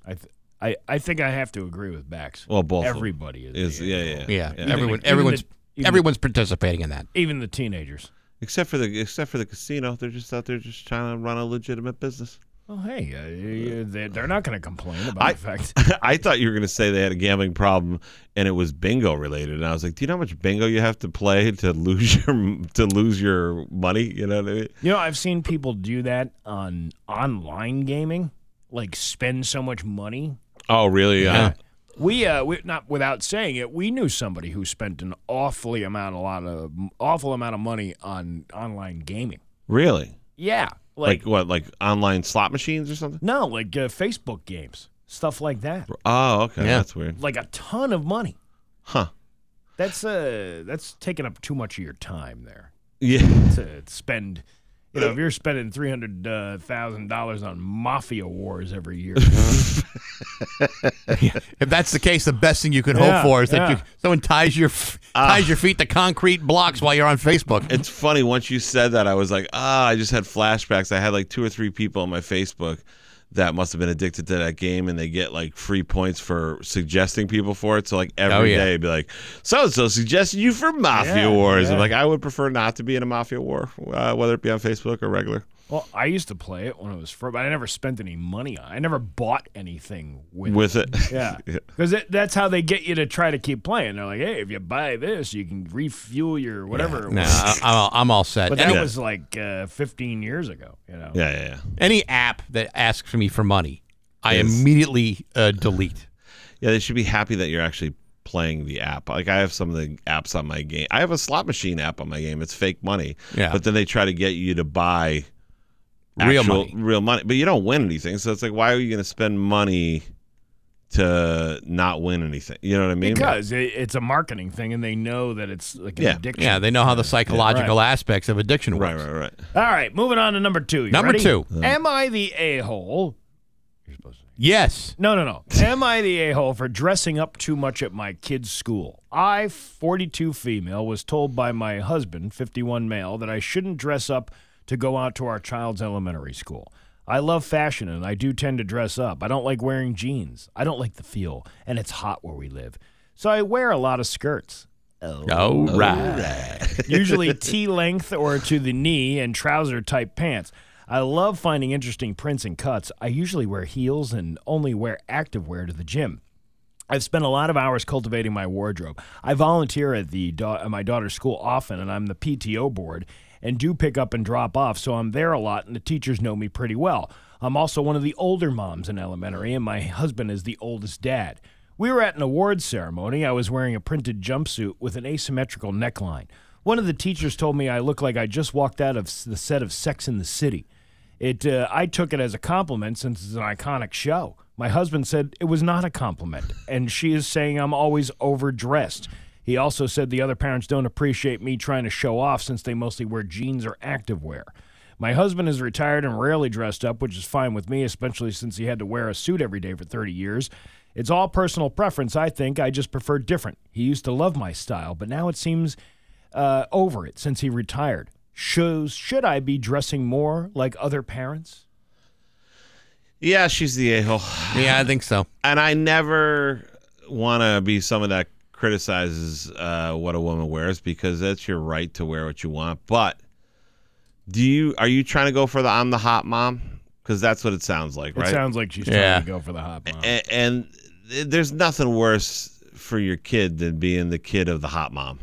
B: I, th- I I think I have to agree with Bax.
I: Well, both
B: Everybody is.
I: is yeah, yeah
A: Yeah,
I: yeah.
A: everyone,
B: even
A: everyone's,
B: the-
A: everyone's participating in that.
B: Even the teenagers.
I: Except for the except for the casino, they're just out there just trying to run a legitimate business.
B: Well, hey, uh, they- they're not going to complain about
I: I-
B: the fact.
I: I thought you were going to say they had a gambling problem and it was bingo related, and I was like, do you know how much bingo you have to play to lose your to lose your money? You know what I mean?
B: You know, I've seen people do that on online gaming, like spend so much money.
I: Oh, really?
A: Yeah.
B: We, uh, we not without saying it, we knew somebody who spent an awfully amount, a lot of awful amount of money on online gaming.
I: really?
B: Yeah,
I: Like,
B: like,
I: what? Like online slot machines or something?
B: no, like uh, Facebook games. stuff like that.
I: Oh, okay.
A: Yeah.
I: That's weird.
B: Like a ton of money.
I: Huh.
B: That's uh that's taking up too much of your time there
I: Yeah.
B: to spend. You know, if you're spending three hundred uh, thousand dollars on mafia wars every year,
A: If that's the case, the best thing you can
B: Yeah,
A: hope for is that
B: yeah.
A: you, someone ties your f- ties your feet to concrete blocks while you're on Facebook.
I: It's funny. Once you said that, I was like, ah, I just had flashbacks. I had like two or three people on my Facebook that must have been addicted to that game, and they get like free points for suggesting people for it. So like every
A: Oh,
I: day, be like, so and so suggested you for Mafia
B: Yeah,
I: Wars. I'm like, I would prefer not to be in a Mafia War, uh, whether it be on Facebook or regular.
B: Well, I used to play it when it was free, but I never spent any money on. it. I never bought anything with.
I: With it,
B: Yeah, because that's how they get you to try to keep playing. They're like, "Hey, if you buy this, you can refuel your whatever." Yeah.
A: No. I, I'm all- I'm all set.
B: But that
A: Any,
B: was like uh, 15 years ago. You know.
I: yeah, yeah, yeah.
A: any app that asks me for money, I
I: Is-
A: immediately uh, delete.
I: Yeah, they should be happy that you're actually playing the app. Like I have some of the apps on my game. I have a slot machine app on my game. It's fake money.
A: Yeah.
I: But then they try to get you to buy
A: Real
I: actual-
A: money.
I: real money. But you don't win anything. So it's like, why are you going to spend money to not win anything? You know what I mean?
B: Because it, it's a marketing thing, and they know that it's like an
I: Yeah.
B: addiction.
A: Yeah, they know how the psychological
B: right.
A: aspects of addiction
I: work.
A: right,
I: right, right.
B: All right, moving on to number two. You
A: Number
B: ready?
A: two. Uh-huh.
B: Am I the a hole? You're supposed to.
A: Yes.
B: No, no, no. Am I the a hole for dressing up too much at my kid's school? I, 42 female, was told by my husband, 51 male, that I shouldn't dress up to go out to our child's elementary school. I love fashion and I do tend to dress up. I don't like wearing jeans. I don't like the feel, and it's hot where we live. So I wear a lot of skirts.
A: Oh, all right.
B: usually T length or to the knee and trouser type pants. I love finding interesting prints and cuts. I usually wear heels and only wear activewear to the gym. I've spent a lot of hours cultivating my wardrobe. I volunteer at the da- at my daughter's school often, and I'm the PTO board and do pick up and drop off, so I'm there a lot, and the teachers know me pretty well. I'm also one of the older moms in elementary, and my husband is the oldest dad. We were at an awards ceremony. I was wearing a printed jumpsuit with an asymmetrical neckline. One of the teachers told me I look like I just walked out of the set of Sex in the City. It, uh, I took it as a compliment since it's an iconic show. My husband said it was not a compliment, and she is saying I'm always overdressed. He also said the other parents don't appreciate me trying to show off since they mostly wear jeans or activewear. My husband is retired and rarely dressed up, which is fine with me, especially since he had to wear a suit every day for 30 years. It's all personal preference, I think. I just prefer different. He used to love my style, but now it seems uh, over it since he retired. Should, should I be dressing more like other parents?
I: Yeah, she's the a hole.
A: Yeah, I think so.
I: And I never want to be some of that criticizes uh, what a woman wears because that's your right to wear what you want. But do you are you trying to go for the I'm the hot mom? Because that's what it sounds like,
B: It sounds like she's
A: Yeah.
B: trying to go for the hot mom.
I: and, and there's nothing worse for your kid than being the kid of the hot mom,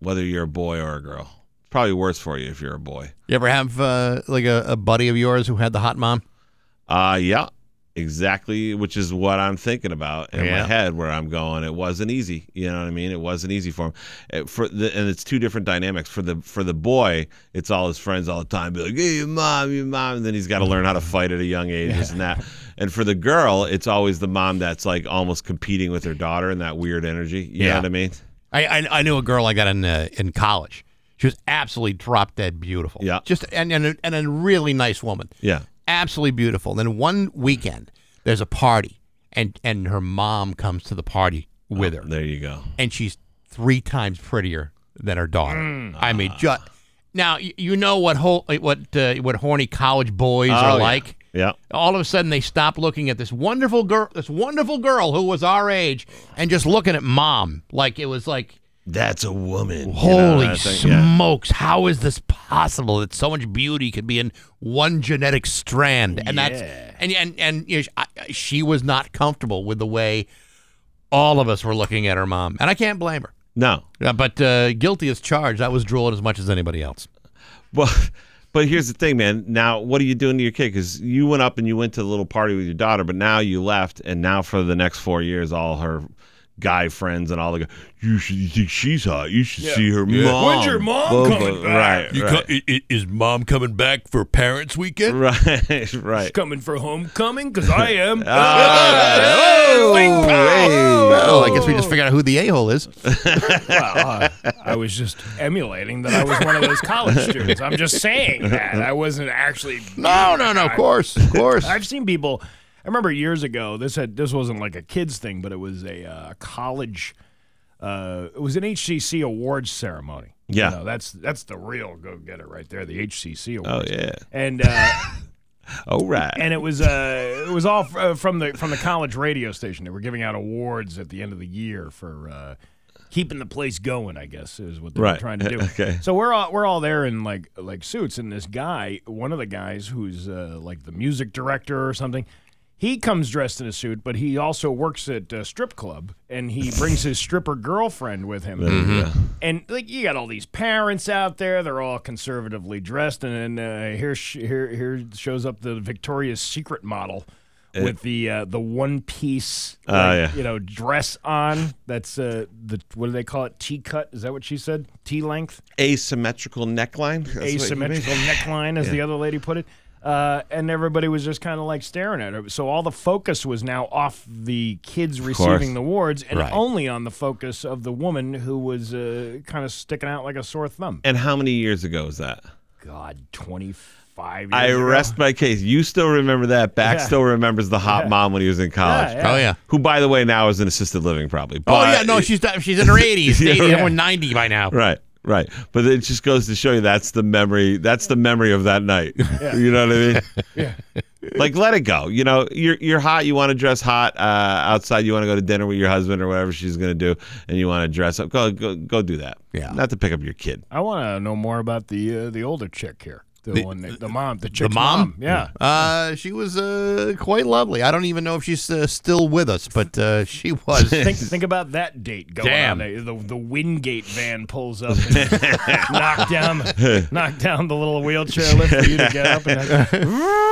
I: whether you're a boy or a girl. It's probably worse for you if you're a boy.
A: You ever have uh, like a, a buddy of yours who had the hot mom?
I: Uh yeah, exactly. Which is what I'm thinking about in
A: Yeah.
I: my head, where I'm going. It wasn't easy. You know what I mean? It wasn't easy for him. It- for the, and it's two different dynamics. For the for the boy, it's all his friends all the time, be like, "Hey, your mom, your mom," and then he's got to learn how to fight at a young age, this and that. And for the girl, it's always the mom that's like almost competing with her daughter in that weird energy. You
A: Yeah.
I: know what I mean?
A: I, I I knew a girl I got in uh, in college. She was absolutely drop dead beautiful.
I: Yeah.
A: just and and a, and a really nice woman.
I: Yeah.
A: Absolutely beautiful. Then one weekend there's a party, and and her mom comes to the party with her,
I: There you go.
A: and she's three times prettier than her daughter. I mean, just now you, you know what whole what uh, what horny college boys
I: Oh,
A: are
I: yeah.
A: like.
I: Yeah.
A: All of a sudden, they stop looking at this wonderful girl, this wonderful girl who was our age, and just looking at mom like it was like,
I: That's a woman. You know,
A: holy
I: that thing, yeah.
A: smokes! How is this possible that so much beauty could be in one genetic strand? And that's and and and you know, I- she was not comfortable with the way all of us were looking at her mom, and I can't blame her.
I: No.
A: Uh, but uh, guilty as charged. I was drooling as much as anybody else.
I: Well, but here's the thing, man. Now, what are you doing to your kid? Because you went up and you went to the little party with your daughter, but now you left, and now for the next four years, all her guy friends and all the guys, you should you think she's hot. You should see her mom.
B: When's your mom
I: Blah, blah,
B: coming back?
I: Right, right,
A: is mom coming back for Parents Weekend?
I: right, right.
B: Coming for homecoming? Because I am.
I: Oh, I guess
A: we just figured out who the a hole is.
B: well, uh, I was just emulating that I was one of those college students. I'm just saying that I wasn't actually.
A: No, no, no. Of course, of course.
B: I've seen people. I remember years ago. This had this wasn't like a kids thing, but it was a uh, college. Uh, it was an HCC awards ceremony.
I: Yeah.
B: You know, that's that's the real go getter right there. The HCC
I: Oh yeah.
B: And uh,
I: All right.
B: and it was uh, it was all f- uh, from the from the college radio station. They were giving out awards at the end of the year for uh, keeping the place going. I guess is what they were trying to do.
I: Okay.
B: So we're all we're all there in like like suits, and this guy, one of the guys who's uh, like the music director or something. He comes dressed in a suit, but he also works at a strip club, and he brings his stripper girlfriend with him.
I: Mm-hmm.
B: And like you got all these parents out there, they're all conservatively dressed, and then uh, here sh- here here shows up the Victoria's Secret model with the uh, the one piece
I: Oh,
B: like,
I: yeah.
B: you know dress on. That's uh, the what do they call it? T cut? Is that what she said? T length?
I: Asymmetrical neckline. That's what you mean?
B: Asymmetrical neckline, as the other lady put it. Uh, and everybody was just kind of like staring at her. So all the focus was now off the kids receiving the awards, and
A: Right.
B: only on the focus of the woman who was uh, kind of sticking out like a sore thumb.
I: And how many years ago was that?
B: God, twenty five.
I: I rest my case. You still remember that. Back
B: Yeah.
I: still remembers the hot
B: Yeah.
I: mom when he was in college.
B: Yeah,
A: Oh yeah.
I: Who, by the way, now is in assisted living, probably.
A: Oh yeah. No, she's she's in her 80s,
I: Yeah.
A: 80,
I: Yeah.
A: or 90 by now.
I: Right, right. But it just goes to show you that's the memory. That's the memory of that night. You know what I mean?
B: Yeah.
I: Like let it go. You know, you're you're hot. You want to dress hot uh, outside. You want to go to dinner with your husband or whatever she's gonna do, and you want to dress up. Go go go do that.
A: Yeah.
I: Not to pick up your kid.
B: I want to know more about the uh, the older chick here, the,
A: The-
B: one, that, the mom, the
A: The
B: chick's
A: mom?
B: Yeah.
A: Uh, she was uh, quite lovely. I don't even know if she's uh, still with us, but uh, she was.
B: Think, think about that date going
A: Damn.
B: on. The, the Wingate van pulls up and knock down knock down the little wheelchair lift for you to get up. And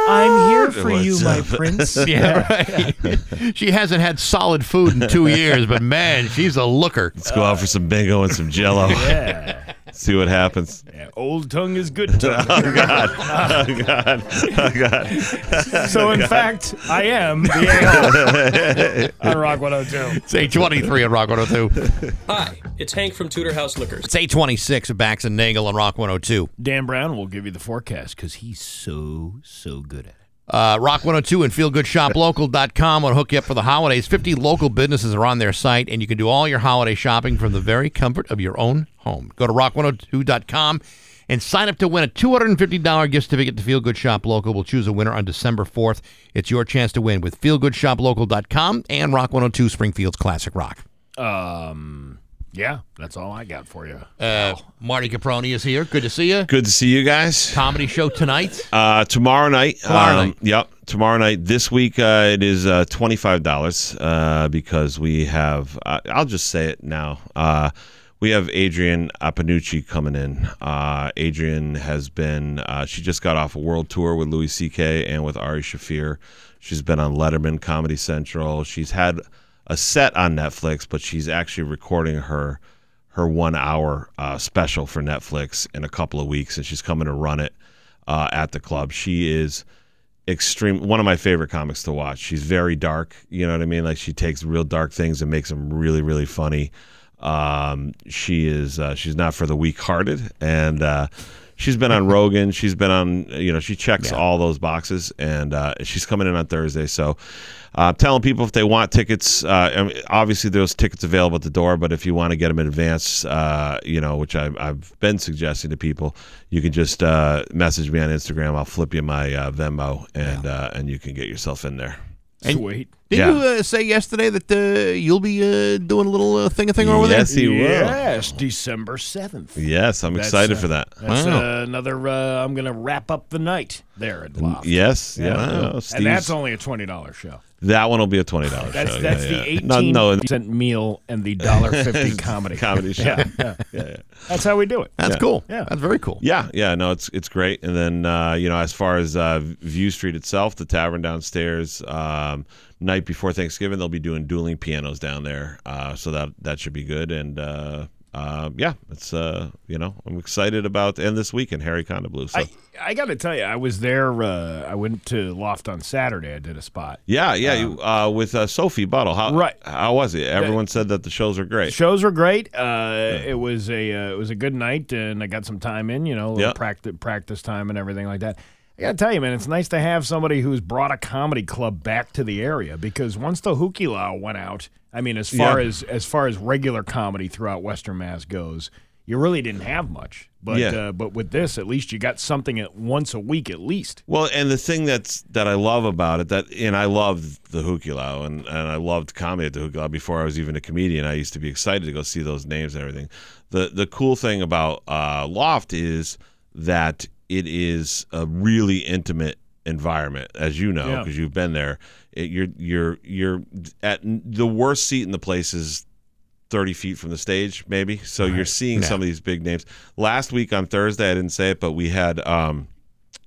B: I'm here for you,
I: What's
B: my prince.
A: yeah, right. she hasn't had solid food in two years, but man, she's a looker.
I: Let's go out for some bingo and some jello.
B: Yeah.
I: See what happens.
B: Yeah, Old tongue is good oh, tongue.
I: Oh God! Oh God! Oh God!
B: so in fact, I am the a on Rock 102.
A: It's 823 on Rock 102.
J: Hi, it's Hank from Tudor House Liquors.
A: It's 826 of Bax and Nagle on Rock 102.
B: Dan Brown will give you the forecast because he's so so good at it.
A: Uh, Rock 102 and feelgoodshoplocal.com will hook you up for the holidays. 50 local businesses are on their site, and you can do all your holiday shopping from the very comfort of your own home. Go to rock102.com and sign up to win a $250 gift certificate to Feel Good Shop Local. We'll choose a winner on December 4th. It's your chance to win with feelgoodshoplocal.com and Rock 102 Springfield's Classic Rock.
B: Um, yeah, that's all I got for you.
A: Uh, Marty Caproni is here. Good to see you.
I: Good to see you guys.
A: Comedy show tonight.
I: Uh, tomorrow night.
A: Tomorrow
I: um,
A: night.
I: Yep. Tomorrow night. This week uh, it is uh, twenty five dollars uh, because we have. Uh, I'll just say it now. Uh, we have Adrienne Iapalucci coming in. Uh, Adrienne has been. Uh, she just got off a world tour with Louis C.K. and with Ari Shaffir. She's been on Letterman, Comedy Central. She's had a set on Netflix, but she's actually recording her her one hour uh, special for Netflix in a couple of weeks, and she's coming to run it uh, at the club. She is extreme one of my favorite comics to watch. She's very dark, you know what I mean? Like she takes real dark things and makes them really really funny. Um, she is uh, she's not for the weak-hearted and uh, she's been on Rogan, she's been on you know, she checks all those boxes and uh, she's coming in on Thursday. So uh, telling people if they want tickets, uh, I mean, obviously there's tickets available at the door, but if you want to get them in advance, uh, you know, which I've, I've been suggesting to people, you can just uh, message me on Instagram. I'll flip you my uh, Venmo, and uh, and you can get yourself in there.
A: And-
B: Sweet.
A: Did
I: Yeah.
A: you uh, say yesterday that uh, you'll be uh, doing a little uh, thing a thing over there?
I: Yes, he will.
B: Yes, December 7th.
I: Yes, I'm
B: That's,
I: excited
B: uh,
I: for that.
B: That's
A: Wow.
B: uh, another. Uh, I'm going to wrap up the night there at Loft.
I: Yes, yeah.
B: Yeah.
I: no,
B: and
I: Steve's-
B: that's only a twenty dollars show.
I: that one will be a twenty dollars
B: That's
I: show.
B: that's
I: yeah,
B: the
I: yeah.
B: eighteen
I: No, no,
B: cent meal and the dollar fifty comedy
I: comedy show.
B: Yeah, yeah.
I: yeah,
B: That's how we do it.
A: That's
I: Yeah.
A: cool.
B: Yeah.
A: That's very cool.
I: Yeah, yeah, no, it's it's great. And then uh, you know, as far as uh, View Street itself, the tavern downstairs, um, night before Thanksgiving, they'll be doing dueling pianos down there, uh, so that that should be good. And uh, uh, yeah, it's uh, you know, I'm excited about and this weekend Hari Kondabolu. So
B: I, I got to tell you, I was there. Uh, I went to Loft on Saturday. I did a spot.
I: yeah, yeah, you, uh, with uh, Sophie Buddle. How
B: Right.
I: How was it? Everyone said that the shows are great.
B: Shows were great. Uh, It was a uh, it was a good night, and I got some time in. You know,
I: Yeah.
B: practice practice time and everything like that. I got to tell you, man, it's nice to have somebody who's brought a comedy club back to the area because once the Hu Ke Lau went out, I mean, as far
I: Yeah.
B: as as far as regular comedy throughout Western Mass goes, you really didn't have much. But
I: Yeah.
B: uh, but with this, at least you got something at once a week at least.
I: Well, and the thing that's that I love about it that and I loved the Hu Ke Lau and, and I loved comedy at the Hu Ke Lau before I was even a comedian. I used to be excited to go see those names and everything. The the cool thing about uh, Loft is that it is a really intimate environment, as you know,
B: Yeah.
I: because you've been there. It, you're you're you're at the worst seat in the place is 30 feet from the stage, maybe. So you're seeing some of these big names. Last week on Thursday, I didn't say it, but we had um,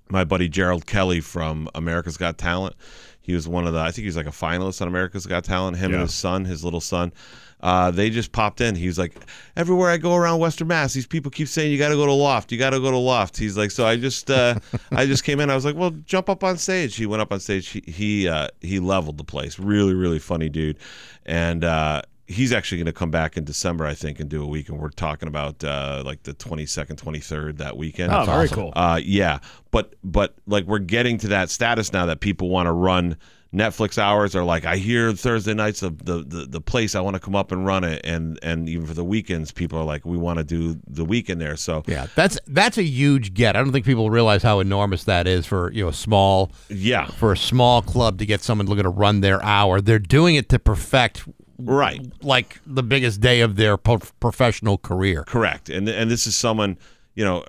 I: my buddy Gerald Kelly from America's Got Talent. He was one of the, I think he was like a finalist on America's Got Talent. Him
B: Yeah.
I: and his son, his little son. Uh, they just popped in. He's like, everywhere I go around Western Mass, these people keep saying you got to go to Loft, you got to go to Loft. He's like, so I just, uh, I just came in. I was like, well, jump up on stage. He went up on stage. He he, uh, he leveled the place. Really, really funny dude, and uh, he's actually going to come back in December, I think, and do a week. And we're talking about uh, like the twenty second, twenty third that weekend.
B: Oh, very cool.
I: Uh, yeah, but but like we're getting to that status now that people want to run Netflix hours. Are like, I hear Thursday nights of the, the the place. I want to come up and run it, and and even for the weekends, people are like, we want to do the weekend there. So
A: Yeah, that's that's a huge get. I don't think people realize how enormous that is for you know a small
I: yeah,
A: for a small club to get someone looking to run their hour. They're doing it to perfect
I: right.
A: like the biggest day of their po- professional career.
I: Correct, and and this is someone you know,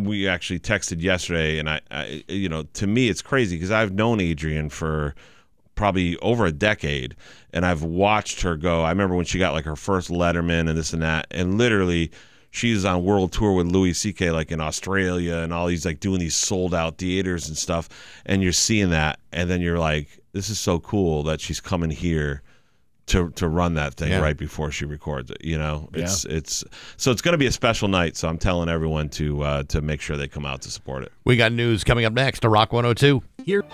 I: we actually texted yesterday, and I, I you know, to me it's crazy because I've known Adrienne for probably over a decade, and I've watched her go. I remember when she got like her first Letterman and this and that, and literally. She's on world tour with Louis C.K. like in Australia and all these like doing these sold out theaters and stuff, and you're seeing that, and then you're like, this is so cool that she's coming here to to run that thing
A: Yeah.
I: right before she records it. You know, it's it's so it's going to be a special night. So I'm telling everyone to uh, to make sure they come out to support it.
A: We got news coming up next to Rock 102.
H: Here.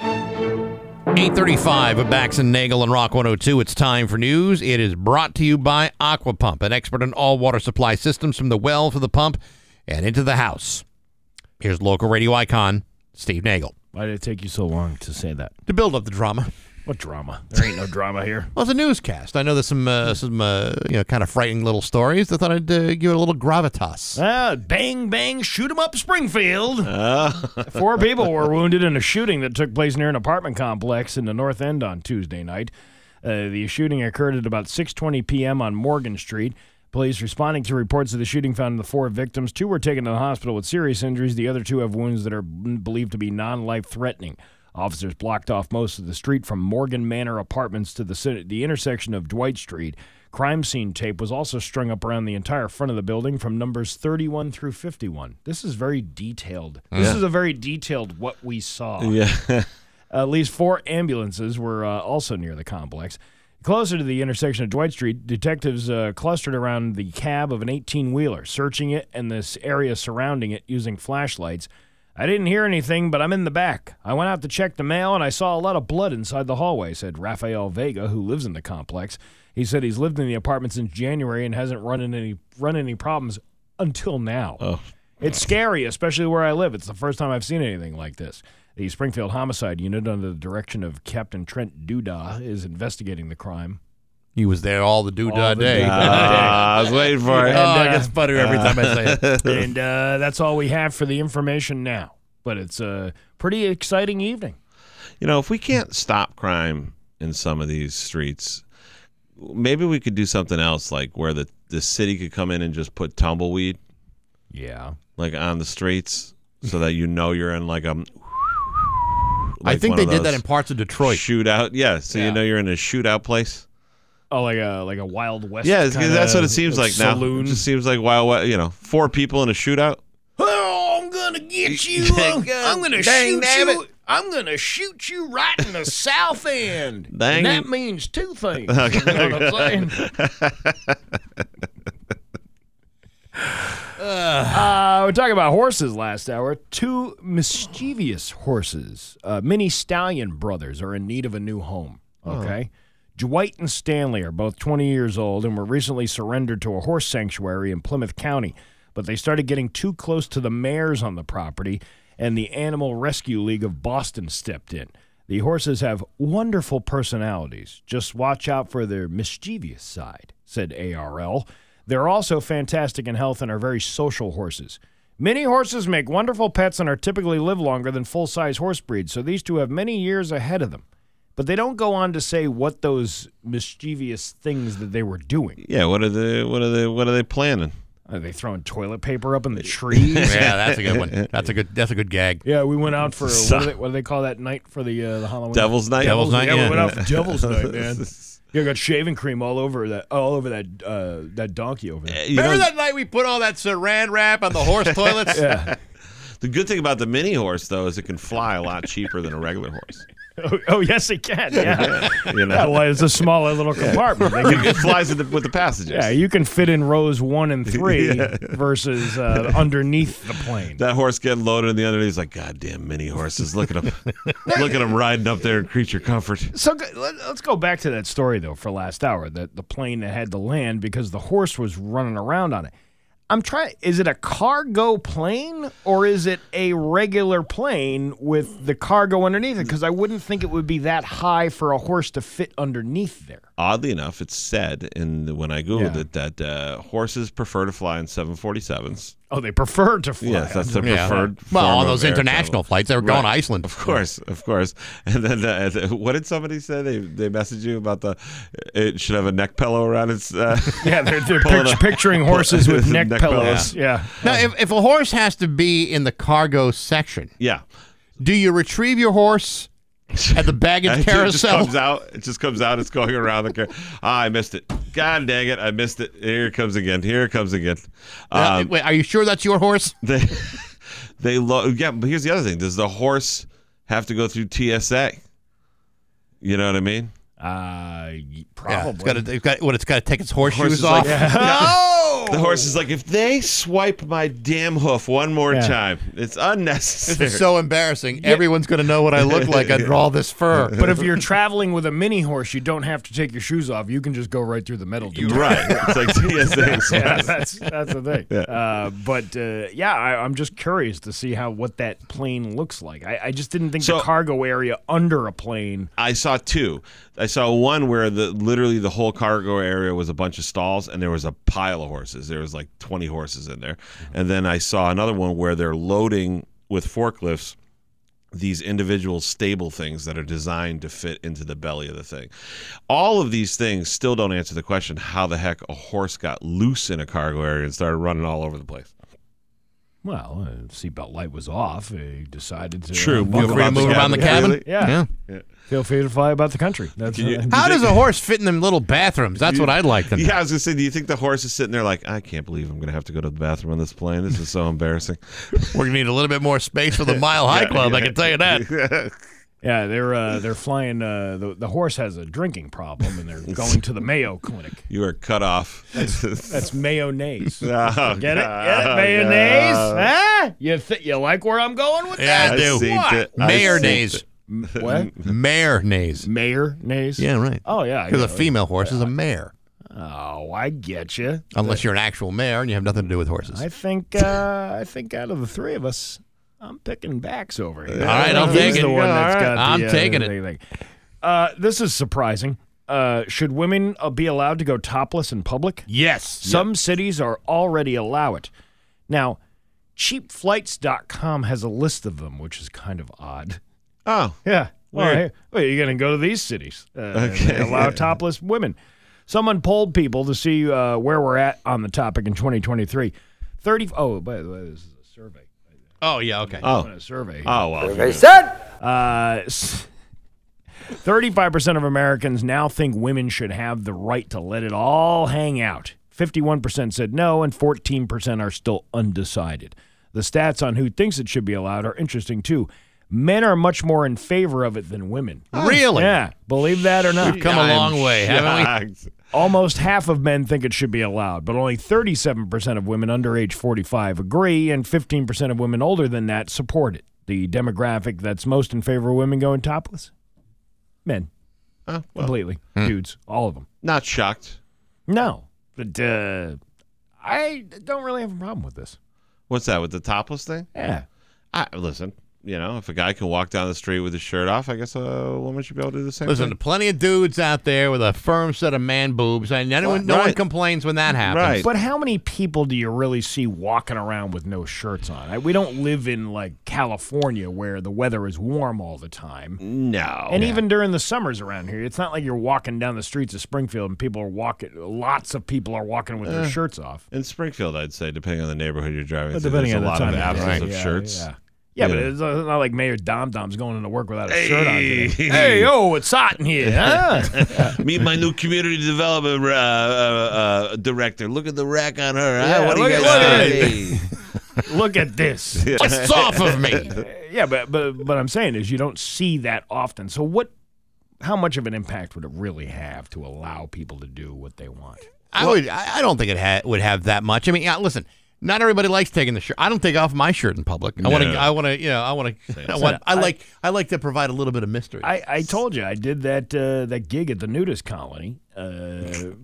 A: 835 of Bax and Nagle and Rock 102. It's time for news. It is brought to you by Aquapump, an expert in all water supply systems from the well to the pump and into the house. Here's local radio icon, Steve Nagle.
B: Why did it take you so long to say that?
A: To build up the drama.
B: What drama? There ain't no drama here.
A: Well, it's a newscast. I know there's some uh, some uh, you know kind of frightening little stories. I thought I'd uh, give it a little gravitas.
B: Ah, bang, bang, shoot 'em up, Springfield. Four people were wounded in a shooting that took place near an apartment complex in the North End on Tuesday night. Uh, the shooting occurred at about 6:20 p.m. on Morgan Street. Police responding to reports of the shooting found the four victims. Two were taken to the hospital with serious injuries. The other two have wounds that are believed to be non-life threatening. Officers blocked off most of the street from Morgan Manor Apartments to the the intersection of Dwight Street. Crime scene tape was also strung up around the entire front of the building from numbers 31 through 51. This is very detailed. This is a very detailed what we saw.
I: Yeah,
B: At least four ambulances were uh, also near the complex. Closer to the intersection of Dwight Street, detectives uh, clustered around the cab of an 18 wheeler, searching it and this area surrounding it using flashlights. I didn't hear anything, but I'm in the back. I went out to check the mail and I saw a lot of blood inside the hallway, said Rafael Vega, who lives in the complex. He said he's lived in the apartment since January and hasn't run into any run any problems until now.
I: Oh.
B: It's scary, especially where I live. It's the first time I've seen anything like this. The Springfield Homicide Unit, under the direction of Captain Trent Duda, is investigating the crime.
A: He was there all the
B: All
A: doodah
B: the
A: day.
B: doodah
I: Ah, I was waiting for it.
A: oh,
B: And,
A: it
B: uh,
A: gets better every time I say it.
B: and uh, that's all we have for the information now. But it's a pretty exciting evening.
I: You know, if we can't stop crime in some of these streets, maybe we could do something else, like where the the city could come in and just put tumbleweed
B: Yeah.
I: like on the streets, so that you know you're in like a.
A: I
I: like
A: think they did that in parts of Detroit.
I: Shootout, yeah. So
B: Yeah.
I: you know you're in a shootout place.
B: Oh, like a like a Wild West.
I: Yeah, it's-
B: kinda
I: that's what it seems like now.
B: saloon.
I: It just seems like wild, West- you know, four people in a shootout.
B: Oh, I'm gonna get you. I'm, I'm gonna
I: Dang
B: shoot
I: nabbit.
B: you. I'm gonna shoot you right in the south end.
I: Dang
B: and that means two things. You know what I'm saying? Uh, we're talking about horses last hour. Two mischievous horses, uh, mini stallion brothers, are in need of a new home. Okay. Dwight and Stanley are both 20 years old and were recently surrendered to a horse sanctuary in Plymouth County. But they started getting too close to the mares on the property, and the Animal Rescue League of Boston stepped in. The horses have wonderful personalities. Just watch out for their mischievous side, said ARL. They're also fantastic in health and are very social horses. Many horses make wonderful pets and are typically live longer than full size horse breeds, so these two have many years ahead of them. But they don't go on to say what those mischievous things that they were doing.
I: Yeah, what are they? What are they? What are they planning?
B: Are they throwing toilet paper up in the trees?
A: yeah, that's a good one. That's a good. That's a good gag.
B: Yeah, we went out for what do they, what do they call that night for the uh, the Halloween?
I: Devil's Night?
A: Devil's Night,
B: Yeah,
A: yeah.
B: we went out for Devil's Night, man. Yeah, got shaving cream all over that all over that uh, that donkey over there.
I: You
A: Remember
I: know,
A: that night we put all that saran wrap on the horse toilets?
B: Yeah.
I: the good thing about the mini horse though is it can fly a lot cheaper than a regular horse.
B: Oh, oh, yes, it can. Yeah.
I: You know,
B: yeah. Well, it's a smaller little compartment. They can-
I: it flies with the, with the passengers.
B: yeah, you can fit in rows one and three versus uh, underneath the plane.
I: that horse getting loaded in the underneath. He's like, goddamn mini horses. Look at them. look at them riding up there in creature comfort.
B: So let- let's go back to that story though for last hour. That the plane that had to land because the horse was running around on it. I'm trying. Is it a cargo plane or is it a regular plane with the cargo underneath it? Because I wouldn't think it would be that high for a horse to fit underneath there.
I: Oddly enough, it's said in the, when I googled
B: Yeah.
I: it that uh, horses prefer to fly in 747s.
B: Oh, they prefer to fly.
I: Yes, that's their
A: Yeah.
I: preferred.
A: Well, on those international
I: travel.
A: flights, they were going to Iceland.
I: Of course, of course. And then uh, what did somebody say? They they messaged you about the it should have a neck pillow around its. Uh,
B: yeah, they're, they're
I: Pulling
B: pict-
I: a-
B: picturing horses with neck,
I: Neck
B: pillows.
I: pillows.
B: Yeah.
A: Now, if, if a horse has to be in the cargo section,
I: yeah.
A: do you retrieve your horse at the baggage carousel,
I: It just comes out. It just comes out. It's going around the car. Ah, I missed it. God dang it! I missed it. Here it comes again. Here it comes again. Um,
A: wait, are you sure that's your horse?
I: they they lo- yeah. But here's the other thing: Does the horse have to go through TSA? You know what I mean?
B: Uh, y-
A: Yeah,
B: probably.
A: it's got to. It's got what? It's got to take its horseshoes
I: is
A: off.
I: like-
A: no.
I: The horse is like, if they swipe my damn hoof one more
B: Yeah.
I: time, it's
A: This
I: unnecessary.
A: is so embarrassing. Everyone's going to know what I look like under all this fur.
B: But if you're traveling with a mini horse, you don't have to take your shoes off. You can just go right through the metal detector.
I: right. It's like TSA.
B: yeah, that's that's the thing. Uh, but uh, yeah, I, I'm just curious to see how what that plane looks like. I, I just didn't think
I: So-
B: the cargo area under a plane.
I: I saw two. I saw one where the literally the whole cargo area was a bunch of stalls and there was a pile of horses. There was like 20 horses in there. And then I saw another one where they're loading with forklifts these individual stable things that are designed to fit into the belly of the thing. All of these things still don't answer the question how the heck a horse got loose in a cargo area and started running all over the place.
B: Well, uh, seatbelt light was off. He decided to
I: True.
B: uh,
A: Feel
B: buckle
A: free to move around the cabin.
I: really?
B: Yeah.
A: Yeah.
B: Feel free to fly about the country. That's
I: you-
B: uh,
A: How does a horse fit in them little bathrooms? That's what I'd like to know.
I: Yeah, I was gonna say, do you think the horse is sitting there like, I can't believe I'm gonna have to go to the bathroom on this plane. This is so embarrassing.
A: We're gonna need a little bit more space for the Mile High Club. I can tell you that.
B: yeah, they're uh, they're flying. Uh, the the horse has a drinking problem, and they're going to the Mayo Clinic.
I: You are cut off.
B: That's mayonnaise.
I: Oh,
B: Get it? Get it? Mayonnaise? Huh? You th- you like where I'm going with
A: Yeah,
B: that?
A: I do.
I: seen
B: What?
I: it. I
A: Mayonnaise.
I: seen
B: M- What?
A: Mayonnaise.
B: Mayonnaise?
A: Yeah, right.
B: Oh yeah. I
A: Because a
B: know.
A: female horse is a mare.
B: Oh, I get you.
A: Unless you're an actual mare and you have nothing to do with horses.
B: I think uh, I think out of the three of us, I'm picking Bax over here.
A: All right, I'll
B: He's
A: take it.
B: the one
A: All
B: that's
A: right.
B: got
A: I'm
B: uh,
A: taking it.
B: thing. Uh, this is surprising. Uh, should women uh, be allowed to go topless in public?
A: yes.
B: Some cities are already allow it. Now, cheapflights.com has a list of them, which is kind of odd.
I: Oh,
B: Yeah. Well, hey, well, you're going to go to these cities. Uh,
I: Okay.
B: they allow topless women. Someone polled people to see uh, where we're at on the topic in 2023. 30. Oh, by the way, this is a survey.
A: Oh, yeah, okay.
I: oh,
B: A survey.
I: oh, well.
B: Uh, s- 35% of Americans now think women should have the right to let it all hang out. 51% said no, and 14% are still undecided. The stats on who thinks it should be allowed are interesting too. Men are much more in favor of it than women.
A: Really?
B: Yeah, believe that or not.
A: We've come a
I: I'm
A: long way, haven't we?
B: Almost half of men think it should be allowed, but only 37% of women under age 45 agree, and 15% of women older than that support it. The demographic that's most in favor of women going topless? Men.
I: Oh, well,
B: Completely.
A: Hmm.
B: Dudes. All of them.
I: not shocked.
B: No. But uh, I don't really have a problem with this.
I: What's that with the topless thing?
B: Yeah.
I: I, listen, you know, if a guy can walk down the street with his shirt off, I guess a woman should be able to do the same
A: Listen,
I: thing.
A: plenty of dudes out there with a firm set of man boobs, and anyone, no one
I: Right.
A: complains when that happens.
I: Right.
B: But how many people do you really see walking around with no shirts on? I- We don't live in like California where the weather is warm all the time.
I: No.
B: And even during the summers around here, it's not like you're walking down the streets of Springfield and people are walking. Lots of people are walking with their
I: Eh.
B: shirts off.
I: in Springfield, I'd say, depending on the neighborhood you're driving
B: But
I: through,
B: depending
I: there's
B: on
I: a
B: the
I: lot
B: time
I: of
B: of
I: absence
B: day,
I: of
B: yeah,
I: shirts.
B: Yeah, yeah, but it's not like Mayor Dom Dom's going into work without a
I: Hey.
B: shirt on. today. Hey, oh, it's hot in here. Huh?
I: Meet my new community development uh, uh, uh, director. Look at the rack on her. huh?
B: Yeah,
I: what do you
B: look at-
I: guys
B: look at? Look at this.
A: What's off of me?
B: Yeah, but but but I'm saying is you don't see that often. So what? How much of an impact would it really have to allow people to do what they want?
A: I would. I I don't think it ha- would have that much. I mean, yeah, listen. Not everybody likes taking the shirt. I don't take off my shirt in public. I want to.
I: No.
A: I want to. You know. I want to. I want. I like. I like to provide a little bit of mystery.
B: I, I told you I did that uh, that gig at the nudist colony uh,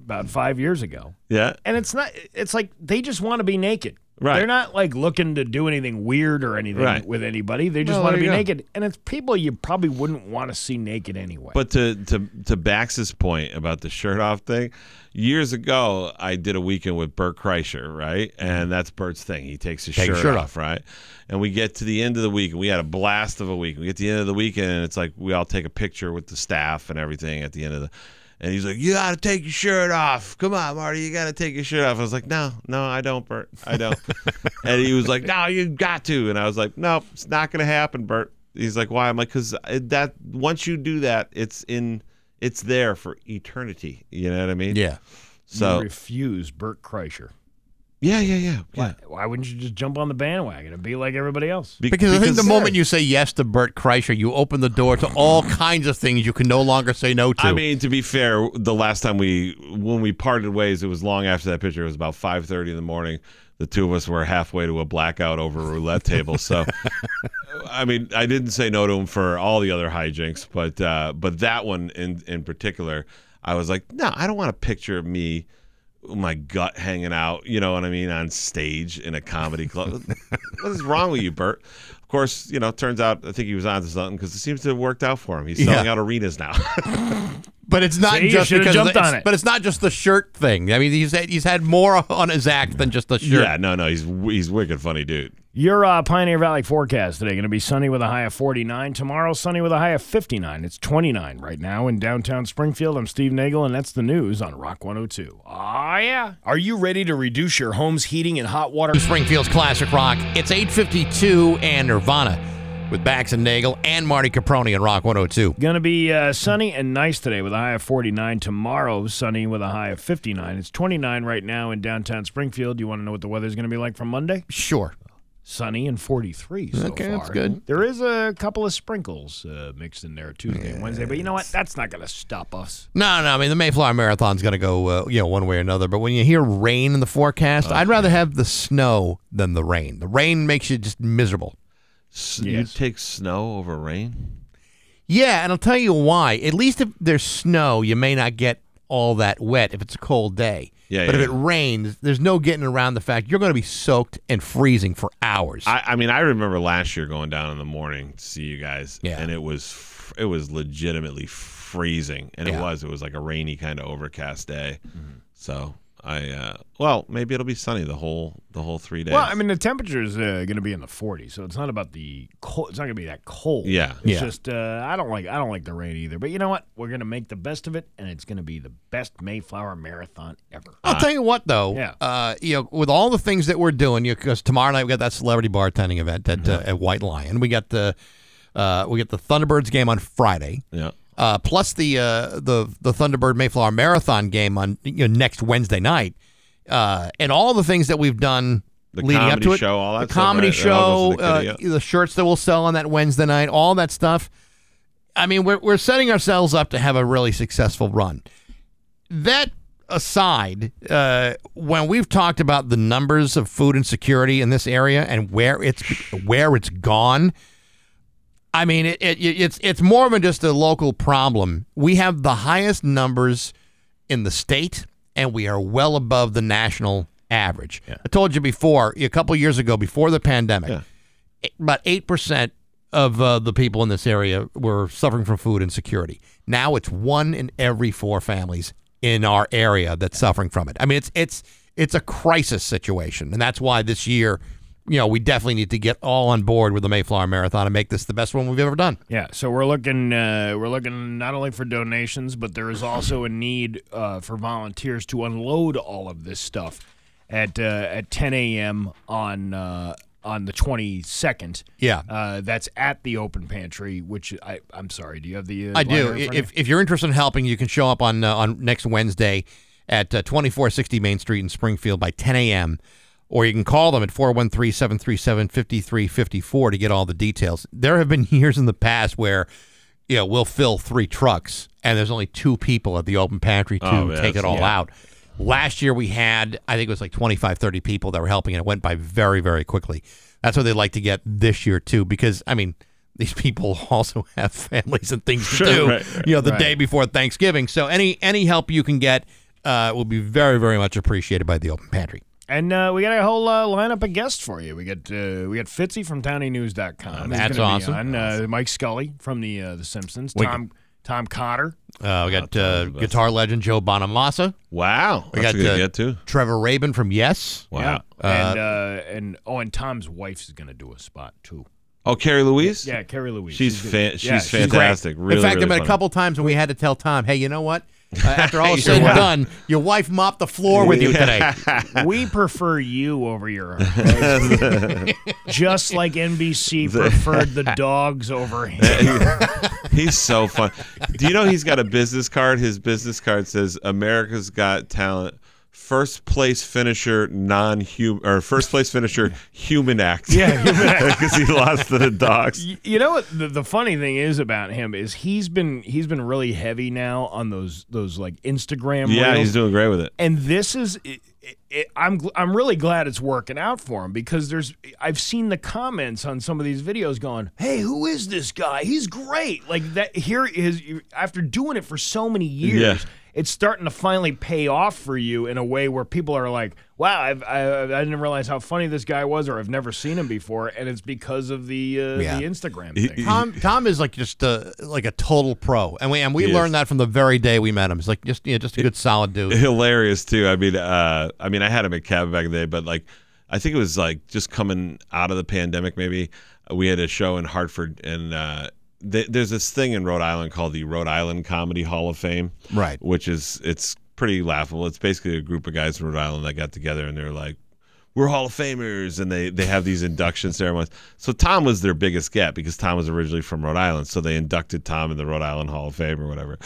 B: about five years ago,
I: Yeah.
B: and it's not. It's like they just want to be naked.
I: Right.
B: They're not like looking to do anything weird or anything
I: Right.
B: with anybody. They just
I: Well,
B: want to be naked, and it's people you probably wouldn't want to see naked anyway.
I: But to to to Bax's point about the shirt off thing, years ago I did a weekend with Bert Kreischer, right? And mm-hmm. that's Bert's thing. He takes his
A: Take
I: shirt,
A: shirt
I: off, right? And we get to the end of the week, and we had a blast of a week. We get to the end of the weekend, and it's like we all take a picture with the staff and everything at the end of the. And he's like, "You got to take your shirt off. Come on, Marty, you got to take your shirt off." I was like, "No, no, I don't, Bert. I don't." and he was like, "No, you got to." And I was like, "No, it's not going to happen, Bert." He's like, "Why?" I'm like, "Cause that once you do that, it's in, it's there for eternity. You know what I mean?"
A: yeah.
I: So
B: you refuse Bert Kreischer.
I: Yeah, yeah, yeah.
B: Why, why wouldn't you just jump on the bandwagon and be like everybody else?
I: Be-
A: Because, I think the
I: because-
A: moment you say yes to Bert Kreischer, you open the door to all kinds of things you can no longer say no to.
I: I mean, to be fair, the last time we when we parted ways, it was long after that picture. It was about five thirty in the morning. The two of us were halfway to a blackout over a roulette table. So, I mean, I didn't say no to him for all the other hijinks, but uh, but that one in in particular, I was like, no, I don't want a picture of me. With My gut hanging out, you know what I mean, on stage in a comedy club. what is wrong with you, Bert? Of course, you know. Turns out, I think he was onto something because it seems to have worked out for him. He's selling
A: Yeah.
I: out arenas now.
A: but it's not
B: See, you
A: just
B: should've
A: because of
B: jumped
A: the-
B: on
A: it's-
B: it.
A: But it's not just the shirt thing. I mean, he's had, he's had more on his act than just the shirt.
I: Yeah, no, no, he's he's wicked funny dude.
B: Your uh, Pioneer Valley forecast today going to be sunny with a high of 49. Tomorrow, sunny with a high of 59. It's 29 right now in downtown Springfield. I'm Steve Nagle, and that's the news on Rock 102. Ah, yeah. Are you ready to reduce your home's heating and hot water?
A: Springfield's Classic Rock. It's 852 and Nirvana with Bax and Nagle and Marty Caproni on Rock 102.
B: Going to be uh, sunny and nice today with a high of 49. Tomorrow, sunny with a high of 59. It's 29 right now in downtown Springfield. Do you want to know what the weather's going to be like for Monday?
A: Sure.
B: Sunny and 43 so
A: Okay,
B: far.
A: that's good.
B: There is a couple of sprinkles uh, mixed in there Tuesday and Wednesday, but you know what? That's not going to stop us.
A: No, no. I mean, the Mayflower Marathon's going to go, uh, you know, one way or another. But when you hear rain in the forecast, I'd rather have the snow than the rain. The rain makes you just miserable.
I: S-
B: Yes.
I: You take snow over rain?
A: Yeah, and I'll tell you why. At least if there's snow, you may not get all that wet if it's a cold day.
I: Yeah,
A: but
I: yeah,
A: if it rains, there's no getting around the fact you're going to be soaked and freezing for hours.
I: I, I mean, I remember last year going down in the morning to see you guys,
A: Yeah.
I: and it was it was legitimately freezing, and
A: Yeah.
I: it was it was like a rainy kind of overcast day. Mm-hmm. So I uh, well, maybe it'll be sunny the whole the whole three days.
B: Well, I mean, the temperature is uh, going to be in the 40s, so it's not about the cold. It's not going to be that cold.
I: Yeah.
B: It's
A: Yeah.
B: just uh, I don't like I don't like the rain either. But you know what? We're going to make the best of it, and it's going to be the best Mayflower marathon ever.
A: I'll tell you what, though.
B: Yeah.
A: Uh, you know, with all the things that we're doing, because tomorrow night we got that celebrity bartending event at uh, at White Lion. We got the uh, we got the Thunderbirds game on Friday.
I: yeah.
A: Uh, plus the uh, the the Thunderbird Mayflower Marathon game on you know, next Wednesday night, uh, and all the things that we've done
I: The
A: leading up to it.
I: show, all that
A: the
I: stuff,
A: comedy
I: right?
A: Show,
I: the
A: uh, the shirts that we'll sell on that Wednesday night, all that stuff. I mean, we're we're setting ourselves up to have a really successful run. That aside, uh, when we've talked about the numbers of food insecurity in this area and where it's where it's gone, I mean, it, it, it's it's more than just a local problem. We have the highest numbers in the state, and we are well above the national average. I told you before, a couple years ago, before the pandemic, about eight percent of uh, the people in this area were suffering from food insecurity. Now it's one in every four families in our area that's suffering from it. I mean, it's it's it's a crisis situation, and that's why this year, you know, we definitely need to get all on board with the Mayflower Marathon and make this the best one we've ever done.
B: Yeah, so we're looking uh, we're looking not only for donations, but there is also a need uh, for volunteers to unload all of this stuff at uh, at 10 a.m. on uh, on the 22nd.
A: Yeah.
B: uh, that's at the open pantry. Which I I'm sorry, do you have the? Uh,
A: I do.
B: flyer in front of
A: If, if you're interested in helping, you can show up on uh, on next Wednesday at uh, 2460 Main Street in Springfield by 10 a.m. Or you can call them at 413 737 5354 to get all the details. There have been years in the past where, you know, we'll fill three trucks and there's only two people at the open pantry to
I: Oh,
A: take it all
I: yeah.
A: out. Last year we had, I think it was like 25, 30 people that were helping, and it went by very, very quickly. That's what they'd like to get this year, too, because, I mean, these people also have families and things to do,
I: right, right.
A: you know, the
B: Right.
A: day before Thanksgiving. So any any help you can get uh, will be very, very much appreciated by the Open Pantry.
B: And uh, we got a whole uh, lineup of guests for you. We got uh, we got Fitzy from TownieNews.com. He's
A: that's
B: gonna be
A: awesome.
B: on. Uh, Mike Scully from the uh, the Simpsons.
A: We-
B: Tom Tom Cotter.
A: Uh, we got uh, guitar legend Joe Bonamassa.
I: Wow,
A: We
I: that's
A: got
I: a good
A: uh,
I: get too.
A: Trevor Rabin from Yes.
I: Wow.
B: and uh, and oh, and Tom's wife is going to do a spot too.
I: Oh, Carrie Louise.
B: Yeah, Carrie Louise.
I: She's
B: good.
I: fan- she's
B: Yeah, great.
I: fantastic. Really,
A: In fact,
I: really
A: there have been
I: funny.
A: a couple times when we had to tell Tom, hey, you know what? Uh, after all is
I: Your
A: said and
I: wife-
A: done, your wife mopped the floor with you today.
B: we prefer you over your husband. just like NBC preferred the dogs over him.
I: He's so fun. Do you know he's got a business card? His business card says America's Got Talent. First place finisher, non-human, or first place finisher, human act.
B: Yeah,
I: because he lost to the dogs.
B: You know what the, the funny thing is about him is he's been he's been really heavy now on those those like Instagram.
I: Yeah,
B: reels.
I: he's doing great with it.
B: and this is it, it, I'm I'm really glad it's working out for him because there's I've seen the comments on some of these videos going, "Hey, who is this guy? He's great!" Like that. Here is after doing it for so many years.
I: Yeah.
B: It's starting to finally pay off for you in a way where people are like, "Wow, I've, I, I didn't realize how funny this guy was, or I've never seen him before," and it's because of the uh,
A: Yeah.
B: the Instagram thing.
A: Tom Tom is like just a, like a total pro, and we and we
I: He
A: learned
I: is.
A: that from the very day we met him. He's like just you know, just a good solid dude.
I: hilarious too. I mean, uh, I mean, I had him at Cabin back in the day, but like, I think it was like just coming out of the pandemic. Maybe we had a show in Hartford, and uh, th- there's this thing in Rhode Island called the Rhode Island Comedy Hall of Fame,
A: Right.
I: Which is it's pretty laughable. It's basically a group of guys in Rhode Island that got together and they're like. We're Hall of Famers, and they they have these induction ceremonies. So Tom was their biggest get because Tom was originally from Rhode Island. So they inducted Tom in the Rhode Island Hall of Fame or whatever.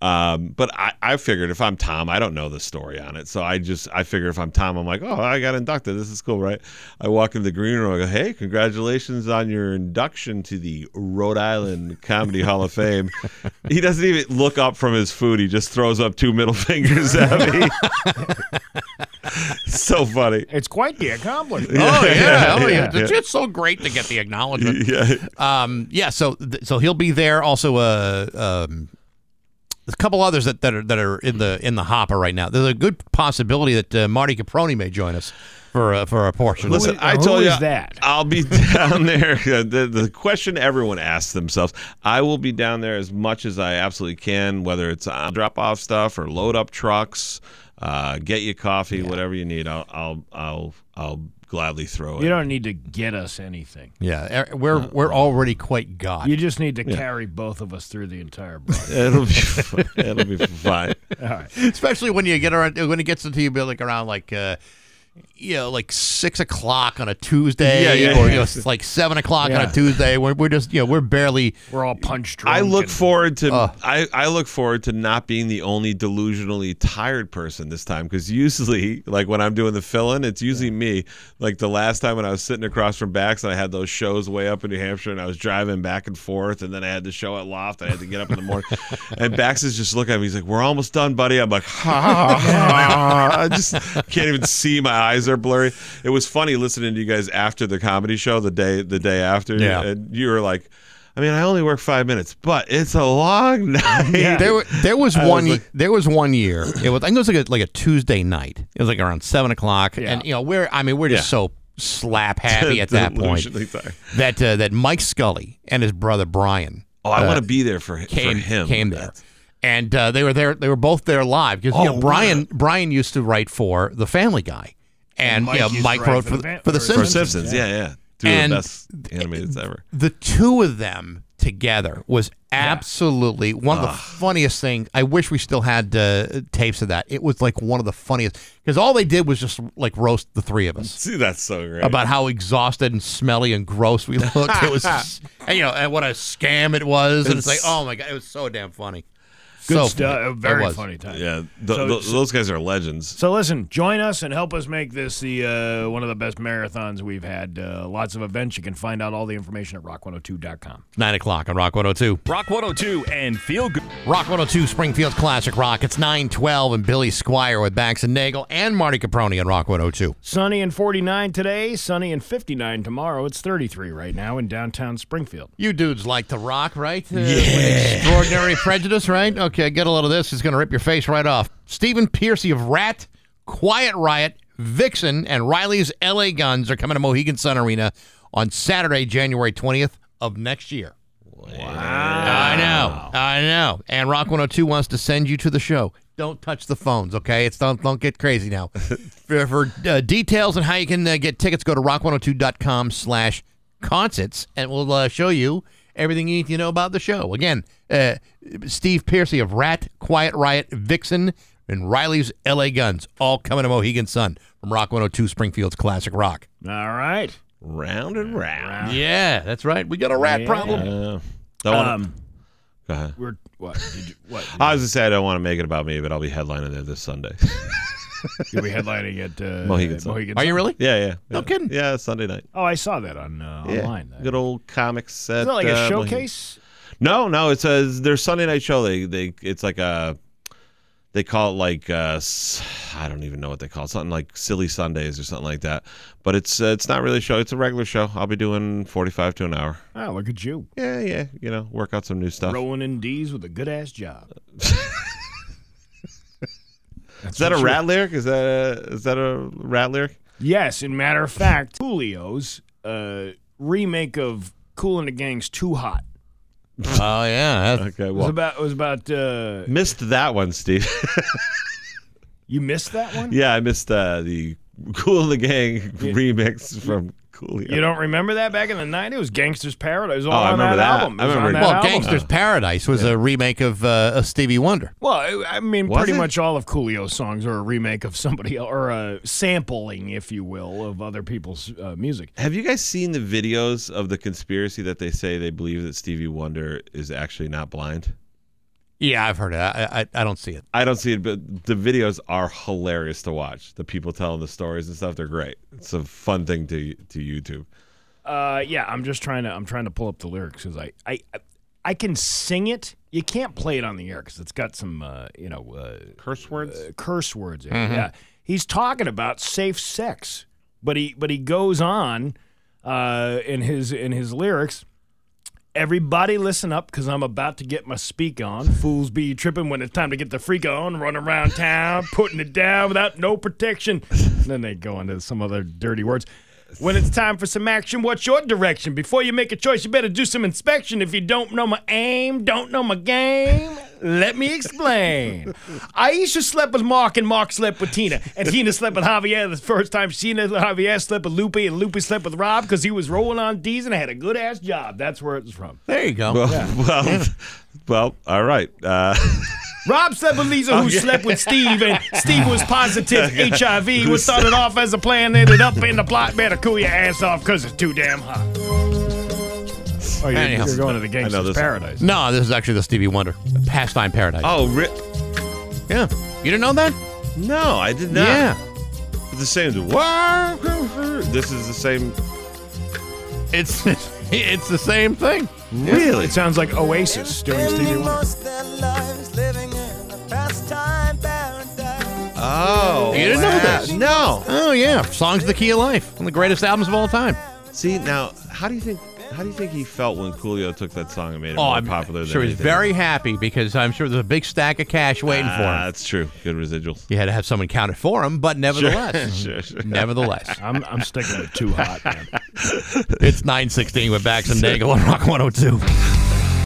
I: Um, but I, I figured if I'm Tom, I don't know the story on it. So I just, I figure if I'm Tom, I'm like, oh, I got inducted. This is cool, right? I walk in the green room. I go, hey, congratulations on your induction to the Rhode Island Comedy Hall of Fame. He doesn't even look up from his food. He just throws up two middle fingers at me. so funny.
B: it's quite the accomplishment.
A: Oh yeah, oh, yeah.
I: Yeah,
A: It's,
I: yeah.
A: it's so great to get the acknowledgement.
I: Yeah.
A: Um, yeah. So th- so he'll be there. Also, uh, um, there's a couple others that, that are that are in the in the hopper right now. There's a good possibility that uh, Marty Caproni may join us for uh, for a portion.
I: Listen,
A: of it.
I: I
B: who
I: told you
B: is that?
I: I'll be down there. The, the question everyone asks themselves: I will be down there as much as I absolutely can, whether it's on drop off stuff or load up trucks, uh, get you coffee, whatever you need. I'll I'll I'll I'll gladly throw it.
B: You don't need to get us anything.
A: yeah, er- we're we're already quite got.
B: You just need to carry both of us through the entire broadcast.
I: It'll be it'll be fine.
B: All right.
A: especially when you get around when it gets into you be like around like uh, you know, like six o'clock on a Tuesday,
I: Yeah, yeah,
A: or you know, it's like seven o'clock on a Tuesday. We're, we're just, you know, we're barely.
B: We're all punch drunk.
I: I look
B: and-
I: forward to
A: Uh.
I: I, I look forward to not being the only delusionally tired person this time because usually like when I'm doing the fill-in it's usually me like the last time when I was sitting across from Bax and I had those shows way up in New Hampshire and I was driving back and forth and then I had the show at Loft and I had to get up in the morning and Bax is just looking at me he's like we're almost done buddy I'm like ha, ha, ha. I just can't even see my eyes are blurry it was funny listening to you guys after the comedy show the day the day after
A: Yeah.
I: and you were like I mean, I only work five minutes, but it's a long night.
A: There, there was
I: I was
A: one.
I: like-
A: there was one year. It was. I think it was like a, like a Tuesday night. It was like around seven o'clock,
B: Yeah.
A: and you know, we're. I mean, we're just
I: Yeah.
A: so slap happy at that point
I: Delusionally tired.
A: that uh, that Mike Scully and his brother Brian.
I: Oh, I
A: uh,
I: want to be there for,
A: came
I: for him.
A: came there, and uh, they were there. They were both there live because you
I: Oh,
A: know Brian Brian used to write for The Family Guy, and,
B: Mike
A: you know, Mike wrote
B: for
A: for
B: the
A: the, for the
B: or
I: For
A: Simpsons.
I: Simpsons, yeah, yeah. Two
A: And-
I: of the best animated ever.
A: the two of them together was absolutely one of the funniest things. I wish we still had uh, tapes of that. It was like one of the funniest because all they did was just like roast the three of us
I: See, that's so great.
A: about how exhausted and smelly and gross we looked. It was, and, you know, and what a scam it was. And it's like, oh my god, it was so damn funny.
B: Good
A: so
B: stuff.
A: funny.
B: A very funny time.
I: yeah, th-
B: So-
I: th-
B: so-
I: those guys are legends.
B: So listen, join us and help us make this the uh, one of the best marathons we've had. Uh, lots of events. You can find out all the information at rock102.com.
A: Nine o'clock on Rock 102.
K: Rock 102 and Feel Good.
A: Rock 102 Springfield's Classic Rock. It's 912 and Billy Squier with Bax and Nagle and Marty Caproni on Rock 102.
B: Sunny and 49 today. Sunny and 59 tomorrow. It's 33 right now in downtown Springfield.
A: You dudes like to rock, right? Uh, Extraordinary prejudice, right? Okay, get a load of this. It's going to rip your face right off. Stephen Pearcy of Ratt, Quiet Riot, Vixen, and Riley's LA Guns are coming to Mohegan Sun Arena on Saturday, January 20th of next year. Wow. I know. I know. And Rock 102 wants to send you to the show. Don't touch the phones, okay? It's don't don't get crazy now. for for uh, details on how you can uh, get tickets, go to rock102.com slash concerts, and we'll uh, show you everything you need to know about the show. Again, uh, Steve Pearcy of Ratt, Quiet Riot, Vixen, and Riley's LA Guns, all coming to Mohegan Sun from Rock 102 Springfield's Classic Rock.
B: All right.
I: Round and round.
A: Yeah, that's right. We got a rat
B: Yeah.
A: problem.
I: Yeah. Wanna-
B: Um,
I: Go ahead.
B: we're what? Did you, what?
I: I was to say I don't want to make it about me, but I'll be headlining there this Sunday.
B: You'll be headlining at uh,
I: Mohegan Sun.
B: Mohegan
A: Are you really?
I: yeah, yeah.
A: No
I: yeah.
A: kidding.
I: Yeah, Sunday night.
B: Oh, I saw that on uh,
I: Yeah.
B: online.
I: Good old comics set.
B: Is that like a
I: uh, Mohegan-
B: showcase?
I: No, no, it's a their Sunday night show. They they it's like a they call it like uh s- I don't even know what they call it. Something like Silly Sundays or something like that. But it's uh, it's not really a show. It's a regular show. I'll be doing 45 to an hour.
B: Oh, look at you.
I: Yeah, yeah, you know, work out some new stuff.
B: Rolling in D's with a good ass job.
I: Is that a rat lyric? Is that a, is that a rat lyric?
B: Yes, in matter of fact, Coolio's uh, remake of Cool and the Gang's "Too Hot."
A: Oh, yeah. that's-
I: Okay,
B: It was about. It was about. Uh,
I: missed that one, Steve.
B: you missed that one.
I: yeah, I missed uh, the Cool the Gang remix from Coolio.
B: You don't remember that back in the '90s? It was "Gangster's Paradise." It was all
I: Oh, I remember
B: that,
I: that.
B: album.
I: I
B: was on
I: remember-
B: that
A: Well,
B: album.
A: Gangster's Paradise was a remake of uh, a Stevie Wonder.
B: Well, I I mean,
I: Was
B: pretty
I: it?
B: much all of Coolio's songs are a remake of somebody else, or a sampling, if you will, of other people's uh, music.
I: Have you guys seen the videos of the conspiracy that they say they believe that Stevie Wonder is actually not blind?
A: Yeah, I've heard it. I, I, I don't see it.
I: I don't see it, but the videos are hilarious to watch. The people telling the stories and stuff, they're great. It's a fun thing to to YouTube.
B: Uh, yeah, I'm just trying to. I'm trying to pull up the lyrics because I, I, I can sing it. You can't play it on the air because it's got some, uh, you know, uh,
I: Curse words?
B: uh, curse words. In it. Yeah, he's talking about safe sex, but he, but he goes on, uh, in his in his lyrics. Everybody listen up because I'm about to get my speak on. Fools be tripping when it's time to get the freak on, run around town, putting it down without no protection. then they go into some other dirty words. When it's time for some action, what's your direction? Before you make a choice, you better do some inspection. If you don't know my aim, don't know my game, let me explain. Aisha slept with Mark, and Mark slept with Tina. And Tina slept with Javier the first time. Tina Javier slept with Lupe, and Lupe slept with Rob because he was rolling on D's and had a good ass job. That's where it's from.
A: There you go.
I: Well, well, well, all right. Uh,
B: Rob slept with Lisa, who
I: Okay.
B: slept with Steve, and Steve was positive HIV. Was started off as a plan, ended up in the plot. Better cool your ass off because it's too damn hot. Oh, you're,
A: Anyhow.
B: you're going to the
I: I know
B: gangster's
I: this-
B: paradise.
A: No, this is actually the Stevie Wonder Pastime Paradise.
I: Oh, ri-
A: yeah. You didn't know that?
I: no, I did not.
A: Yeah.
I: It's the same. This is the same.
A: It's it's the same thing.
I: Really?
B: It sounds like Oasis doing Stevie Wonder.
I: Oh,
A: You didn't know that?
I: No.
A: Oh yeah, Songs of the Key of Life, one of the greatest albums of all time.
I: See now, how do you think? How do you think he felt when Coolio took that song and made it
A: Oh,
I: more
A: I'm
I: popular?
A: sure
I: than
A: he's
I: anything?
A: very happy because I'm sure there's a big stack of cash waiting for
I: Ah,
A: him.
I: That's true. Good residuals.
A: You had to have someone count it for him, but nevertheless,
I: Sure, sure.
A: nevertheless,
B: I'm, I'm sticking with Too Hot, man.
A: it's 9:16 with Bax and Nagle on Rock 102.